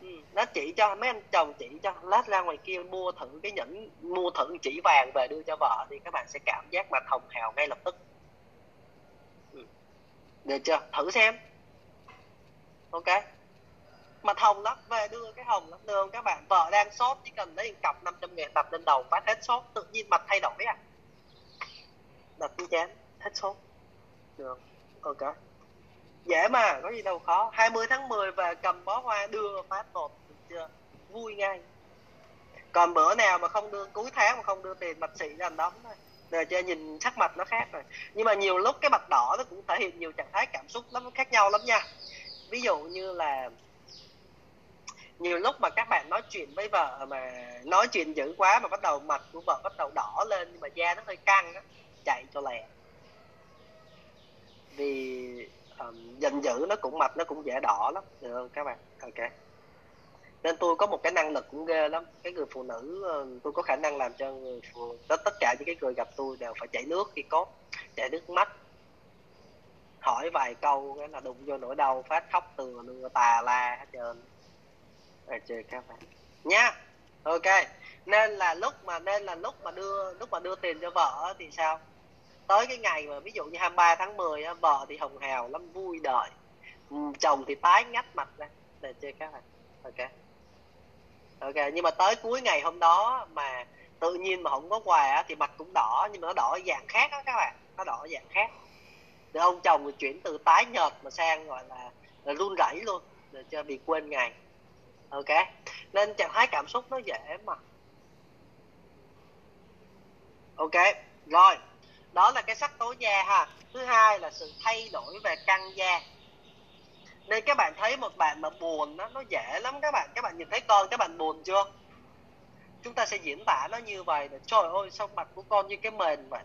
Ừ, lát chỉ cho. Mấy anh chồng chỉ cho. Lát ra ngoài kia mua thử cái nhẫn mua thử chỉ vàng về đưa cho vợ thì các bạn sẽ cảm giác mà hồng hào ngay lập tức. Ừ. được chưa? Thử xem. Ok. Mà hồng lắm về đưa cái hồng lắm. Được không các bạn? Vợ đang sốt chỉ cần lấy cặp 500 ngàn đặt lên đầu phát hết sốt tự nhiên mặt thay đổi à? Đặt cái chén hết sốt được ok dễ mà, có gì đâu khó. 20 tháng 10 về cầm bó hoa đưa phát một, được chưa? Vui ngay. Còn bữa nào mà không đưa, cuối tháng mà không đưa tiền mặt sĩ là đóng thôi. Để cho nhìn sắc mặt nó khác rồi. Nhưng mà nhiều lúc cái mặt đỏ nó cũng thể hiện nhiều trạng thái cảm xúc lắm, khác nhau lắm nha. Ví dụ như là nhiều lúc mà các bạn nói chuyện với vợ mà nói chuyện dữ quá mà bắt đầu mặt của vợ bắt đầu đỏ lên, nhưng mà da nó hơi căng á, chạy cho lẹ. Vì um, giận dữ nó cũng mạch nó cũng dễ đỏ lắm. Được không các bạn? Ok. Nên tôi có một cái năng lực cũng ghê lắm. Cái người phụ nữ tôi có khả năng làm cho người phụ tất tất cả những cái người gặp tôi đều phải chảy nước khi có chảy nước mắt. Hỏi vài câu cái là đụng vô nỗi đau phát khóc từ nửa tà la hết trơn. À, chơi các bạn. Nha ok. Nên là lúc mà nên là lúc mà đưa lúc mà đưa tiền cho vợ thì sao? Tới cái ngày mà ví dụ như 23 tháng 10 á, vợ thì hồng hào lắm vui đời. Ừ, chồng thì tái ngắt mặt ra. Để chơi các bạn ok. Ok nhưng mà tới cuối ngày hôm đó mà tự nhiên mà không có quà thì mặt cũng đỏ nhưng mà nó đỏ dạng khác đó các bạn. Nó đỏ dạng khác. Để ông chồng chuyển từ tái nhợt mà sang gọi là, là run rẩy luôn để cho bị quên ngày. Ok. Nên trạng thái cảm xúc nó dễ mà. Ok. Rồi đó là cái sắc tố da ha. Thứ hai là sự thay đổi về căng da. Nên các bạn thấy một bạn mà buồn nó nó dễ lắm các bạn. Các bạn nhìn thấy con, các bạn buồn chưa? Chúng ta sẽ diễn tả nó như vậy là, trời ơi, sao mặt của con như cái mền vậy?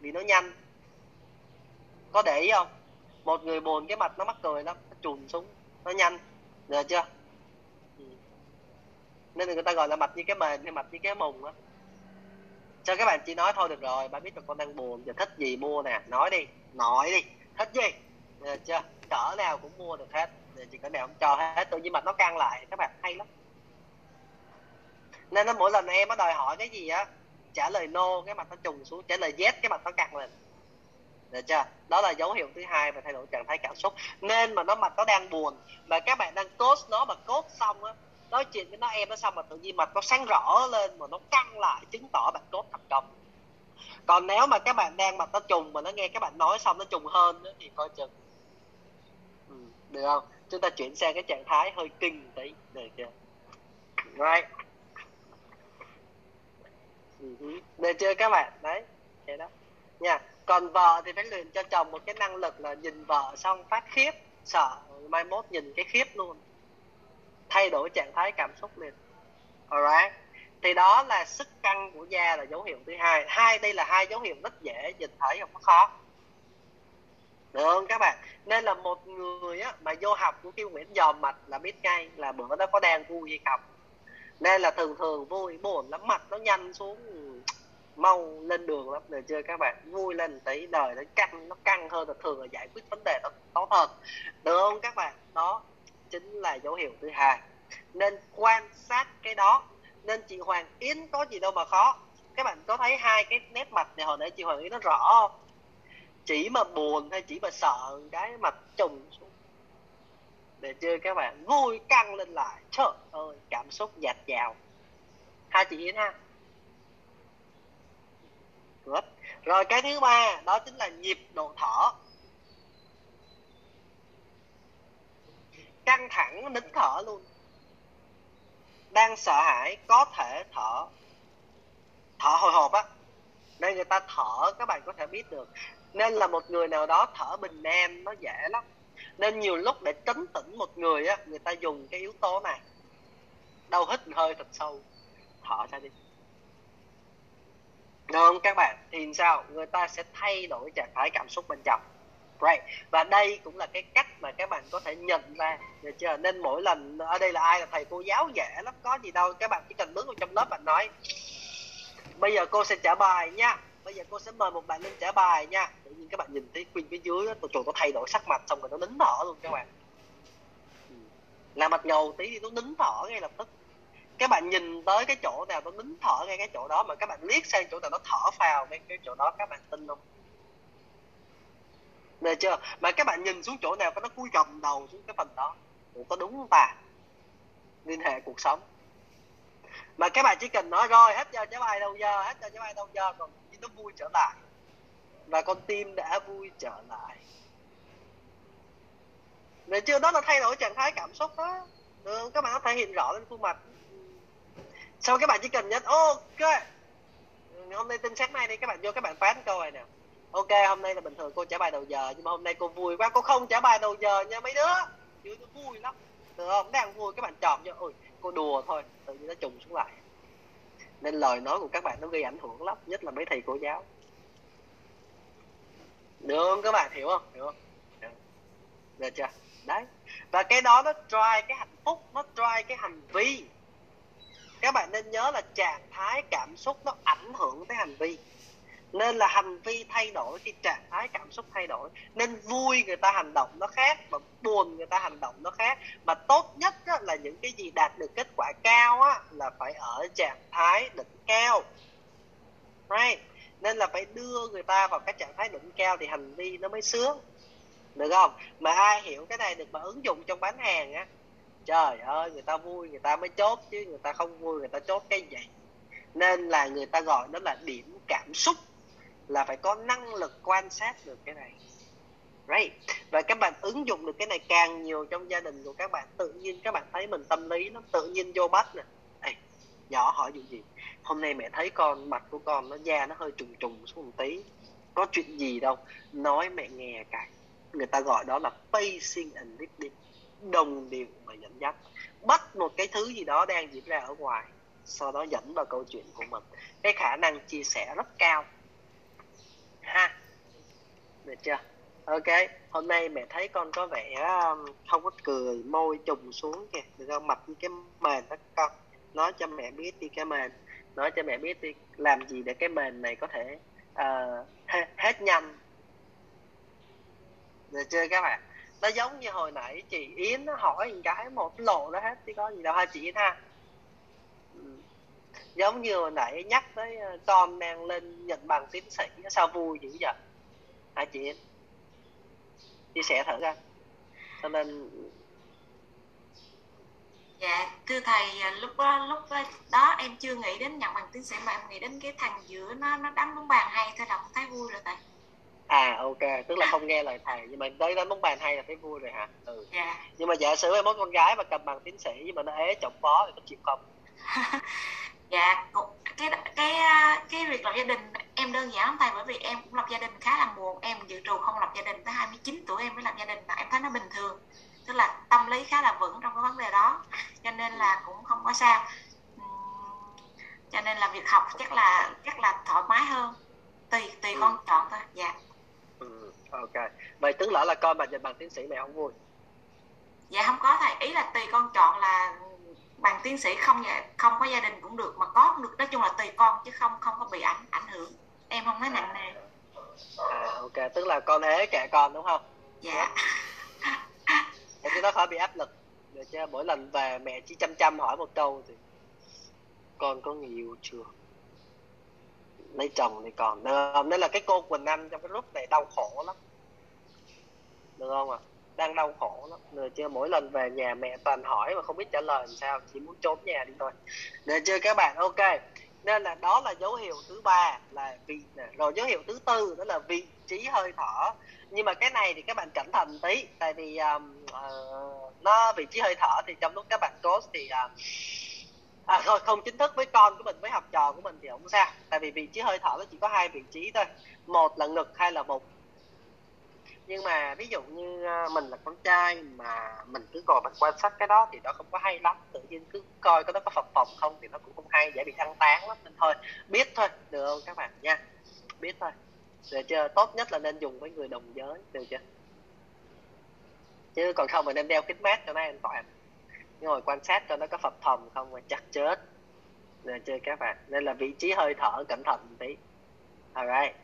Vì nó nhanh. Có để ý không? Một người buồn cái mặt nó mắc cười lắm, nó trùn xuống, nó nhanh. Được chưa? Ừ. Nên người ta gọi là mặt như cái mền hay mặt như cái mùng á cho các bạn chỉ nói thôi được rồi, bạn biết là con đang buồn giờ thích gì mua nè. Nói đi nói đi. Thích gì? Được chưa? Cỡ nào cũng mua được hết. Chỉ cỡ nào cũng cho hết. Tự nhiên mà nó căng lại. Các bạn hay lắm. Nên nó mỗi lần em nó đòi hỏi cái gì á, trả lời no, cái mặt nó trùng xuống, trả lời yes, cái mặt nó căng lên. Được chưa? Đó là dấu hiệu thứ hai về thay đổi trạng thái cảm xúc. Nên mà nó mặt nó đang buồn và các bạn đang cốt nó mà cốt xong á nói chuyện với nó em nó xong mà tự nhiên mặt nó sáng rõ lên mà nó căng lại chứng tỏ bạn tốt thành công còn nếu mà các bạn đang mặt nó trùng mà nó nghe các bạn nói xong nó trùng hơn nữa, thì coi chừng. Ừ, được không? Chúng ta chuyển sang cái trạng thái hơi kinh tí được chưa? Right. Ừ được chưa các bạn? Đấy thế đó. Nha còn vợ thì phải luyện cho chồng một cái năng lực là nhìn vợ xong phát khiếp sợ mai mốt nhìn cái khiếp luôn thay đổi trạng thái cảm xúc liền. Alright. Thì đó là sức căng của da là dấu hiệu thứ hai. Hai đây là hai dấu hiệu rất dễ nhìn thấy không có khó. Được không các bạn? Nên là một người á, mà vô học của kêu Nguyễn dòm mặt là biết ngay là bữa đó có đang vui hay không. Nên là thường thường vui buồn lắm mặt nó nhanh xuống mau lên đường lắm. Được chưa các bạn? Vui lên tí đời nó căng nó căng hơn là thường là giải quyết vấn đề nó tốt hơn. Được không các bạn? Đó chính là dấu hiệu thứ hai. Nên quan sát cái đó. Nên chị Hoàng Yến có gì đâu mà khó. Các bạn có thấy hai cái nét mặt này hồi nãy chị Hoàng Yến nó rõ không? Chỉ mà buồn hay chỉ mà sợ cái mặt trùng xuống. Để chưa các bạn vui căng lên lại. Trời ơi, cảm xúc dạt dào. Hai chị Yến ha. Good. rồi cái thứ ba, đó chính là nhịp độ thở. Căng thẳng, nín thở luôn. Đang sợ hãi, có thể thở. Thở hồi hộp á. Nên người ta thở, các bạn có thể biết được. Nên là một người nào đó thở bình an, nó dễ lắm. Nên nhiều lúc để trấn tĩnh một người á, người ta dùng cái yếu tố này. Đâu hít hơi thật sâu, thở ra đi. Được không các bạn? Thì sao? Người ta sẽ thay đổi trạng thái cảm xúc bên trong right. Và đây cũng là cái cách mà các bạn có thể nhận ra được chưa nên mỗi lần ở đây là ai là thầy cô giáo dễ lắm có gì đâu các bạn chỉ cần bước vào trong lớp bạn nói bây giờ cô sẽ trả bài nha bây giờ cô sẽ mời một bạn lên trả bài nha. Tự nhiên các bạn nhìn thấy quyên phía dưới đó, tụi nó thay đổi sắc mặt xong rồi nó nín thở luôn các bạn. Ừ. Là mặt ngầu tí thì nó nín thở ngay lập tức. Các bạn nhìn tới cái chỗ nào nó nín thở ngay cái chỗ đó mà các bạn liếc sang chỗ nào nó thở phào ngay cái chỗ đó các bạn tin không? Được chưa? Mà các bạn nhìn xuống chỗ nào có nó cúi gầm đầu xuống cái phần đó. Ủa, có đúng không ta? Liên hệ cuộc sống. Mà các bạn chỉ cần nói rồi hết giờ cháu bài đâu giờ hết giờ cháu bài đâu giờ còn nó vui trở lại. Và con tim đã vui trở lại. Được chưa? Đó là thay đổi trạng thái cảm xúc đó. Được, các bạn có thể hiện rõ lên khuôn mặt. Sau các bạn chỉ cần nhấn ok. Hôm nay tin sáng nay đi các bạn vô các bạn phán câu này nè ok, hôm nay là bình thường cô trả bài đầu giờ, nhưng mà hôm nay cô vui quá. Cô không trả bài đầu giờ nha mấy đứa. Chứ nó vui lắm. Được không? Đang vui, các bạn chọn cho ôi, cô đùa thôi. Tự nhiên nó trùng xuống lại. Nên lời nói của các bạn nó gây ảnh hưởng lắm, nhất là mấy thầy cô giáo. Được không, các bạn? Hiểu không? Hiểu không? Được chưa? Đấy. Và cái đó nó drive cái hạnh phúc, nó drive cái hành vi. Các bạn nên nhớ là trạng thái cảm xúc nó ảnh hưởng tới hành vi nên là hành vi thay đổi thì trạng thái cảm xúc thay đổi. Nên vui người ta hành động nó khác mà buồn người ta hành động nó khác. Mà tốt nhất á, là những cái gì đạt được kết quả cao á, là phải ở trạng thái đỉnh cao. Right? Nên là phải đưa người ta vào cái trạng thái đỉnh cao thì hành vi nó mới sướng. Được không? Mà ai hiểu cái này được mà ứng dụng trong bán hàng á trời ơi người ta vui người ta mới chốt chứ người ta không vui người ta chốt cái gì. Nên là người ta gọi đó là điểm cảm xúc là phải có năng lực quan sát được cái này. Right. Và các bạn ứng dụng được cái này càng nhiều trong gia đình của các bạn tự nhiên các bạn thấy mình tâm lý nó tự nhiên vô bắt nè. Ê, nhỏ hỏi chuyện gì? Hôm nay mẹ thấy con mặt của con nó da nó hơi trùng trùng xuống một tí. Có chuyện gì đâu. Nói mẹ nghe cái. Người ta gọi đó là pacing and leading đồng điều mà dẫn dắt. Bắt một cái thứ gì đó đang diễn ra ở ngoài sau đó dẫn vào câu chuyện của mình. Cái khả năng chia sẻ rất cao ha. Được chưa? Ok hôm nay mẹ thấy con có vẻ um, không có cười môi trùng xuống kìa. Được không? Mặt như cái mền đó con. Nói cho mẹ biết đi cái mền. Nói cho mẹ biết đi làm gì để cái mền này có thể ờ, uh, hết, hết nhanh. Được chưa các bạn? Nó giống như hồi nãy chị Yến nó hỏi một cái một lộ đó hết chứ có gì đâu ha chị Yến ha giống như hồi nãy nhắc tới ờ, con đang lên nhận bằng tiến sĩ sao vui dữ vậy? Hả chị? Chia sẻ thử coi. Cho nên dạ thưa thầy ờ, lúc đó lúc đó em chưa nghĩ đến nhận bằng tiến sĩ mà em nghĩ đến cái thằng giữa nó nó đánh bóng bàn hay thôi là cũng thấy vui rồi thầy. À ok tức là không nghe lời thầy nhưng mà tới đánh bóng bàn hay là thấy vui rồi hả? Ừ. Dạ. nhưng mà giả sử với mối con gái mà cầm bằng tiến sĩ nhưng mà nó ế chồng phó thì có chịu không dạ cái cái cái việc lập gia đình em đơn giản lắm thầy bởi vì em cũng lập gia đình khá là muộn. Em dự trù không lập gia đình tới 29 tuổi em mới lập gia đình mà em thấy nó bình thường. Tức là tâm lý khá là vững trong cái vấn đề đó cho nên là cũng không có sao. Cho nên là việc học chắc là chắc là thoải mái hơn tùy tùy ừ. con chọn thôi. Dạ. Ừ, ok. Vậy tức là là con mà nhận bằng tiến sĩ mẹ không vui? Dạ không có thầy. Ý là tùy con chọn là bằng tiến sĩ không không có gia đình cũng được mà có cũng được. Nói chung là tùy con chứ không không có bị ảnh ảnh hưởng. Em không thấy nặng nề. À ok. Tức là con ế kệ con đúng không? Dạ. Để cho nó khỏi bị áp lực. Được chưa? Mỗi lần về mẹ chỉ chăm chăm hỏi một câu thì con có người yêu chưa? Lấy chồng thì còn. Được không? nên là cái cô Quỳnh Anh trong cái group này đau khổ lắm. Được không ạ? à? Đang đau khổ lắm. Rồi chưa mỗi lần về nhà mẹ toàn hỏi mà không biết trả lời làm sao chỉ muốn trốn nhà đi thôi. Rồi chưa các bạn? Ok. Nên là đó là dấu hiệu thứ ba là vị rồi dấu hiệu thứ tư đó là vị trí hơi thở. Nhưng mà cái này thì các bạn cẩn thận tí tại vì um, uh, nó vị trí hơi thở thì trong lúc các bạn coach thì uh, à thôi không chính thức với con của mình với học trò của mình thì không sao. Tại vì vị trí hơi thở nó chỉ có hai vị trí thôi. Một là ngực hai là bụng nhưng mà ví dụ như ờ, mình là con trai mà mình cứ ngồi mình quan sát cái đó thì nó không có hay lắm. Tự nhiên cứ coi cái đó có phập phồng không thì nó cũng không hay, dễ bị ăn tán lắm. Nên thôi, biết thôi, được không các bạn nha? Biết thôi. Được chưa? Tốt nhất là nên dùng với người đồng giới, được chưa? Chứ còn không mình nên đeo kính mát cho nó an toàn. Ngồi quan sát cho nó có phập phồng không mà chắc chết. Được chưa các bạn? Nên là vị trí hơi thở cẩn thận một tí. Alright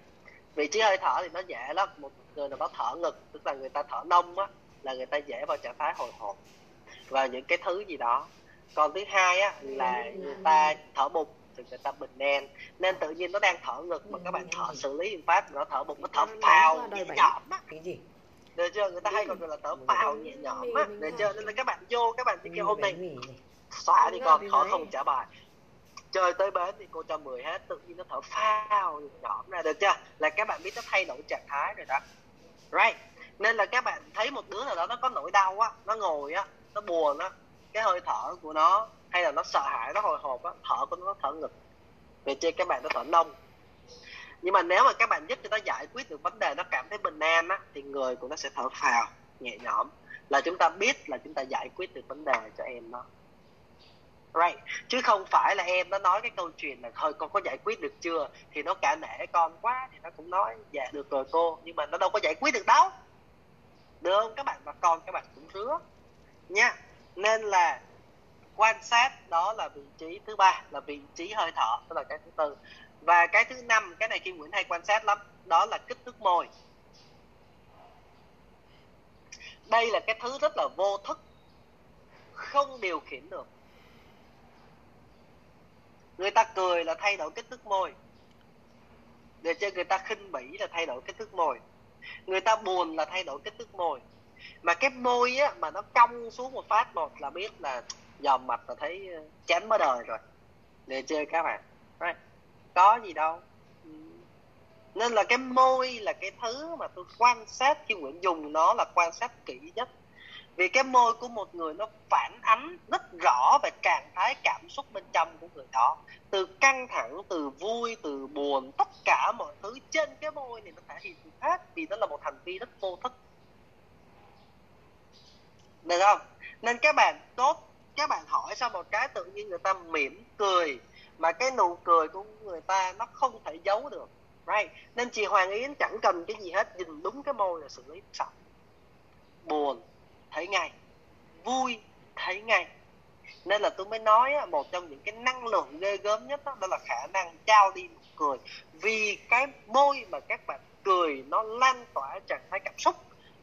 vị trí hơi thở thì nó dễ lắm. Một người nào đó thở ngực tức là người ta thở nông á là người ta dễ vào trạng thái hồi hộp và những cái thứ gì đó. Còn thứ hai á là người ta thở bụng thì người ta bình an nên tự nhiên nó đang thở ngực mà các bạn thở xử lý hình pháp nó thở bụng nó thở phào nhẹ nhõm á. được chưa? Người ta hay còn gọi là thở phào nhẹ nhõm á. Được chưa? nên là các bạn vô các bạn chỉ kêu hôm nay xóa đi con khó không trả bài chơi tới bến thì cô cho 10 hết, tự nhiên nó thở phao, nhõm ra được chưa? Là các bạn biết nó thay đổi trạng thái rồi đó. Right. Nên là các bạn thấy một đứa nào đó nó có nỗi đau á, nó ngồi á, nó buồn á, cái hơi thở của nó, hay là nó sợ hãi, nó hồi hộp á, thở của nó thở ngực. Về trên các bạn nó thở nông nhưng mà nếu mà các bạn giúp cho nó giải quyết được vấn đề nó cảm thấy bình an á, thì người của nó sẽ thở phào, nhẹ nhõm. Là chúng ta biết là chúng ta giải quyết được vấn đề cho em nó right. Chứ không phải là em nó nói cái câu chuyện là, thôi, con có giải quyết được chưa? Thì nó cả nể con quá thì nó cũng nói dạ được rồi cô. Nhưng mà nó đâu có giải quyết được đâu. Được không? Các bạn và con các bạn cũng rứa nha. Nên là quan sát đó là vị trí thứ ba, là vị trí hơi thở đó là cái thứ tư. Và cái thứ năm, cái này kim nguyễn hay quan sát lắm, đó là kích thước môi. Đây là cái thứ rất là vô thức, không điều khiển được người ta cười là thay đổi kích thước môi. Để cho người ta khinh bỉ là thay đổi kích thước môi. Người ta buồn là thay đổi kích thước môi. Mà cái môi á, mà nó cong xuống một phát một là biết là dòm mặt là thấy ờ, chán mới đời rồi. Để chơi các bạn. Right. có gì đâu. Nên là cái môi là cái thứ mà tôi quan sát, khi Nguyễn dùng nó là quan sát kỹ nhất vì cái môi của một người nó phản ánh rất rõ về trạng thái cảm xúc bên trong của người đó. Từ căng thẳng, từ vui, từ buồn, tất cả mọi thứ trên cái môi này nó thể hiện được hết vì nó là một hành vi rất vô thức. Được không? Nên các bạn tốt, các bạn hỏi sao một cái tự nhiên người ta mỉm cười, mà cái nụ cười của người ta nó không thể giấu được. Right? Nên chị Hoàng Yến chẳng cần cái gì hết, nhìn đúng cái môi là xử lý xong buồn thấy ngay vui thấy ngay. Nên là tôi mới nói á một trong những cái năng lượng ghê gớm nhất đó, đó là khả năng trao đi một cười. Vì cái môi mà các bạn cười nó lan tỏa trạng thái cảm xúc.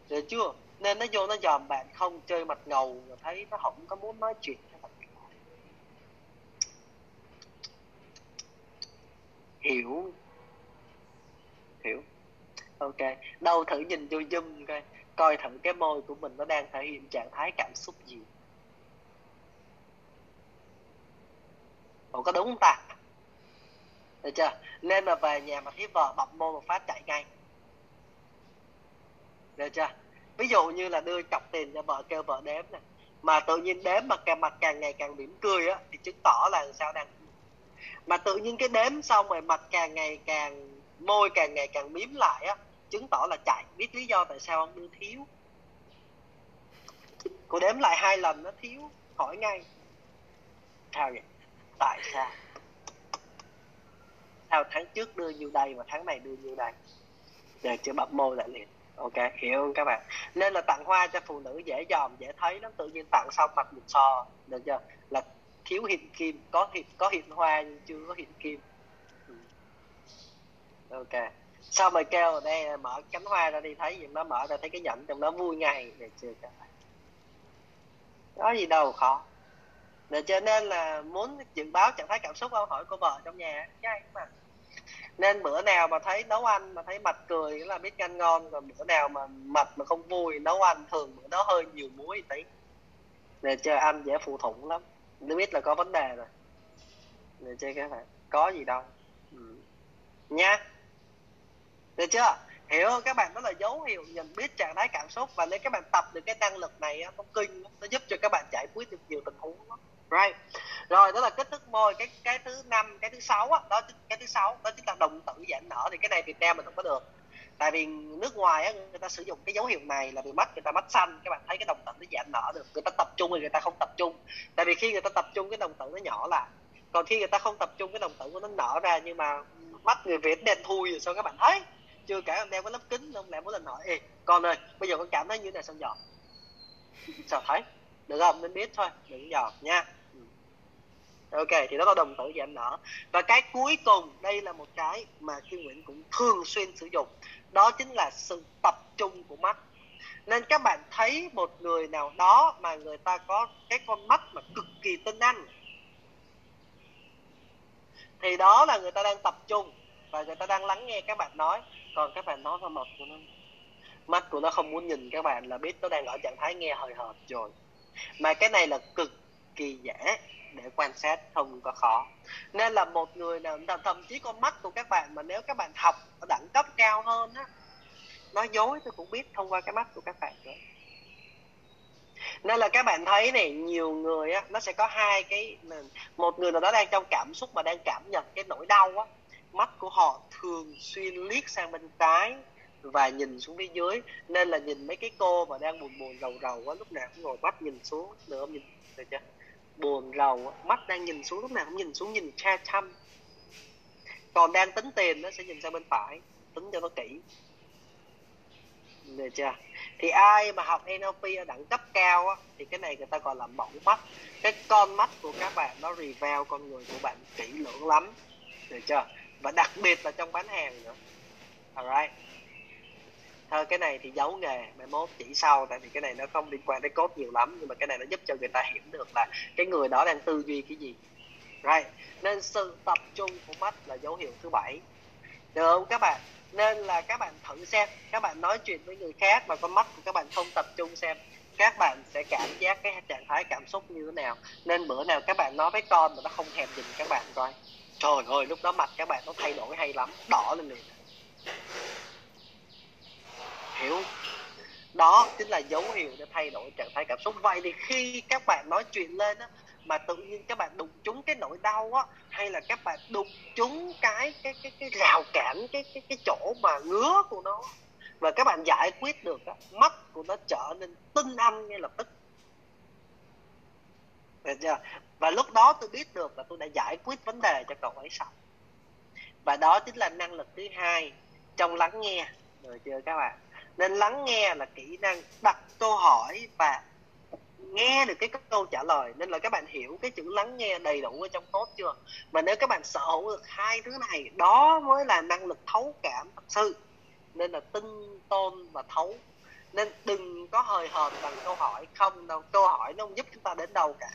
Được chưa? Nên nó vô nó dòm bạn không chơi mặt ngầu và thấy nó không có muốn nói chuyện. Hiểu ok đâu thử nhìn vô zoom coi coi thử cái môi của mình nó đang thể hiện trạng thái cảm xúc gì. Ủa, có đúng không ta? Được chưa? Nên mà về nhà mà thấy vợ bập môi một phát chạy ngay. Được chưa? Ví dụ như là đưa cọc tiền cho vợ, kêu vợ đếm này mà tự nhiên đếm mà càng, mặt càng ngày càng mỉm cười á, thì chứng tỏ là sao đang mà tự nhiên cái đếm xong rồi mặt càng ngày càng môi càng ngày càng mím lại á chứng tỏ là chạy. Biết lý do tại sao ông đưa thiếu. Cô đếm lại hai lần nó thiếu hỏi ngay. Sao vậy? Tại sao? Sao tháng trước đưa nhiêu đây mà tháng này đưa nhiêu đây? Để chưa bấm môi lại liền. Ok, hiểu không các bạn. Nên là tặng hoa cho phụ nữ dễ dòm, dễ thấy lắm. Tự nhiên tặng xong mặt mình so. Được chưa? Là thiếu hiện kim. Có hiện có hiện hoa nhưng chưa có hiện kim. Ừ. Ok sao mày kêu ở đây mở cánh hoa ra đi, thấy gì nó mở ra thấy cái nhẫn trong đó vui ngay để chưa các có gì đâu khó. Để cho nên là muốn dự báo trạng thái cảm xúc không hỏi cô vợ trong nhà chắc mà. Nên bữa nào mà thấy nấu ăn mà thấy mặt cười, là biết ăn ngon còn bữa nào mà mặt mà không vui, nấu ăn thường bữa đó hơi nhiều muối tí. Để cho ăn dễ phụ thủng lắm. Nó biết là có vấn đề rồi. Để chơi các bạn? Có gì đâu. Ừ. nha được chưa? Hiểu các bạn đó là dấu hiệu nhận biết trạng thái cảm xúc và nếu các bạn tập được cái năng lực này nó kinh nó giúp cho các bạn giải quyết được nhiều tình huống đó. right. Rồi đó là kích thước môi cái cái thứ năm cái thứ sáu đó, đó cái thứ sáu đó chính là động tử giãn nở. Thì cái này Việt Nam mình không có được. Tại vì nước ngoài á, người ta sử dụng cái dấu hiệu này là vì mắt người ta mắt xanh các bạn thấy cái đồng tử nó giãn nở được người ta tập trung thì người ta không tập trung. Tại vì khi người ta tập trung cái đồng tử nó nhỏ lại. Còn khi người ta không tập trung cái đồng tử của nó nở ra nhưng mà mắt người việt đen thui rồi sao các bạn thấy? Chưa kể ông đeo cái lớp kính ông lại mỗi lần hỏi ê con ơi bây giờ con cảm thấy như thế này sao dọn sao thấy? Được không? Nên biết thôi đừng dò nha. Ừ. ok thì đó là đồng tử giảm nở. Và cái cuối cùng đây là một cái mà Kim Nguyễn cũng thường xuyên sử dụng. Đó chính là sự tập trung của mắt. Nên các bạn thấy một người nào đó mà người ta có cái con mắt mà cực kỳ tinh anh thì đó là người ta đang tập trung và người ta đang lắng nghe các bạn nói còn các bạn nói vào mặt của nó. Mắt của nó không muốn nhìn các bạn là biết nó đang ở trạng thái nghe hồi hộp rồi. Mà cái này là cực kỳ dễ để quan sát, không có khó. Nên là một người nào thậm chí con mắt của các bạn mà nếu các bạn học ở đẳng cấp cao hơn á, nói dối tôi cũng biết thông qua cái mắt của các bạn nữa nên là các bạn thấy này nhiều người á, nó sẽ có hai cái một người nào đó đang trong cảm xúc mà đang cảm nhận cái nỗi đau á, mắt của họ thường xuyên liếc sang bên trái và nhìn xuống phía dưới nên là nhìn mấy cái cô mà đang buồn buồn rầu rầu á lúc nào cũng ngồi mắt nhìn xuống được không? Nhìn được chưa? Buồn rầu mắt đang nhìn xuống lúc nào cũng nhìn xuống nhìn cha chăm. Còn đang tính tiền nó sẽ nhìn sang bên phải tính cho nó kỹ. Được chưa? Thì ai mà học NLP ở đẳng cấp cao á, thì cái này người ta gọi là mẫu mắt. Cái con mắt của các bạn nó reveal con người của bạn kỹ lưỡng lắm. Được chưa? Và đặc biệt là trong bán hàng nữa. Alright. Thôi, cái này thì giấu nghề, mai mốt chỉ sau, tại vì cái này nó không liên quan tới cốt nhiều lắm, nhưng mà cái này nó giúp cho người ta hiểu được là cái người đó đang tư duy cái gì. Right. Nên sự tập trung của mắt là dấu hiệu thứ bảy. Được không các bạn? Nên là các bạn thử xem, các bạn nói chuyện với người khác mà con mắt của các bạn không tập trung xem, các bạn sẽ cảm giác cái trạng thái cảm xúc như thế nào. Nên bữa nào các bạn nói với con mà nó không thèm nhìn các bạn coi trời ơi, lúc đó mặt các bạn nó thay đổi hay lắm, đỏ lên liền. Hiểu. Đó chính là dấu hiệu để thay đổi trạng thái cảm xúc. Vậy thì khi các bạn nói chuyện lên á, mà tự nhiên các bạn đụng trúng cái nỗi đau á, hay là các bạn đụng trúng cái cái cái cái rào cản, cái cái cái chỗ mà ngứa của nó, và các bạn giải quyết được á, mắt của nó trở nên tinh anh ngay lập tức được chưa? Và lúc đó tôi biết được là tôi đã giải quyết vấn đề cho cậu ấy xong. Và đó chính là năng lực thứ hai trong lắng nghe. Được chưa các bạn? Nên lắng nghe là kỹ năng đặt câu hỏi và nghe được cái câu trả lời. Nên là các bạn hiểu cái chữ lắng nghe đầy đủ ở trong tốt chưa? Mà nếu các bạn sở hữu được hai thứ này, đó mới là năng lực thấu cảm thật sự. Nên là tinh tôn và thấu. Nên đừng có hời hợt bằng câu hỏi không đâu. Câu hỏi nó không giúp chúng ta đến đâu cả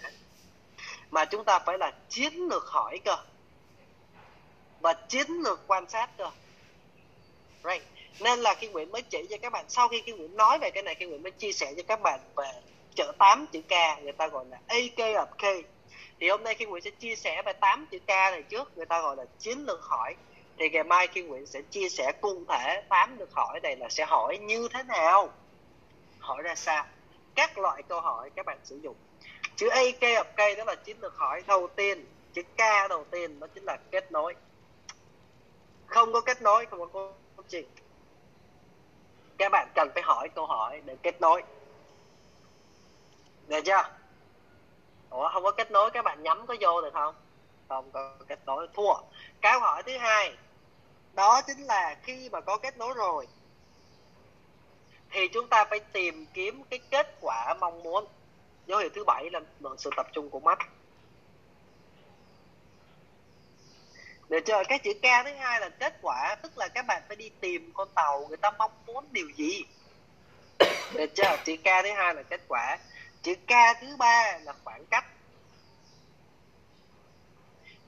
mà chúng ta phải là chiến lược hỏi cơ. Và chiến lược quan sát cơ. Right. Nên là khi Nguyễn mới chỉ cho các bạn, sau khi khi Nguyễn nói về cái này, khi Nguyễn mới chia sẻ cho các bạn về chợ 8 chữ K, người ta gọi là AK of K. Thì hôm nay khi Nguyễn sẽ chia sẻ về 8 chữ K này trước, người ta gọi là chiến lược hỏi. Thì ngày mai khi Nguyễn sẽ chia sẻ cụ thể 8 được hỏi này là sẽ hỏi như thế nào? Hỏi ra sao? Các loại câu hỏi các bạn sử dụng chữ AK of K đó là chiến lược hỏi đầu tiên. Chữ K đầu tiên nó chính là kết nối. Không có kết nối, không có công trình các bạn cần phải hỏi câu hỏi để kết nối. Được chưa? Ủa, không có kết nối, các bạn nhắm có vô được không? Không có kết nối. Thua. Câu hỏi thứ hai. Đó chính là khi mà có kết nối rồi, thì chúng ta phải tìm kiếm cái kết quả mong muốn dấu hiệu thứ bảy là sự tập trung của mắt. Để chờ cái chữ k thứ hai là kết quả, tức là các bạn phải đi tìm con tàu người ta mong muốn điều gì. Để chờ chữ k thứ hai là kết quả. Chữ k thứ ba là khoảng cách.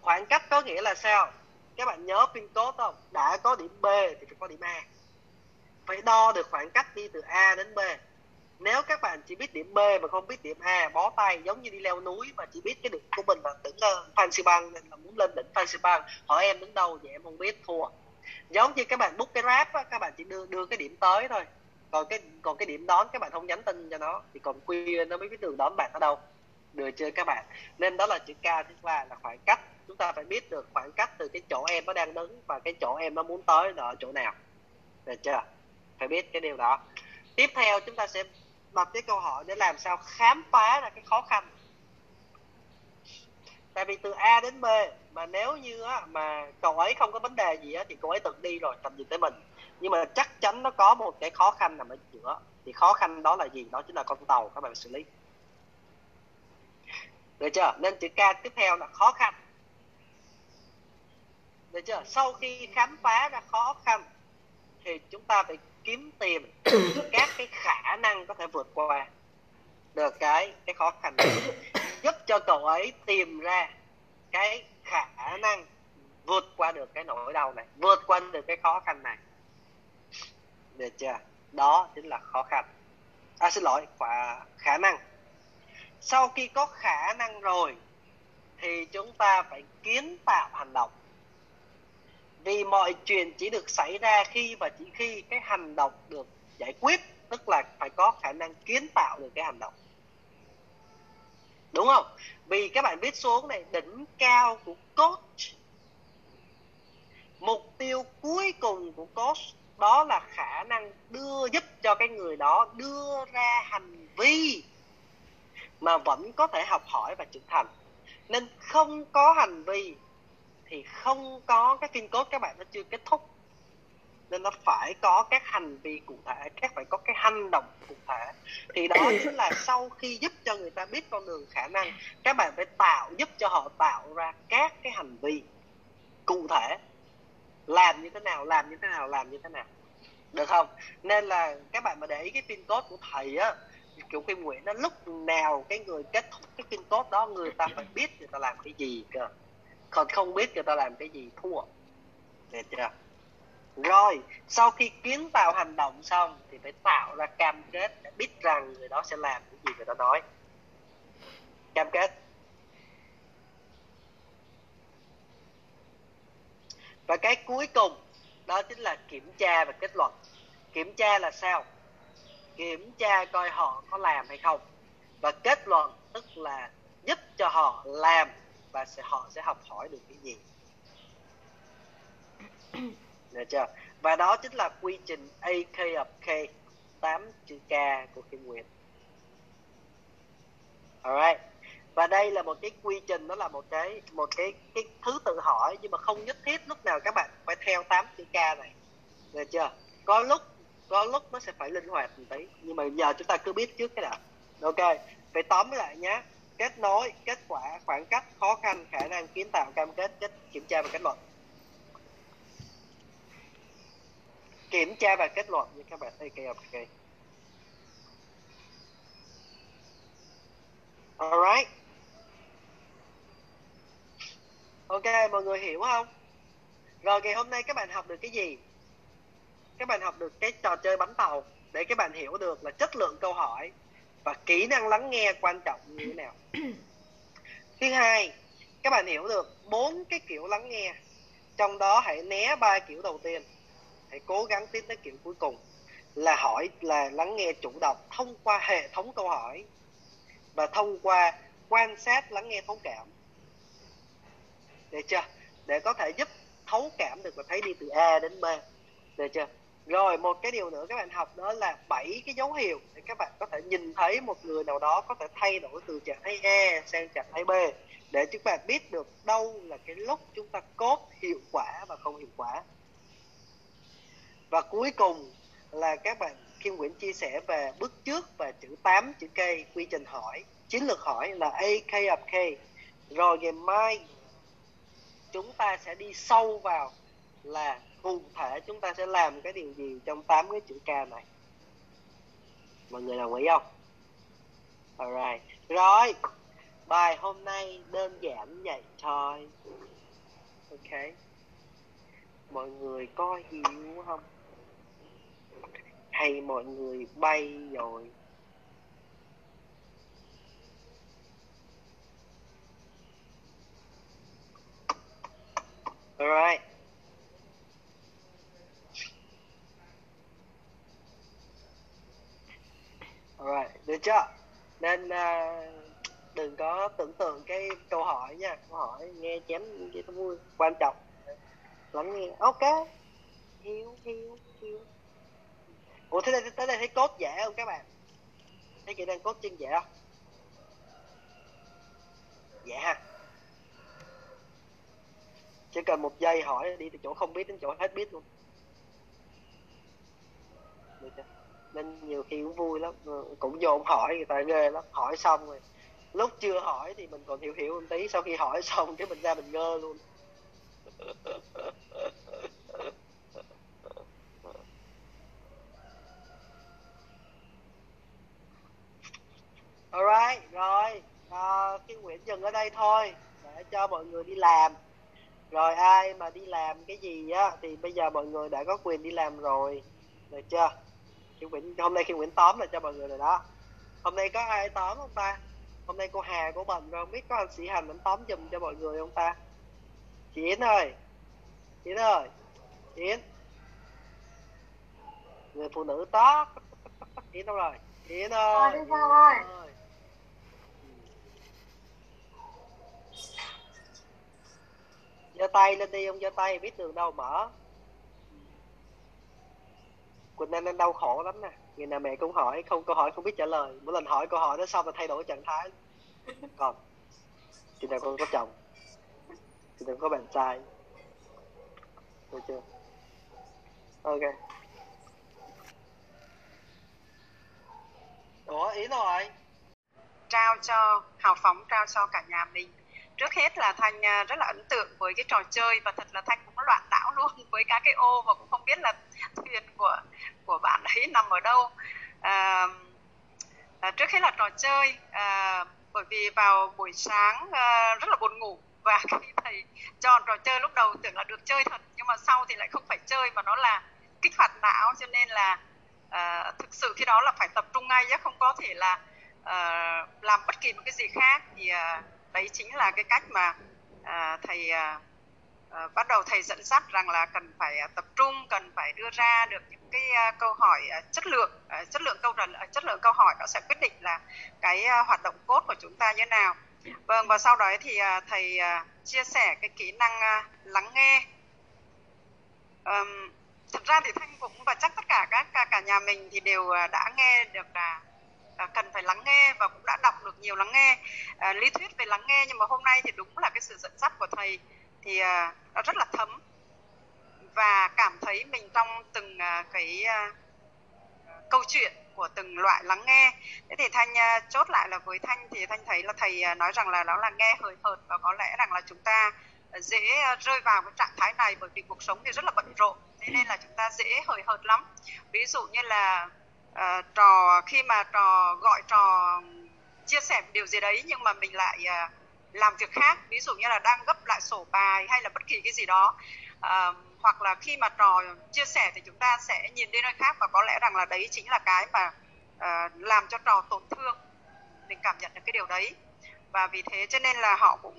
Khoảng cách có nghĩa là sao? Các bạn nhớ pin code không? Đã có điểm B thì phải có điểm A. Phải đo được khoảng cách đi từ A đến B nếu các bạn chỉ biết điểm B mà không biết điểm A bó tay giống như đi leo núi mà chỉ biết cái đỉnh của mình là đỉnh uh, Phan Xi Băng nên là muốn lên đỉnh Phan Xi Băng hỏi em đứng đâu vậy em không biết thua. Giống như các bạn book cái rap á, các bạn chỉ đưa đưa cái điểm tới thôi. Còn cái còn cái điểm đón các bạn không nhắn tin cho nó thì còn quy nó mới biết đường đón bạn ở đâu. Đưa chơi các bạn? Nên đó là chữ K thứ ba là khoảng cách. Chúng ta phải biết được khoảng cách từ cái chỗ em nó đang đứng và cái chỗ em nó muốn tới là ở chỗ nào. Được chưa? Phải biết cái điều đó. Tiếp theo chúng ta sẽ đặt cái câu hỏi để làm sao khám phá ra cái khó khăn. Tại vì từ A đến B mà nếu như á, mà cậu ấy không có vấn đề gì á, thì cậu ấy tự đi rồi tầm gì tới mình. Nhưng mà chắc chắn nó có một cái khó khăn nằm ở giữa. Thì khó khăn đó là gì? Đó chính là con tàu các bạn xử lý. Được chưa? Nên chữ K tiếp theo là khó khăn. Được chưa? Sau khi khám phá ra khó khăn thì chúng ta phải kiếm tìm các cái khả năng có thể vượt qua được cái cái khó khăn giúp cho cậu ấy tìm ra cái khả năng vượt qua được cái nỗi đau này vượt qua được cái khó khăn này. Được chưa? Đó chính là khó khăn. À xin lỗi khả, khả năng. Sau khi có khả năng rồi thì chúng ta phải kiến tạo hành động vì mọi chuyện chỉ được xảy ra khi và chỉ khi cái hành động được giải quyết, tức là phải có khả năng kiến tạo được cái hành động. Đúng không? Vì các bạn viết xuống này, đỉnh, cao của coach, mục tiêu cuối cùng của coach đó là khả năng đưa giúp cho cái người đó đưa ra hành vi mà vẫn có thể học hỏi và trưởng thành. Nên không có hành vi thì không có cái phim cốt các bạn nó chưa kết thúc. Nên nó phải có các hành vi cụ thể các phải có cái hành động cụ thể. Thì đó chính là sau khi giúp cho người ta biết con đường khả năng các bạn phải tạo giúp cho họ tạo ra các cái hành vi cụ thể. Làm như thế nào làm như thế nào làm như thế nào. Được không? Nên là các bạn mà để ý cái pin code của thầy á kiểu kim nguyện nó lúc nào cái người kết thúc cái pin code đó người ta phải biết người ta làm cái gì cơ còn không biết người ta làm cái gì thua được chưa? Rồi, sau khi kiến tạo hành động xong thì phải tạo ra cam kết để biết rằng người đó sẽ làm cái gì người ta nói. Cam kết. Và cái cuối cùng, đó chính là kiểm tra và kết luận. Kiểm tra là sao? Kiểm tra coi họ có làm hay không. Và kết luận tức là giúp cho họ làm và sẽ, họ sẽ học hỏi được cái gì. Được chưa? Và đó chính là quy trình AK of K 8 chữ K của Kim Nguyệt. Alright. Và đây là một cái quy trình, đó là một cái một cái cái thứ tự hỏi, nhưng mà không nhất thiết lúc nào các bạn phải theo 8 chữ K này. Được chưa? Có lúc có lúc nó sẽ phải linh hoạt một tí, nhưng mà giờ chúng ta cứ biết trước cái đã. Ok, vậy tóm lại nhé kết nối, kết quả, khoảng cách khó khăn, khả năng kiến tạo cam kết kết kiểm tra và kết luận. Kiểm tra và kết luận như các bạn thấy ok ok alright ok, mọi người hiểu không? Rồi, ngày hôm nay các bạn học được cái gì? Các bạn học được cái trò chơi bắn tàu để các bạn hiểu được là chất lượng câu hỏi và kỹ năng lắng nghe quan trọng như thế nào? Thứ hai các bạn hiểu được bốn cái kiểu lắng nghe. Trong đó hãy né ba kiểu đầu tiên. Hãy cố gắng tiến tới kiểu cuối cùng là hỏi là lắng nghe chủ động thông qua hệ thống câu hỏi và thông qua quan sát lắng nghe thấu cảm. Được chưa? Để có thể giúp thấu cảm được và thấy đi từ A đến B. Được chưa rồi, một cái điều nữa các bạn học đó là bảy cái dấu hiệu để các bạn có thể nhìn thấy một người nào đó có thể thay đổi từ trạng thái E sang trạng thái B để chúng bạn biết được đâu là cái lúc chúng ta cốt hiệu quả và không hiệu quả. Và cuối cùng là các bạn, Kim Nguyễn chia sẻ về bước trước và chữ 8 chữ K, quy trình hỏi, chiến lược hỏi là A, K of K. Rồi ngày mai chúng ta sẽ đi sâu vào là cụ thể chúng ta sẽ làm cái điều gì trong tám cái chữ K này. Mọi người đồng ý không? Alright. Rồi, bài hôm nay đơn giản vậy thôi. Ok. Mọi người có hiểu không? Hay mọi người bay rồi? Alright. Alright, được chưa? Nên uh, đừng có tưởng tượng cái câu hỏi nha. Câu hỏi nghe chém cái vui. Quan trọng lắng nghe. Ok. Hiểu hiểu hiểu ủa thế đây tới đây thấy cốt dễ không các bạn? Thấy kỹ năng cốt chân dễ không? Dễ ha. Chỉ cần một giây hỏi đi từ chỗ không biết đến chỗ hết biết luôn. Được chưa? Nên nhiều khi cũng vui lắm. Ừ, cũng vô hỏi người ta ghê lắm. Hỏi xong rồi lúc chưa hỏi thì mình còn hiểu hiểu một tí sau khi hỏi xong cái mình ra mình ngơ luôn. Alright rồi à, cái Nguyễn dừng ở đây thôi để cho mọi người đi làm. Rồi ai mà đi làm cái gì á thì bây giờ mọi người đã có quyền đi làm rồi. Được chưa? Khi Nguyễn hôm nay khi Nguyễn tóm là cho mọi người rồi đó. Hôm nay có ai tóm không ta? Hôm nay cô Hà của mình rồi không biết có anh sĩ hành anh tóm giùm cho mọi người không ta? Chị Yến ơi. Yến ơi. Yến. Người phụ nữ tó Yến đâu rồi? Yến ơi. Yến ơi. Giơ tay lên đi ông giơ tay biết đường đâu mở Quỳnh Anh đang đau khổ lắm nè. Ngày nào mẹ cũng hỏi, không, câu hỏi không biết trả lời. Mỗi lần hỏi câu hỏi đó xong là thay đổi trạng thái. Còn, chị nào con có chồng. Chị nào có bạn trai. Được chưa? Ok. Ủa, ý rồi. Trao cho, hào phóng trao cho cả nhà mình trước hết là thanh à, rất là ấn tượng với cái trò chơi và thật là thanh cũng loạn não luôn với các cái ô và cũng không biết là thuyền của của bạn ấy nằm ở đâu. À, à, trước hết là trò chơi à, bởi vì vào buổi sáng à, rất là buồn ngủ và khi thầy chọn trò chơi lúc đầu tưởng là được chơi thật nhưng mà sau thì lại không phải chơi mà nó là kích hoạt não cho nên là à, thực sự khi đó là phải tập trung ngay chứ không có thể là à, làm bất kỳ một cái gì khác. Thì à, đấy chính là cái cách mà à, thầy à, à, bắt đầu thầy dẫn dắt rằng là cần phải à, tập trung cần phải đưa ra được những cái à, câu hỏi à, chất lượng à, chất lượng câu trả lời chất lượng câu hỏi nó sẽ quyết định là cái à, hoạt động cốt của chúng ta như thế nào. Vâng và sau đó thì à, thầy à, chia sẻ cái kỹ năng à, lắng nghe. Um, ra thì thanh cũng và chắc tất cả các cả, cả nhà mình thì đều à, đã nghe được là à, cần phải lắng nghe và cũng đã đọc được nhiều lắng nghe. À, lý thuyết về lắng nghe nhưng mà hôm nay thì đúng là cái sự dẫn dắt của thầy thì à, nó rất là thấm. Và cảm thấy mình trong từng à, cái à, câu chuyện của từng loại lắng nghe. Thế thì thanh à, chốt lại là với thanh thì thanh thấy là thầy à, nói rằng là đó là nghe hời hợt và có lẽ rằng là chúng ta dễ à, rơi vào cái trạng thái này bởi vì cuộc sống thì rất là bận rộn. Thế nên là chúng ta dễ hời hợt lắm. Ví dụ như là Ờ, trò khi mà trò gọi trò chia sẻ điều gì đấy nhưng mà mình lại uh, làm việc khác ví dụ như là đang gấp lại sổ bài hay là bất kỳ cái gì đó uh, hoặc là khi mà trò chia sẻ thì chúng ta sẽ nhìn đi nơi khác và có lẽ rằng là đấy chính là cái mà uh, làm cho trò tổn thương. Mình cảm nhận được cái điều đấy. Và vì thế cho nên là họ cũng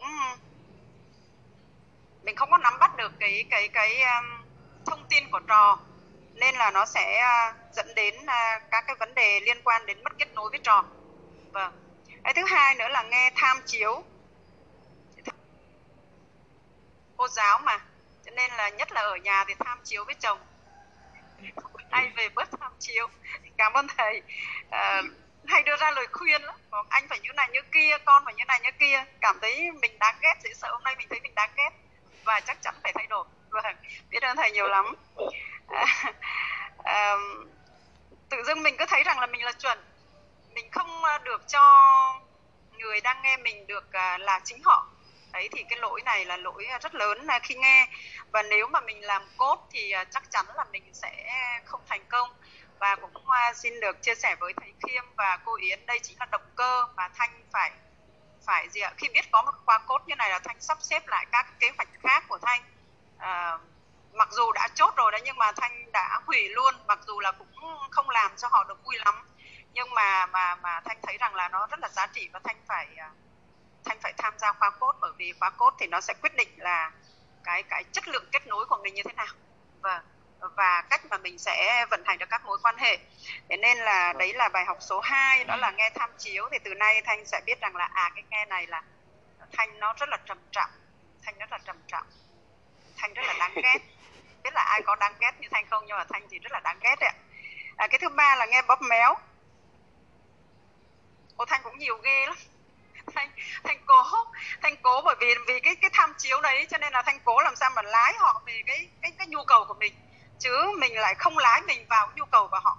mình không có nắm bắt được cái cái cái um, thông tin của trò nên là nó sẽ à, dẫn đến à, các cái vấn đề liên quan đến mất kết nối với trò. Vâng. Cái thứ hai nữa là nghe tham chiếu. Cô giáo mà cho nên là nhất là ở nhà thì tham chiếu với chồng. Hay về bớt tham chiếu. Cảm ơn thầy. À, hay đưa ra lời khuyên lắm. Anh phải như này như kia con phải như này như kia. Cảm thấy mình đáng ghét dễ sợ hôm nay mình thấy mình đáng ghét. Và chắc chắn phải thay đổi. Vâng. Biết ơn thầy nhiều lắm. tự dưng mình cứ thấy rằng là mình là chuẩn. Mình không ờ, được cho người đang nghe mình được ờ, là chính họ. Đấy thì cái lỗi này là lỗi ờ, rất lớn khi nghe. Và nếu mà mình làm cốt thì chắc chắn là mình sẽ không thành công. Và cũng xin được chia sẻ với thầy Khiêm và cô Yến đây chính là động cơ mà Thanh phải phải gì ạ? Khi biết có một khóa cốt như này là Thanh sắp xếp lại các kế hoạch khác của Thanh. À, mặc dù đã chốt rồi đấy nhưng mà thanh đã hủy luôn mặc dù là cũng không làm cho họ được vui lắm. Nhưng mà mà mà thanh thấy rằng là nó rất là giá trị và thanh phải à, thanh phải tham gia khóa cốt bởi vì khóa cốt thì nó sẽ quyết định là cái cái chất lượng kết nối của mình như thế nào. Và và cách mà mình sẽ vận hành được các mối quan hệ. Thế nên là đấy là bài học số 2 đó là nghe tham chiếu. Thì từ nay thanh sẽ biết rằng là à cái nghe này là thanh nó rất là trầm trọng. Thanh rất là trầm trọng. Thanh rất là đáng ghét biết là ai có đáng ghét như thanh không nhưng mà thanh thì rất là đáng ghét ạ. À, cái thứ ba là nghe bóp méo. Ô thanh cũng nhiều ghê lắm. Thanh thanh cố thanh cố bởi vì vì cái cái tham chiếu đấy cho nên là thanh cố làm sao mà lái họ về cái cái cái nhu cầu của mình chứ mình lại không lái mình vào nhu cầu của họ.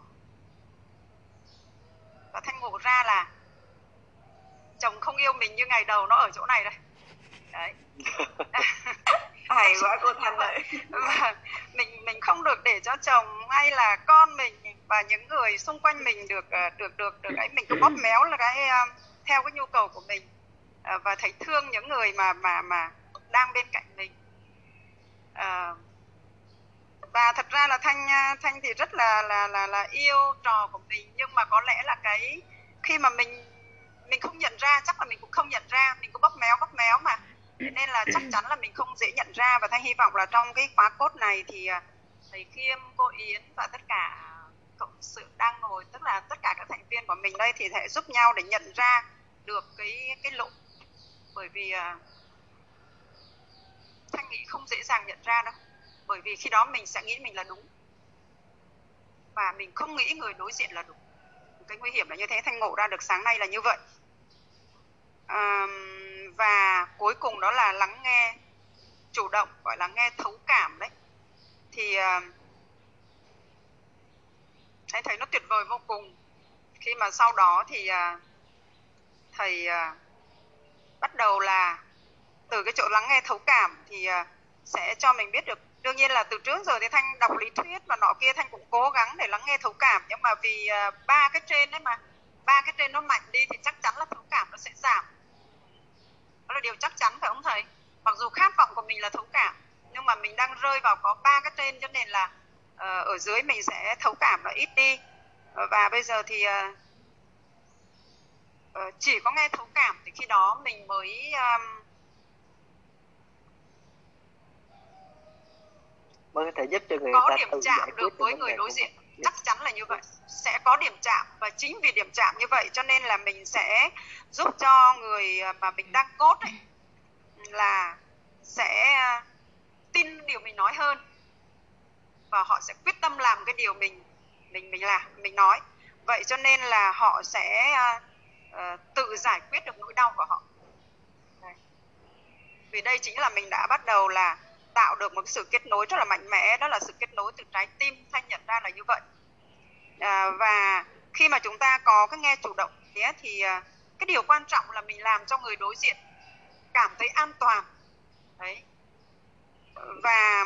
Và thanh ngộ ra là chồng không yêu mình như ngày đầu nó ở chỗ này đây. Đấy hay quá cô thanh ơi. Mình mình không được để cho chồng hay là con mình và những người xung quanh mình được ờ, được được được ấy. Mình cứ bóp méo là cái ờ, theo cái nhu cầu của mình. Ờ, và thấy thương những người mà mà mà đang bên cạnh mình. Và thật ra là thanh thanh thì rất là là là là yêu trò của mình. Nhưng mà có lẽ là cái khi mà mình mình không nhận ra chắc là mình cũng không nhận ra. Mình cứ bóp méo bóp méo mà nên là chắc chắn là mình không dễ nhận ra và thanh hy vọng là trong cái khóa cốt này thì à, thầy Khiêm, cô Yến và tất cả à, cộng sự đang ngồi tức là tất cả các thành viên của mình đây thì sẽ giúp nhau để nhận ra được cái cái lộ. Bởi vì à, thanh nghĩ không dễ dàng nhận ra đâu. Bởi vì khi đó mình sẽ nghĩ mình là đúng. Và mình không nghĩ người đối diện là đúng. Cái nguy hiểm là như thế thanh ngộ ra được sáng nay là như vậy. À, và cuối cùng đó là lắng nghe chủ động gọi là nghe thấu cảm đấy. Thì uh, thấy nó tuyệt vời vô cùng. Khi mà sau đó thì uh, thầy uh, bắt đầu là từ cái chỗ lắng nghe thấu cảm thì uh, sẽ cho mình biết được. Đương nhiên là từ trước giờ thì thanh đọc lý thuyết và nọ kia thanh cũng cố gắng để lắng nghe thấu cảm. Nhưng mà vì uh, ba cái trên đấy mà ba cái trên nó mạnh đi thì chắc chắn là thấu cảm nó sẽ giảm đó là điều chắc chắn phải không thầy? Mặc dù khát vọng của mình là thấu cảm nhưng mà mình đang rơi vào có ba cái trên cho nên là uh, ở dưới mình sẽ thấu cảm là ít đi. Uh, và bây giờ thì uh, uh, chỉ có nghe thấu cảm thì khi đó mình mới um, mới có thể giúp cho người có ta điểm chạm được với người đối diện chắc chắn là như vậy. Sẽ có điểm chạm và chính vì điểm chạm như vậy cho nên là mình sẽ giúp cho người ờ, mà mình đang cốt ấy, là sẽ ờ, tin điều mình nói hơn. Và họ sẽ quyết tâm làm cái điều mình mình mình làm mình nói. Vậy cho nên là họ sẽ uh, tự giải quyết được nỗi đau của họ. Vì đây chính là mình đã bắt đầu là tạo được một sự kết nối rất là mạnh mẽ đó là sự kết nối từ trái tim thanh nhận ra là như vậy. À, và khi mà chúng ta có cái nghe chủ động thế thì à, cái điều quan trọng là mình làm cho người đối diện cảm thấy an toàn. Đấy. Và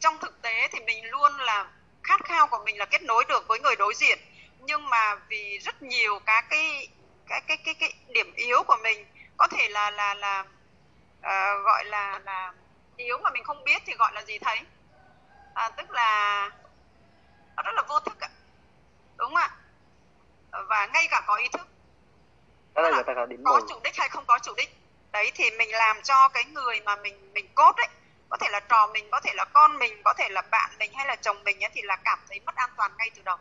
trong thực tế thì mình luôn là khát khao của mình là kết nối được với người đối diện. Nhưng mà vì rất nhiều các cái cái cái cái cái điểm yếu của mình có thể là là là uh, gọi là là yếu mà mình không biết thì gọi là gì thấy à, tức là nó rất là vô thức ạ. Đúng không ạ? Và ngay cả có ý thức. Đó là, là có chủ đích hay không có chủ đích. Đấy thì mình làm cho cái người mà mình mình cốt ấy có thể là trò mình có thể là con mình có thể là bạn mình hay là chồng mình ấy, thì là cảm thấy mất an toàn ngay từ đầu.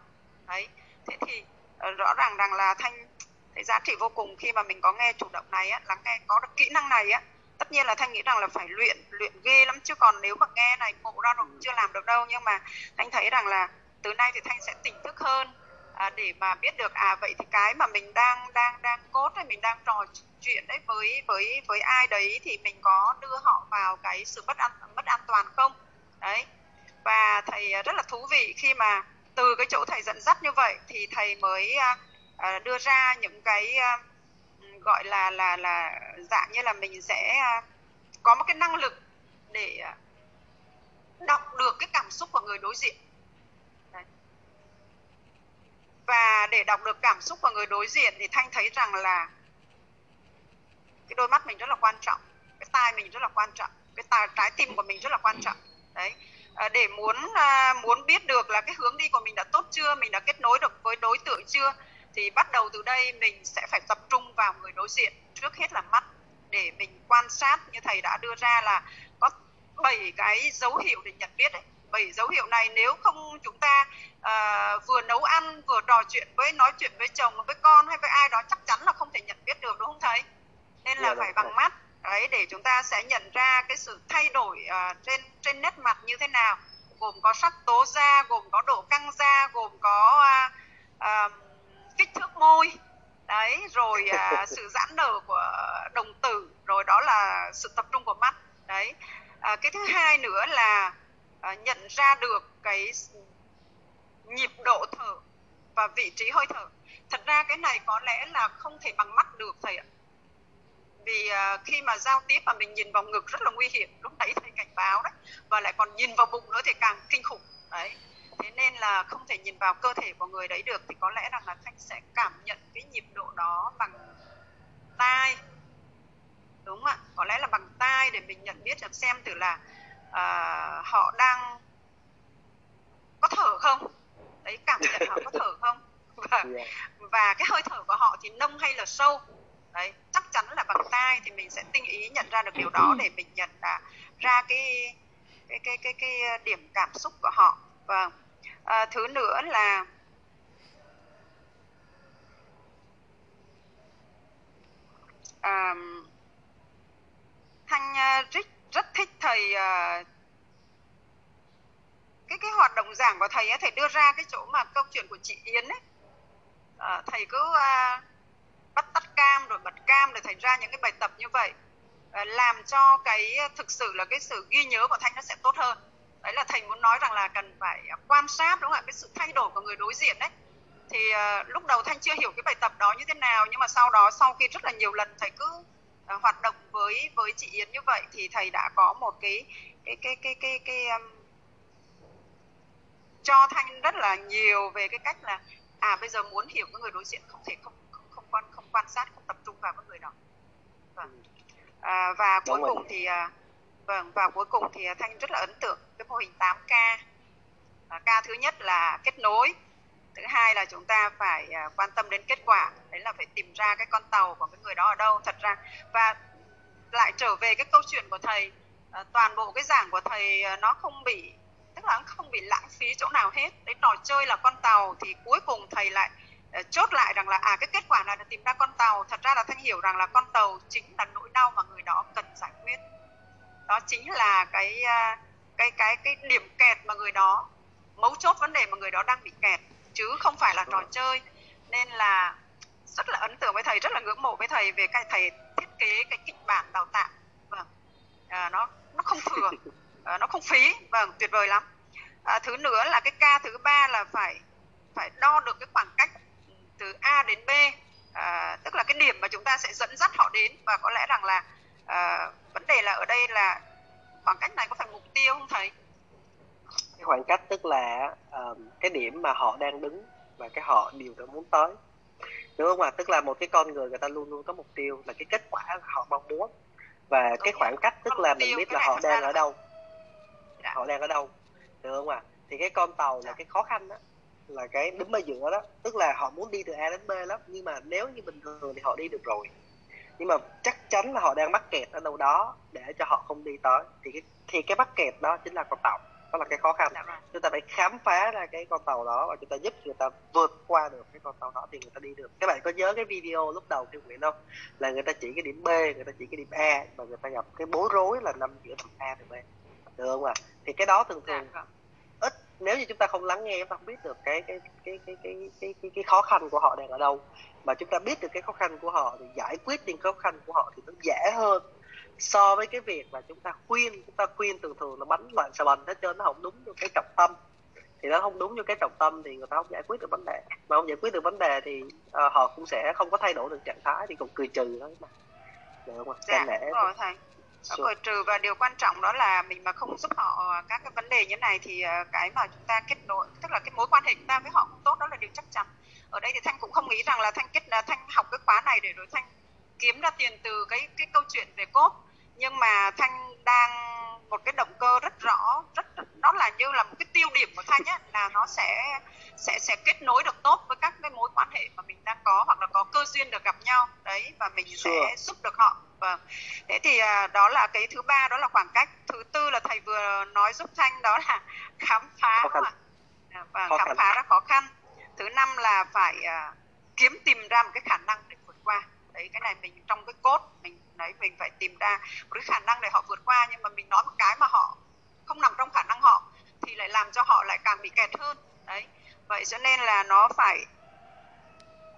Đấy thế thì uh, rõ ràng rằng là thanh thấy giá trị vô cùng khi mà mình có nghe chủ động này á lắng nghe có được kỹ năng này á tất nhiên là thanh nghĩ rằng là phải luyện luyện ghê lắm chứ còn nếu mà nghe này ngộ ra rồi chưa làm được đâu. Nhưng mà thanh thấy rằng là từ nay thì thanh sẽ tỉnh thức hơn à, để mà biết được à vậy thì cái mà mình đang đang đang cốt hay mình đang trò chuyện đấy với với với ai đấy thì mình có đưa họ vào cái sự bất an mất an toàn không? Đấy. Và thầy à, rất là thú vị khi mà từ cái chỗ thầy dẫn dắt như vậy thì thầy mới à, à, đưa ra những cái gọi là là là dạng như là mình sẽ à, có một cái năng lực để à, đọc được cái cảm xúc của người đối diện. Đấy. và để đọc được cảm xúc của người đối diện thì thanh thấy rằng là cái đôi mắt mình rất là quan trọng cái tai mình rất là quan trọng cái tai trái tim của mình rất là quan trọng. Đấy. À, để muốn à, muốn biết được là cái hướng đi của mình đã tốt chưa mình đã kết nối được với đối tượng chưa thì bắt đầu từ đây mình sẽ phải tập trung vào người đối diện trước hết là mắt để mình quan sát như thầy đã đưa ra là có bảy cái dấu hiệu để nhận biết đấy bảy dấu hiệu này nếu không chúng ta uh, vừa nấu ăn vừa trò chuyện với nói chuyện với chồng với con hay với ai đó chắc chắn là không thể nhận biết được đúng không thầy? Nên là yeah, dạ, phải bằng mắt. Đấy để chúng ta sẽ nhận ra cái sự thay đổi uh, trên trên nét mặt như thế nào. Gồm có sắc tố da gồm có độ căng da gồm có uh, uh, kích thước môi. Đấy rồi uh, sự giãn nở của đồng tử rồi đó là sự tập trung của mắt. Đấy uh, cái thứ hai nữa là uh, nhận ra được cái nhịp độ thở và vị trí hơi thở. Thật ra cái này có lẽ là không thể bằng mắt được thầy ạ. Vì uh, khi mà giao tiếp mà mình nhìn vào ngực rất là nguy hiểm lúc nãy thầy cảnh báo đấy và lại còn nhìn vào bụng nữa thì càng kinh khủng. Đấy thế nên là không thể nhìn vào cơ thể của người đấy được thì có lẽ rằng là thanh sẽ cảm nhận cái nhịp độ đó bằng tai. Đúng không ạ? Có lẽ là bằng tai để mình nhận biết được xem thử là uh, họ đang có thở không? Đấy cảm nhận họ có thở không? Và và cái hơi thở của họ thì nông hay là sâu? Đấy chắc chắn là bằng tai thì mình sẽ tinh ý nhận ra được điều đó để mình nhận là ra cái cái cái cái cái điểm cảm xúc của họ. Và vâng à, thứ nữa là à, thanh ờ, rất rất thích thầy à, cái cái hoạt động giảng của thầy ấy, thầy đưa ra cái chỗ mà câu chuyện của chị Yến ấy. À, thầy cứ à, bắt tắt cam rồi bật cam để thành ra những cái bài tập như vậy à, làm cho cái thực sự là cái sự ghi nhớ của thanh nó sẽ tốt hơn đấy là thầy muốn nói rằng là cần phải quan sát đúng không ạ? Cái sự thay đổi của người đối diện đấy. Thì uh, lúc đầu thanh chưa hiểu cái bài tập đó như thế nào nhưng mà sau đó sau khi rất là nhiều lần thầy cứ uh, hoạt động với với chị Yến như vậy thì thầy đã có một cái cái cái cái cái cái um, cho thanh rất là nhiều về cái cách là à bây giờ muốn hiểu cái người đối diện không thể không không không quan không quan sát không tập trung vào cái người đó. Vâng. à, và cuối cùng thì à, vâng và cuối cùng thì à, thanh rất là ấn tượng cái mô hình 8k k. Thứ nhất là kết nối thứ hai là chúng ta phải à, quan tâm đến kết quả đấy là phải tìm ra cái con tàu của cái người đó ở đâu thật ra. Và lại trở về cái câu chuyện của thầy à, toàn bộ cái giảng của thầy nó không bị tức là không bị lãng phí chỗ nào hết. Đấy trò chơi là con tàu thì cuối cùng thầy lại uh, chốt lại rằng là à cái kết quả là tìm ra con tàu. Thật ra là thanh hiểu rằng là con tàu chính là nỗi đau mà người đó cần giải quyết đó chính là cái uh, cái cái cái điểm kẹt mà người đó mấu chốt vấn đề mà người đó đang bị kẹt. Chứ không phải là trò chơi. Nên là rất là ấn tượng với thầy rất là ngưỡng mộ với thầy về cái thầy thiết kế cái kịch bản đào tạo. Vâng. À, nó nó không thừa. À, nó không phí. Vâng tuyệt vời lắm. À, thứ nữa là cái ca thứ ba là phải phải đo được cái khoảng cách từ A đến B. À, tức là cái điểm mà chúng ta sẽ dẫn dắt họ đến. Và có lẽ rằng là à, vấn đề là ở đây là khoảng cách này có phải mục tiêu không thầy? Cái khoảng cách tức là uh, cái điểm mà họ đang đứng và cái họ điều họ muốn tới. Đúng không ạ? Tức là một cái con người người ta luôn luôn có mục tiêu là cái kết quả họ mong muốn. Và đúng cái khoảng cách tức là mình biết là họ đang ở đâu. Dạ. họ đang ở đâu. Được không ạ? Thì cái con tàu là dạ. cái khó khăn đó là cái đứng ở giữa đó. Tức là họ muốn đi từ A đến B lắm nhưng mà nếu như bình thường thì họ đi được rồi nhưng mà chắc chắn là họ đang mắc kẹt ở đâu đó để cho họ không đi tới thì cái thì cái mắc kẹt đó chính là con tàu đó là cái khó khăn dạ vâng. chúng ta phải khám phá ra cái con tàu đó và chúng ta giúp người ta vượt qua được cái con tàu đó thì người ta đi được các bạn có nhớ cái video lúc đầu cái nguyện không là người ta chỉ cái điểm B người ta chỉ cái điểm A và người ta gặp cái bối rối là nằm giữa điểm A và B được không ạ à? thì cái đó thường thường dạ vâng. Nếu như chúng ta không lắng nghe chúng ta không biết được cái cái cái cái cái cái cái, cái khó khăn của họ đang ở đâu. Mà chúng ta biết được cái khó khăn của họ thì giải quyết những khó khăn của họ thì nó dễ hơn so với cái việc là chúng ta khuyên chúng ta khuyên thường thường là bánh loạn xà bành hết trơn nó không đúng cho cái trọng tâm. Thì nó không đúng cho cái trọng tâm thì người ta không giải quyết được vấn đề. Mà không giải quyết được vấn đề thì uh, họ cũng sẽ không có thay đổi được trạng thái thì cũng cười trừ đó mà được không ạ? Dạ, rồi thầy cười trừ và điều quan trọng đó là mình mà không giúp họ các cái vấn đề như này thì ờ, cái mà chúng ta kết nối tức là cái mối quan hệ chúng ta với họ không tốt đó là điều chắc chắn. Ở đây thì thanh cũng không nghĩ rằng là thanh kết là thanh học cái khóa này để rồi thanh kiếm ra tiền từ cái cái câu chuyện về cốt nhưng mà thanh đang một cái động cơ rất rõ rất nó là như là một cái tiêu điểm của thanh á là nó sẽ sẽ sẽ kết nối được tốt với các cái mối quan hệ mà mình đang có hoặc là có cơ duyên được gặp nhau. Đấy và mình sure. sẽ giúp được họ. Vâng. Thế thì à, đó là cái thứ ba đó là khoảng cách. Thứ tư là thầy vừa nói giúp thanh đó là khám phá và khó khám khăn. phá rất khó khăn. Thứ năm là phải uh, kiếm tìm ra một cái khả năng để vượt qua đấy cái này mình trong cái cốt mình đấy mình phải tìm ra một cái khả năng để họ vượt qua nhưng mà mình nói một cái mà họ không nằm trong khả năng họ thì lại làm cho họ lại càng bị kẹt hơn đấy. Vậy cho nên là nó phải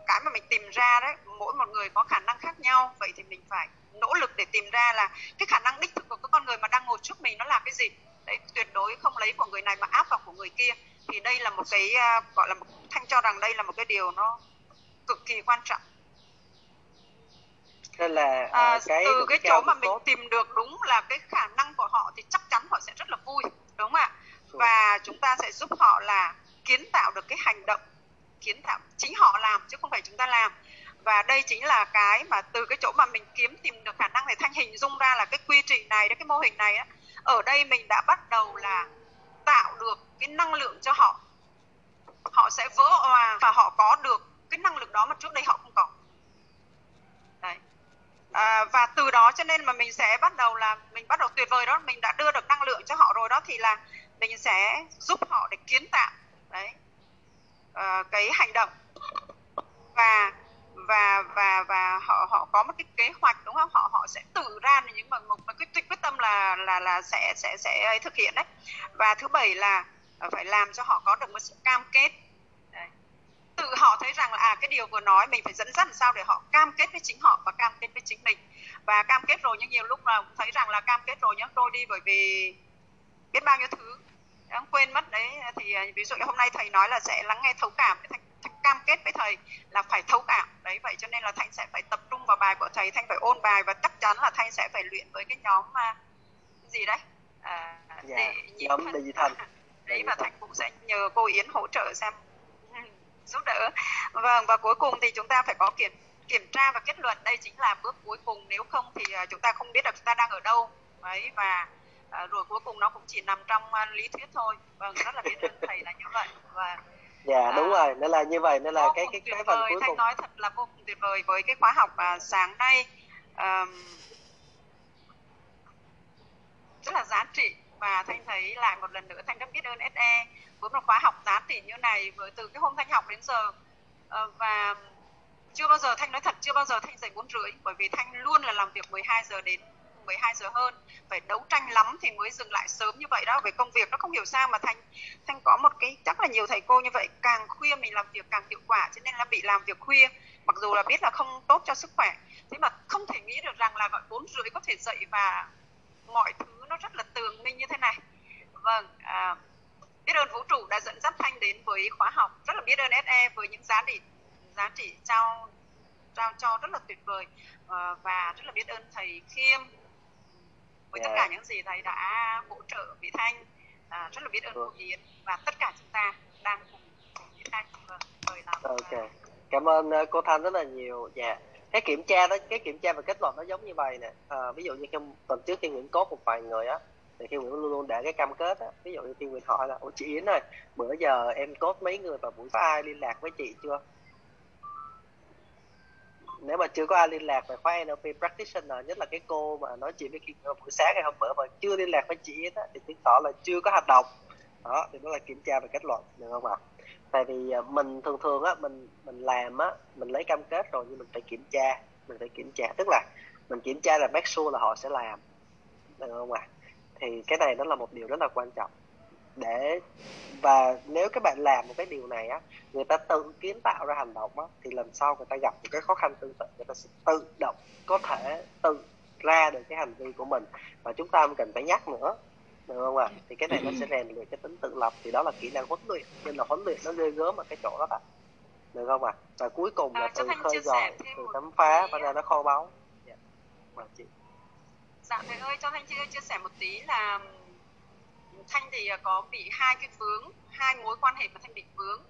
cái mà mình tìm ra đấy mỗi một người có khả năng khác nhau vậy thì mình phải nỗ lực để tìm ra là cái khả năng đích thực của cái con người mà đang ngồi trước mình nó là cái gì. Đấy tuyệt đối không lấy của người này mà áp vào của người kia. Thì đây là một cái à, gọi là một, thanh cho rằng đây là một cái điều nó cực kỳ quan trọng nên là à, cái từ cái chỗ mà mình tốt. tìm được đúng là cái khả năng của họ thì chắc chắn họ sẽ rất là vui đúng không ạ? Và chúng ta sẽ giúp họ là kiến tạo được cái hành động kiến tạo chính họ làm chứ không phải chúng ta làm. Và đây chính là cái mà từ cái chỗ mà mình kiếm tìm được khả năng để thanh hình dung ra là cái quy trình này cái mô hình này á ở đây mình đã bắt đầu là tạo được cái năng lượng cho họ. Họ sẽ vỡ òa và họ có được cái năng lực đó mà trước đây họ không có à, và từ đó cho nên mà mình sẽ bắt đầu là mình bắt đầu tuyệt vời đó mình đã đưa được năng lượng cho họ rồi đó thì là mình sẽ giúp họ để kiến tạo đấy à, cái hành động và và và và họ họ có một cái kế hoạch đúng không họ họ sẽ tự ra những mà một, một cái quyết tâm là là là sẽ sẽ sẽ thực hiện đấy và thứ bảy là phải làm cho họ có được một sự cam kết tự họ thấy rằng là à cái điều vừa nói mình phải dẫn dắt làm sao để họ cam kết với chính họ và cam kết với chính mình. Và cam kết rồi nhưng nhiều lúc là thấy rằng là cam kết rồi nhá tôi đi bởi vì biết bao nhiêu thứ. Em quên mất đấy. Thì à, ví dụ như hôm nay thầy nói là sẽ lắng nghe thấu cảm thanh, thanh cam kết với thầy là phải thấu cảm. Đấy vậy cho nên là thanh sẽ phải tập trung vào bài của thầy thanh phải ôn bài và chắc chắn là thanh sẽ phải luyện với cái nhóm mà gì đấy? À, dạ, để nhóm đi thanh. Đấy và thanh cũng sẽ nhờ cô yến hỗ trợ xem giúp đỡ. Vâng và cuối cùng thì chúng ta phải có kiểm kiểm tra và kết luận. Đây chính là bước cuối cùng. Nếu không thì à, chúng ta không biết được chúng ta đang ở đâu. Đấy và à, rồi cuối cùng nó cũng chỉ nằm trong uh, lý thuyết thôi. Vâng rất là biết ơn thầy là như vậy. Và dạ đúng à, rồi. Nên là như vậy nên là cái cái cái phần cuối cùng. nói thật là vô cùng tuyệt vời với cái khóa học uh, sáng nay. Um, rất là giá trị và thanh thấy lại một lần nữa thanh rất biết ơn SE với một khóa học giá tỷ như này với từ cái hôm thanh học đến giờ. Ờ, và chưa bao giờ thanh nói thật, chưa bao giờ thanh dậy bốn rưỡi, bởi vì thanh luôn là làm việc 12 giờ đến 12 giờ hơn. Phải đấu tranh lắm thì mới dừng lại sớm như vậy đó về công việc nó không hiểu sao mà thanh thanh có một cái, chắc là nhiều thầy cô như vậy, càng khuya mình làm việc càng hiệu quả, cho nên là bị làm việc khuya. Mặc dù là biết là không tốt cho sức khỏe, thế mà không thể nghĩ được rằng là gọi bốn rưỡi có thể dậy và mọi thứ nó rất là tường minh như thế này. Vâng à, biết ơn vũ trụ đã dẫn dắt thanh đến với khóa học. Rất là biết ơn SE với những giá trị giá trị trao trao cho rất là tuyệt vời. À, và rất là biết ơn thầy khiêm với yeah. tất cả dạ. những gì thầy đã hỗ trợ Mỹ Thanh. À, rất là biết ơn cô Yến và tất cả chúng ta đang cùng cùng Mỹ Thanh. Vâng, mời làm ok. cảm ơn uh, cô Thanh rất là nhiều. Dạ. yeah cái kiểm tra đó cái kiểm tra và kết luận nó giống như vậy nè. À, ví dụ như khi tuần trước khi Nguyễn cốt một vài người á thì khi Nguyễn luôn luôn để cái cam kết á ví dụ như khi Nguyễn hỏi là ủa chị Yến ơi bữa giờ em cốt mấy người và buổi có ai liên lạc với chị chưa? Nếu mà chưa có ai liên lạc về khóa NLP practitioner nhất là cái cô mà nói chuyện với khi buổi sáng ngày hôm bữa mà chưa liên lạc với chị Yến á thì chứng tỏ là chưa có hành động. Đó thì đó là kiểm tra và kết luận được không ạ? Tại vì à, mình thường thường á, mình mình làm á, mình lấy cam kết rồi nhưng mình phải kiểm tra, mình phải kiểm tra. Tức là mình kiểm tra là make sure là họ sẽ làm, được không ạ? Thì cái này nó là một điều rất là quan trọng. Để, và nếu các bạn làm một cái điều này á, người ta tự kiến tạo ra hành động á, thì lần sau người ta gặp một cái khó khăn tương tự, người ta sẽ tự động có thể tự ra được cái hành vi của mình. Và chúng ta không cần phải nhắc nữa được không ạ? À? thì cái này nó sẽ rèn luyện cái tính tự lập thì đó là kỹ năng huấn luyện nên là huấn luyện nó ghê gớm ở cái chỗ đó ạ được không ạ? À? và cuối cùng là à, từ khơi dòi từ khám phá và ra nó kho báu. Dạ. Vâng, chị. Dạ thầy ơi cho thanh chia sẻ một tí là thanh thì à, có bị hai cái vướng hai mối quan hệ mà thanh bị vướng.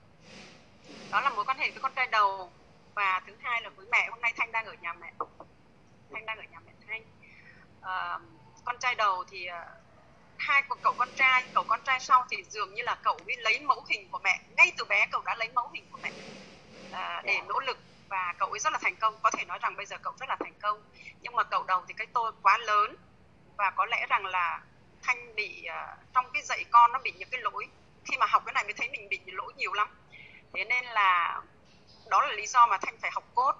Đó là mối quan hệ với con trai đầu và thứ hai là với mẹ. Hôm nay thanh đang ở nhà mẹ. Thanh đang ở nhà mẹ thanh. À, con trai đầu thì à, hai của cậu con trai cậu con trai sau thì dường như là cậu ấy lấy mẫu hình của mẹ. Ngay từ bé cậu đã lấy mẫu hình của mẹ à, để nỗ lực và cậu ấy rất là thành công. Có thể nói rằng bây giờ cậu rất là thành công. Nhưng mà cậu đầu thì cái tôi quá lớn và có lẽ rằng là thanh bị uh, trong cái dạy con nó bị những cái lỗi. Khi mà học cái này mới thấy mình bị lỗi nhiều lắm. Thế nên là đó là lý do mà thanh phải học cốt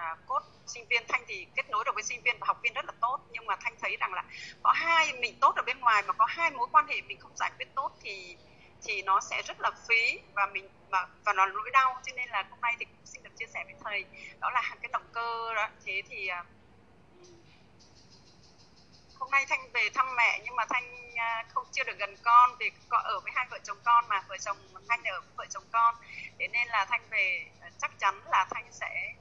à, cốt sinh viên thanh thì kết nối được với sinh viên và học viên rất là tốt. Nhưng mà thanh thấy rằng là có hai mình tốt ở bên ngoài mà có hai mối quan hệ mình không giải quyết tốt thì thì nó sẽ rất là phí và mình và, và nó nỗi đau. Cho nên là hôm nay thì cũng xin được chia sẻ với thầy đó là cái động cơ đó. Thế thì à, hôm nay thanh về thăm mẹ nhưng mà thanh à, không chưa được gần con vì có ở với hai vợ chồng con mà vợ chồng thanh ở với vợ chồng con. Thế nên là thanh về à, chắc chắn là thanh sẽ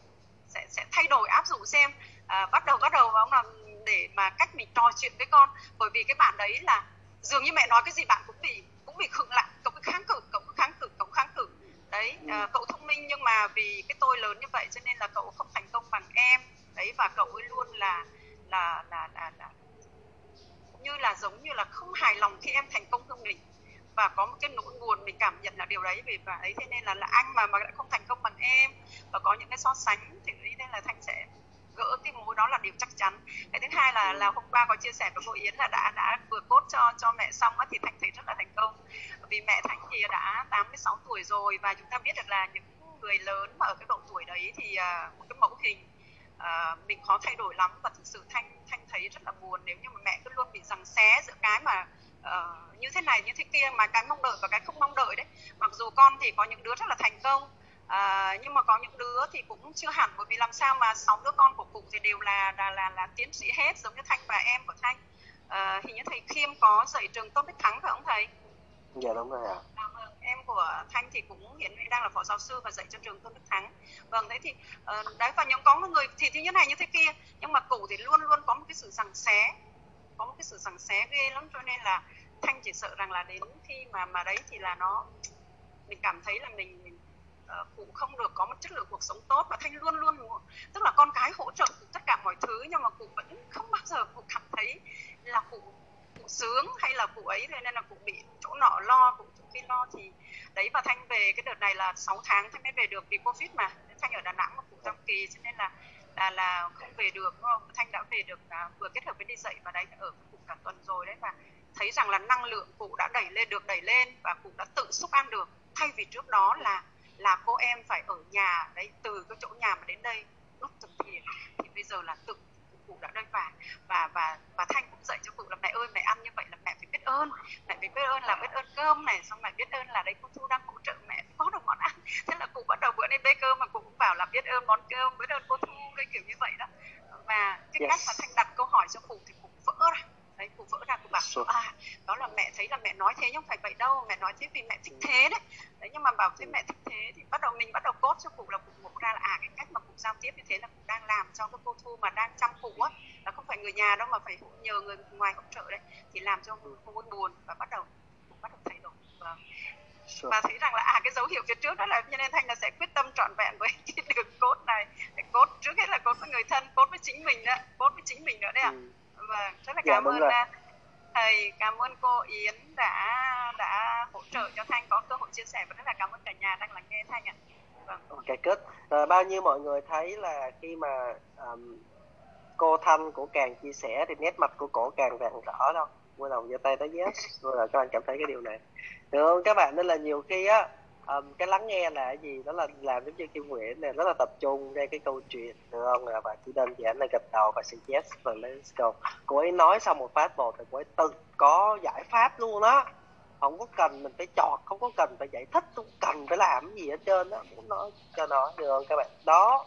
sẽ sẽ thay đổi áp dụng xem. À, bắt đầu bắt đầu ông là để mà cách mình trò chuyện với con. Bởi vì cái bạn đấy là dường như mẹ nói cái gì bạn cũng bị cũng bị khựng lại cậu cứ kháng cự cậu cứ kháng cự cậu kháng cự. Đấy à, cậu thông minh nhưng mà vì cái tôi lớn như vậy cho nên là cậu không thành công bằng em. Đấy và cậu ấy luôn là là là là, là như là giống như là không hài lòng khi em thành công hơn mình và có một cái nỗi buồn mình cảm nhận là điều đấy vì và ấy thế nên là là anh mà mà lại không thành công bằng em và có những cái so sánh thì nên là thanh sẽ gỡ cái mối đó là điều chắc chắn. Cái thứ hai là là hôm qua có chia sẻ với cô Yến là đã đã vừa cốt cho cho mẹ xong thì Thanh thấy rất là thành công. Vì mẹ Thanh thì đã 86 tuổi rồi và chúng ta biết được là những người lớn mà ở cái độ tuổi đấy thì à, một cái mẫu hình uh, mình khó thay đổi lắm. Và thực sự Thanh Thanh thấy rất là buồn nếu như mà mẹ cứ luôn bị rằng xé giữa cái mà uh, như thế này như thế kia mà cái mong đợi và cái không mong đợi đấy. Mặc dù con thì có những đứa rất là thành công à, nhưng mà có những đứa thì cũng chưa hẳn. Bởi vì làm sao mà sáu đứa con của cụ thì đều là là là, là tiến sĩ hết giống như thanh và em của thanh. À, hình như thầy khiêm có dạy trường tôn đức thắng phải không thầy? Dạ đúng rồi ạ. À, em của thanh thì cũng hiện nay đang là phó giáo sư và dạy cho trường tôn đức thắng. Vâng thế thì uh, đấy và những có người thì như thế này như thế kia. Nhưng mà cụ thì luôn luôn có một cái sự rằng xé có một cái sự sằng xé ghê lắm cho nên là thanh chỉ sợ rằng là đến khi mà mà đấy thì là nó mình cảm thấy là mình, mình uh, cũng không được có một chất lượng cuộc sống tốt và thanh luôn luôn tức là con cái hỗ trợ tất cả mọi thứ nhưng mà cụ vẫn không bao giờ cụ cảm thấy là cụ cụ sướng hay là cụ ấy thế nên là cụ bị chỗ nọ lo cụ chỗ kia lo thì đấy và thanh về cái đợt này là 6 tháng thanh mới về được vì covid mà. Thanh ở đà nẵng mà cụ trong kỳ cho nên là là là không về được đúng không? Thanh đã về được à, vừa kết hợp với đi dạy và đấy ở cụ cả tuần rồi đấy và thấy rằng là năng lượng cụ đã đẩy lên được đẩy lên và cụ đã tự xúc ăn được. Thay vì trước đó là là cô em phải ở nhà đấy từ cái chỗ nhà mà đến đây lúc từng hiện thì bây giờ là tự cụ đã đây và và và và thanh cũng dạy cho cụ là mẹ ơi mẹ ăn như vậy là mẹ phải biết ơn. Mẹ phải biết ơn là biết ơn cơm này xong mẹ biết ơn là đấy cô thu đang hỗ trợ mẹ có được món ăn. Thế là cụ bắt đầu bữa nay bê cơm mà cụ cũng bảo là biết ơn món cơm biết ơn cô thu cái kiểu như vậy đó. Và cái yes. cách mà thanh đặt câu hỏi cho cụ thì cụ vỡ ra đấy cụ vỡ ra cụ bảo à đó là mẹ thấy là mẹ nói thế nhưng không phải vậy đâu mẹ nói thế vì mẹ thích thế đấy. Đấy nhưng mà bảo thế mẹ thích thế thì bắt đầu mình bắt đầu cốt cho cụ là cụ ngộ ra là à cái cách mà cụ giao tiếp như thế là cụ đang làm cho cái cô thu mà đang chăm cụ á là không phải người nhà đâu mà phải nhờ người ngoài hỗ trợ đấy thì làm cho cô vui buồn và bắt đầu bắt đầu thay đổi. Vâng. Và thấy rằng là à cái dấu hiệu phía trước đó là cho nên thanh là sẽ quyết tâm trọn vẹn với cái đường cốt này cốt trước hết là cốt với người thân cốt với chính mình đó cốt với chính mình nữa đấy ạ. À. vâng rất là dạ, cảm ơn rồi. thầy cảm ơn cô Yến đã đã hỗ trợ cho Thanh có cơ hội chia sẻ và rất là cảm ơn cả nhà đang lắng nghe Thanh ạ. Vâng. Ok kết à, bao nhiêu mọi người thấy là khi mà um, cô Thanh của càng chia sẻ thì nét mặt của cổ càng rạng rõ đâu vui lòng giơ tay tới yes rồi là các bạn cảm thấy cái điều này được không các bạn nên là nhiều khi á um, cái lắng nghe là cái gì đó là làm giống như Kim Nguyễn này rất là tập trung ra cái câu chuyện được không và chỉ đơn giản là gật đầu và xin yes và let's go. Cô ấy nói xong một phát một thì cô ấy tự có giải pháp luôn đó không có cần mình phải chọn không có cần phải giải thích không cần phải làm gì hết trơn đó muốn nói cho nó được không các bạn? Đó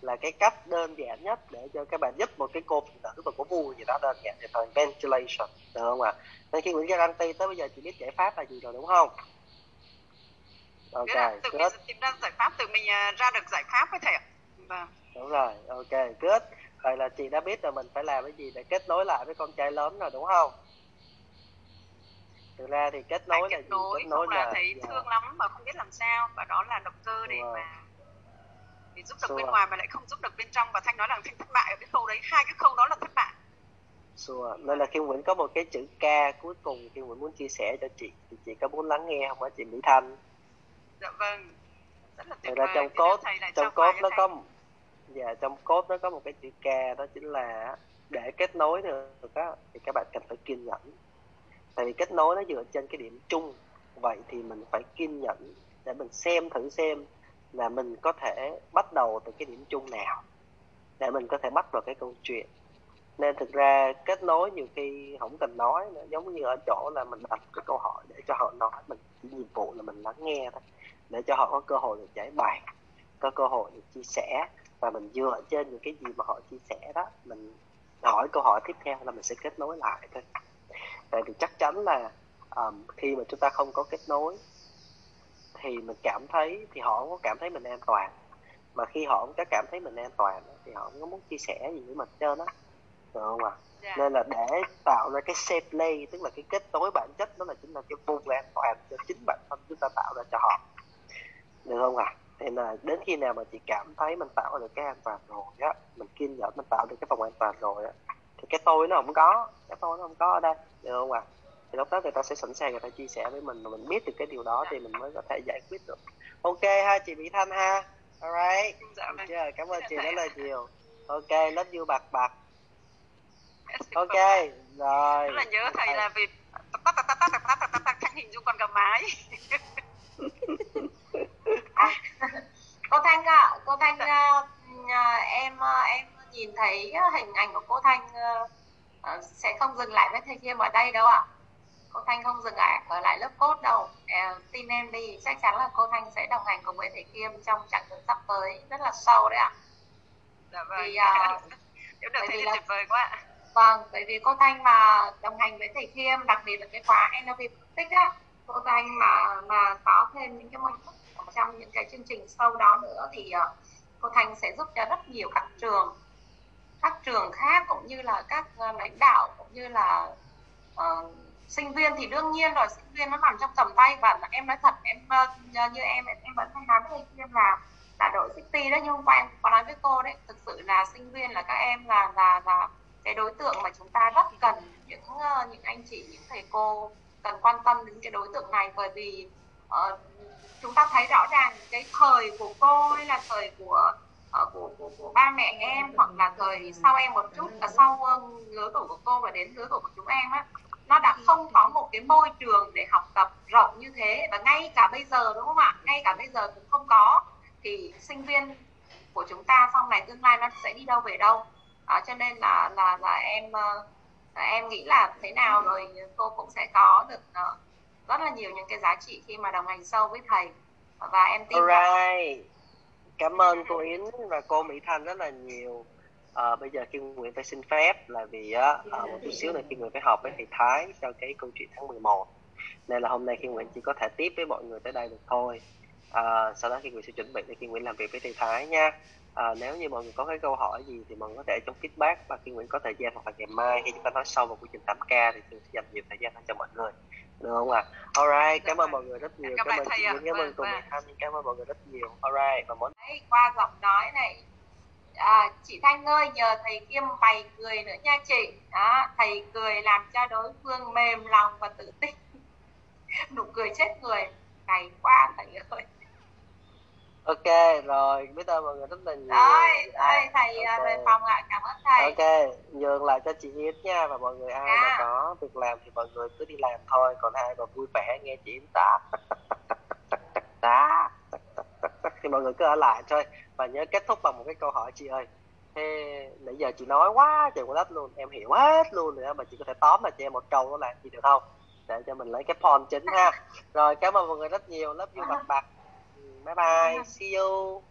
là cái cách đơn giản nhất để cho các bạn giúp một cái cô phụ nữ mà có vui gì đó đơn giản thì thôi ventilation được không ạ? À? nên khi Nguyễn Guarantee tới bây giờ chị biết giải pháp là gì rồi đúng không? Ok từ good. tìm ra giải pháp từ mình à, ra được giải pháp với thầy ạ. Vâng. Đúng rồi ok good vậy là chị đã biết là mình phải làm cái gì để kết nối lại với con trai lớn rồi đúng không? Thực ra thì kết nối kết là nối, kết nối là, là thấy dạ. thương lắm mà không biết làm sao. Và đó là động cơ để wow. mà để giúp được bên ngoài mà lại không giúp được bên trong. Và thanh nói rằng thanh thất bại ở cái khâu đấy. Hai cái khâu đó là thất bại. Sure nên là khi Nguyễn có một cái chữ K cuối cùng khi Nguyễn muốn chia sẻ cho chị thì chị có muốn lắng nghe không hả chị Mỹ Thanh dạ vâng. Rất là tuyệt vời. trong cốt trong cốt nó có dạ trong cốt nó có một cái chữ K đó chính là để kết nối được á thì các bạn cần phải kiên nhẫn. Tại vì kết nối nó dựa trên cái điểm chung. Vậy thì mình phải kiên nhẫn để mình xem thử xem là mình có thể bắt đầu từ cái điểm chung nào để mình có thể bắt vào cái câu chuyện. Nên thực ra kết nối nhiều khi không cần nói nữa. Giống như ở chỗ là mình đặt cái câu hỏi để cho họ nói mình chỉ nhiệm vụ là mình lắng nghe thôi để cho họ có cơ hội được giải bài có cơ hội được chia sẻ. Và mình dựa trên những cái gì mà họ chia sẻ đó mình hỏi câu hỏi tiếp theo là mình sẽ kết nối lại thôi. Tại vì chắc chắn là um, khi mà chúng ta không có kết nối thì mình cảm thấy thì họ không có cảm thấy mình an toàn. Mà khi họ không có cảm thấy mình an toàn thì họ không có muốn chia sẻ gì với mình trơn á. Được không ạ? À? yeah. nên là để tạo ra cái safe play tức là cái kết nối bản chất đó là chính là cái vùng an toàn cho chính bản thân chúng ta tạo ra cho họ được không ạ à? thì là đến khi nào mà chị cảm thấy mình tạo được cái an toàn rồi á mình kiên nhẫn mình tạo được cái phòng an toàn rồi á thì cái tôi nó không có cái tôi nó không có ở đây được không ạ à? thì lúc đó người ta sẽ sẵn sàng người ta chia sẻ với mình mà mình biết được cái điều đó thì mình mới có thể giải quyết được ok ha chị Mỹ Thanh ha alright dạ, vâng. cảm ơn chị rất là nhiều ok love you bạc bạc ok rồi rất là nhớ thầy là vì tắt tắt tắt tắt tắt tắt tắt tắt hình dung con gà mái cô thanh ạ à, cô thanh uh, em em nhìn thấy hình ảnh của cô thanh uh, sẽ không dừng lại với thầy Khiêm ở đây đâu ạ. Cô Thanh không dừng lại ở lại lớp cốt đâu. À, tin em đi chắc chắn là cô Thanh sẽ đồng hành cùng với thầy Khiêm trong chặng đường sắp tới rất là sâu đấy ạ. Dạ vâng. thì, nếu được thì là... tuyệt vời quá vâng bởi vì cô Thanh mà đồng hành với thầy Khiêm đặc biệt là cái khóa NLP tích á cô Thanh mà mà có thêm những cái môn trong những cái chương trình sâu đó nữa thì ờ, cô Thanh sẽ giúp cho rất nhiều các trường các trường khác cũng như là các ờ, lãnh đạo cũng như là uh, sinh viên thì đương nhiên rồi sinh viên nó nằm trong tầm tay và em nói thật em như em em vẫn hay nói với em là là đội city đó nhưng hôm qua em có nói với cô đấy thực sự là sinh viên là các em là là là cái đối tượng mà chúng ta rất cần những những anh chị những thầy cô cần quan tâm đến cái đối tượng này bởi vì uh, chúng ta thấy rõ ràng cái thời của cô hay là thời của uh, của, của của ba mẹ em hoặc là thời sau em một chút là sau uh, lứa tuổi của cô và đến lứa tuổi của chúng em á nó đã không có một cái môi trường để học tập rộng như thế. Và ngay cả bây giờ đúng không ạ? Ngay cả bây giờ cũng không có. Thì sinh viên của chúng ta sau này tương lai nó sẽ đi đâu về đâu. À, cho nên là là là em là em nghĩ là thế nào rồi cô cũng sẽ có được uh, rất là nhiều những cái giá trị khi mà đồng hành sâu với thầy. Và em tin Alright. cảm ơn cô Yến và cô Mỹ Thanh rất là nhiều. À, bây giờ Kim Nguyễn phải xin phép là vì á à, một chút xíu nữa Kim Nguyễn phải họp với thầy Thái cho cái câu chuyện tháng 11 nên là hôm nay Kim Nguyễn chỉ có thể tiếp với mọi người tới đây được thôi. À, sau đó Kim Nguyễn sẽ chuẩn bị để Kim Nguyễn làm việc với thầy Thái nha. À, nếu như mọi người có cái câu hỏi gì thì mọi người có thể trong feedback và Kim Nguyễn có thời gian hoặc là ngày mai khi chúng ta nói sâu vào quy trình 8K thì Kim sẽ dành nhiều thời gian hơn cho mọi người được không ạ? À? Alright, cảm ơn mọi người rất nhiều. Cảm, cảm ơn chị cảm ơn cô Mỹ Thanh, cảm ơn mọi người rất nhiều. Alright, và món Đấy, qua giọng nói này à, chị Thanh ơi nhờ thầy Kiêm bày cười nữa nha chị đó thầy cười làm cho đối phương mềm lòng và tự tin nụ cười chết người cày quá thầy ơi ok rồi biết ơn mọi người rất là nhiều. Rồi rồi thầy à, okay. về phòng ạ. À. cảm ơn thầy. Ok nhường lại cho chị Yến nha và mọi người ai dạ. mà có việc làm thì mọi người cứ đi làm thôi còn ai mà vui vẻ nghe chị Yến tả. Tá thì mọi người cứ ở lại thôi và nhớ kết thúc bằng một cái câu hỏi chị ơi. Thế nãy giờ chị nói quá trời quá đất luôn em hiểu hết luôn nữa mà chị có thể tóm lại cho em một câu đó là gì được không? Để cho mình lấy cái point chính ha. Rồi cảm ơn mọi người rất nhiều. Love you bạc bạc bye bye see you.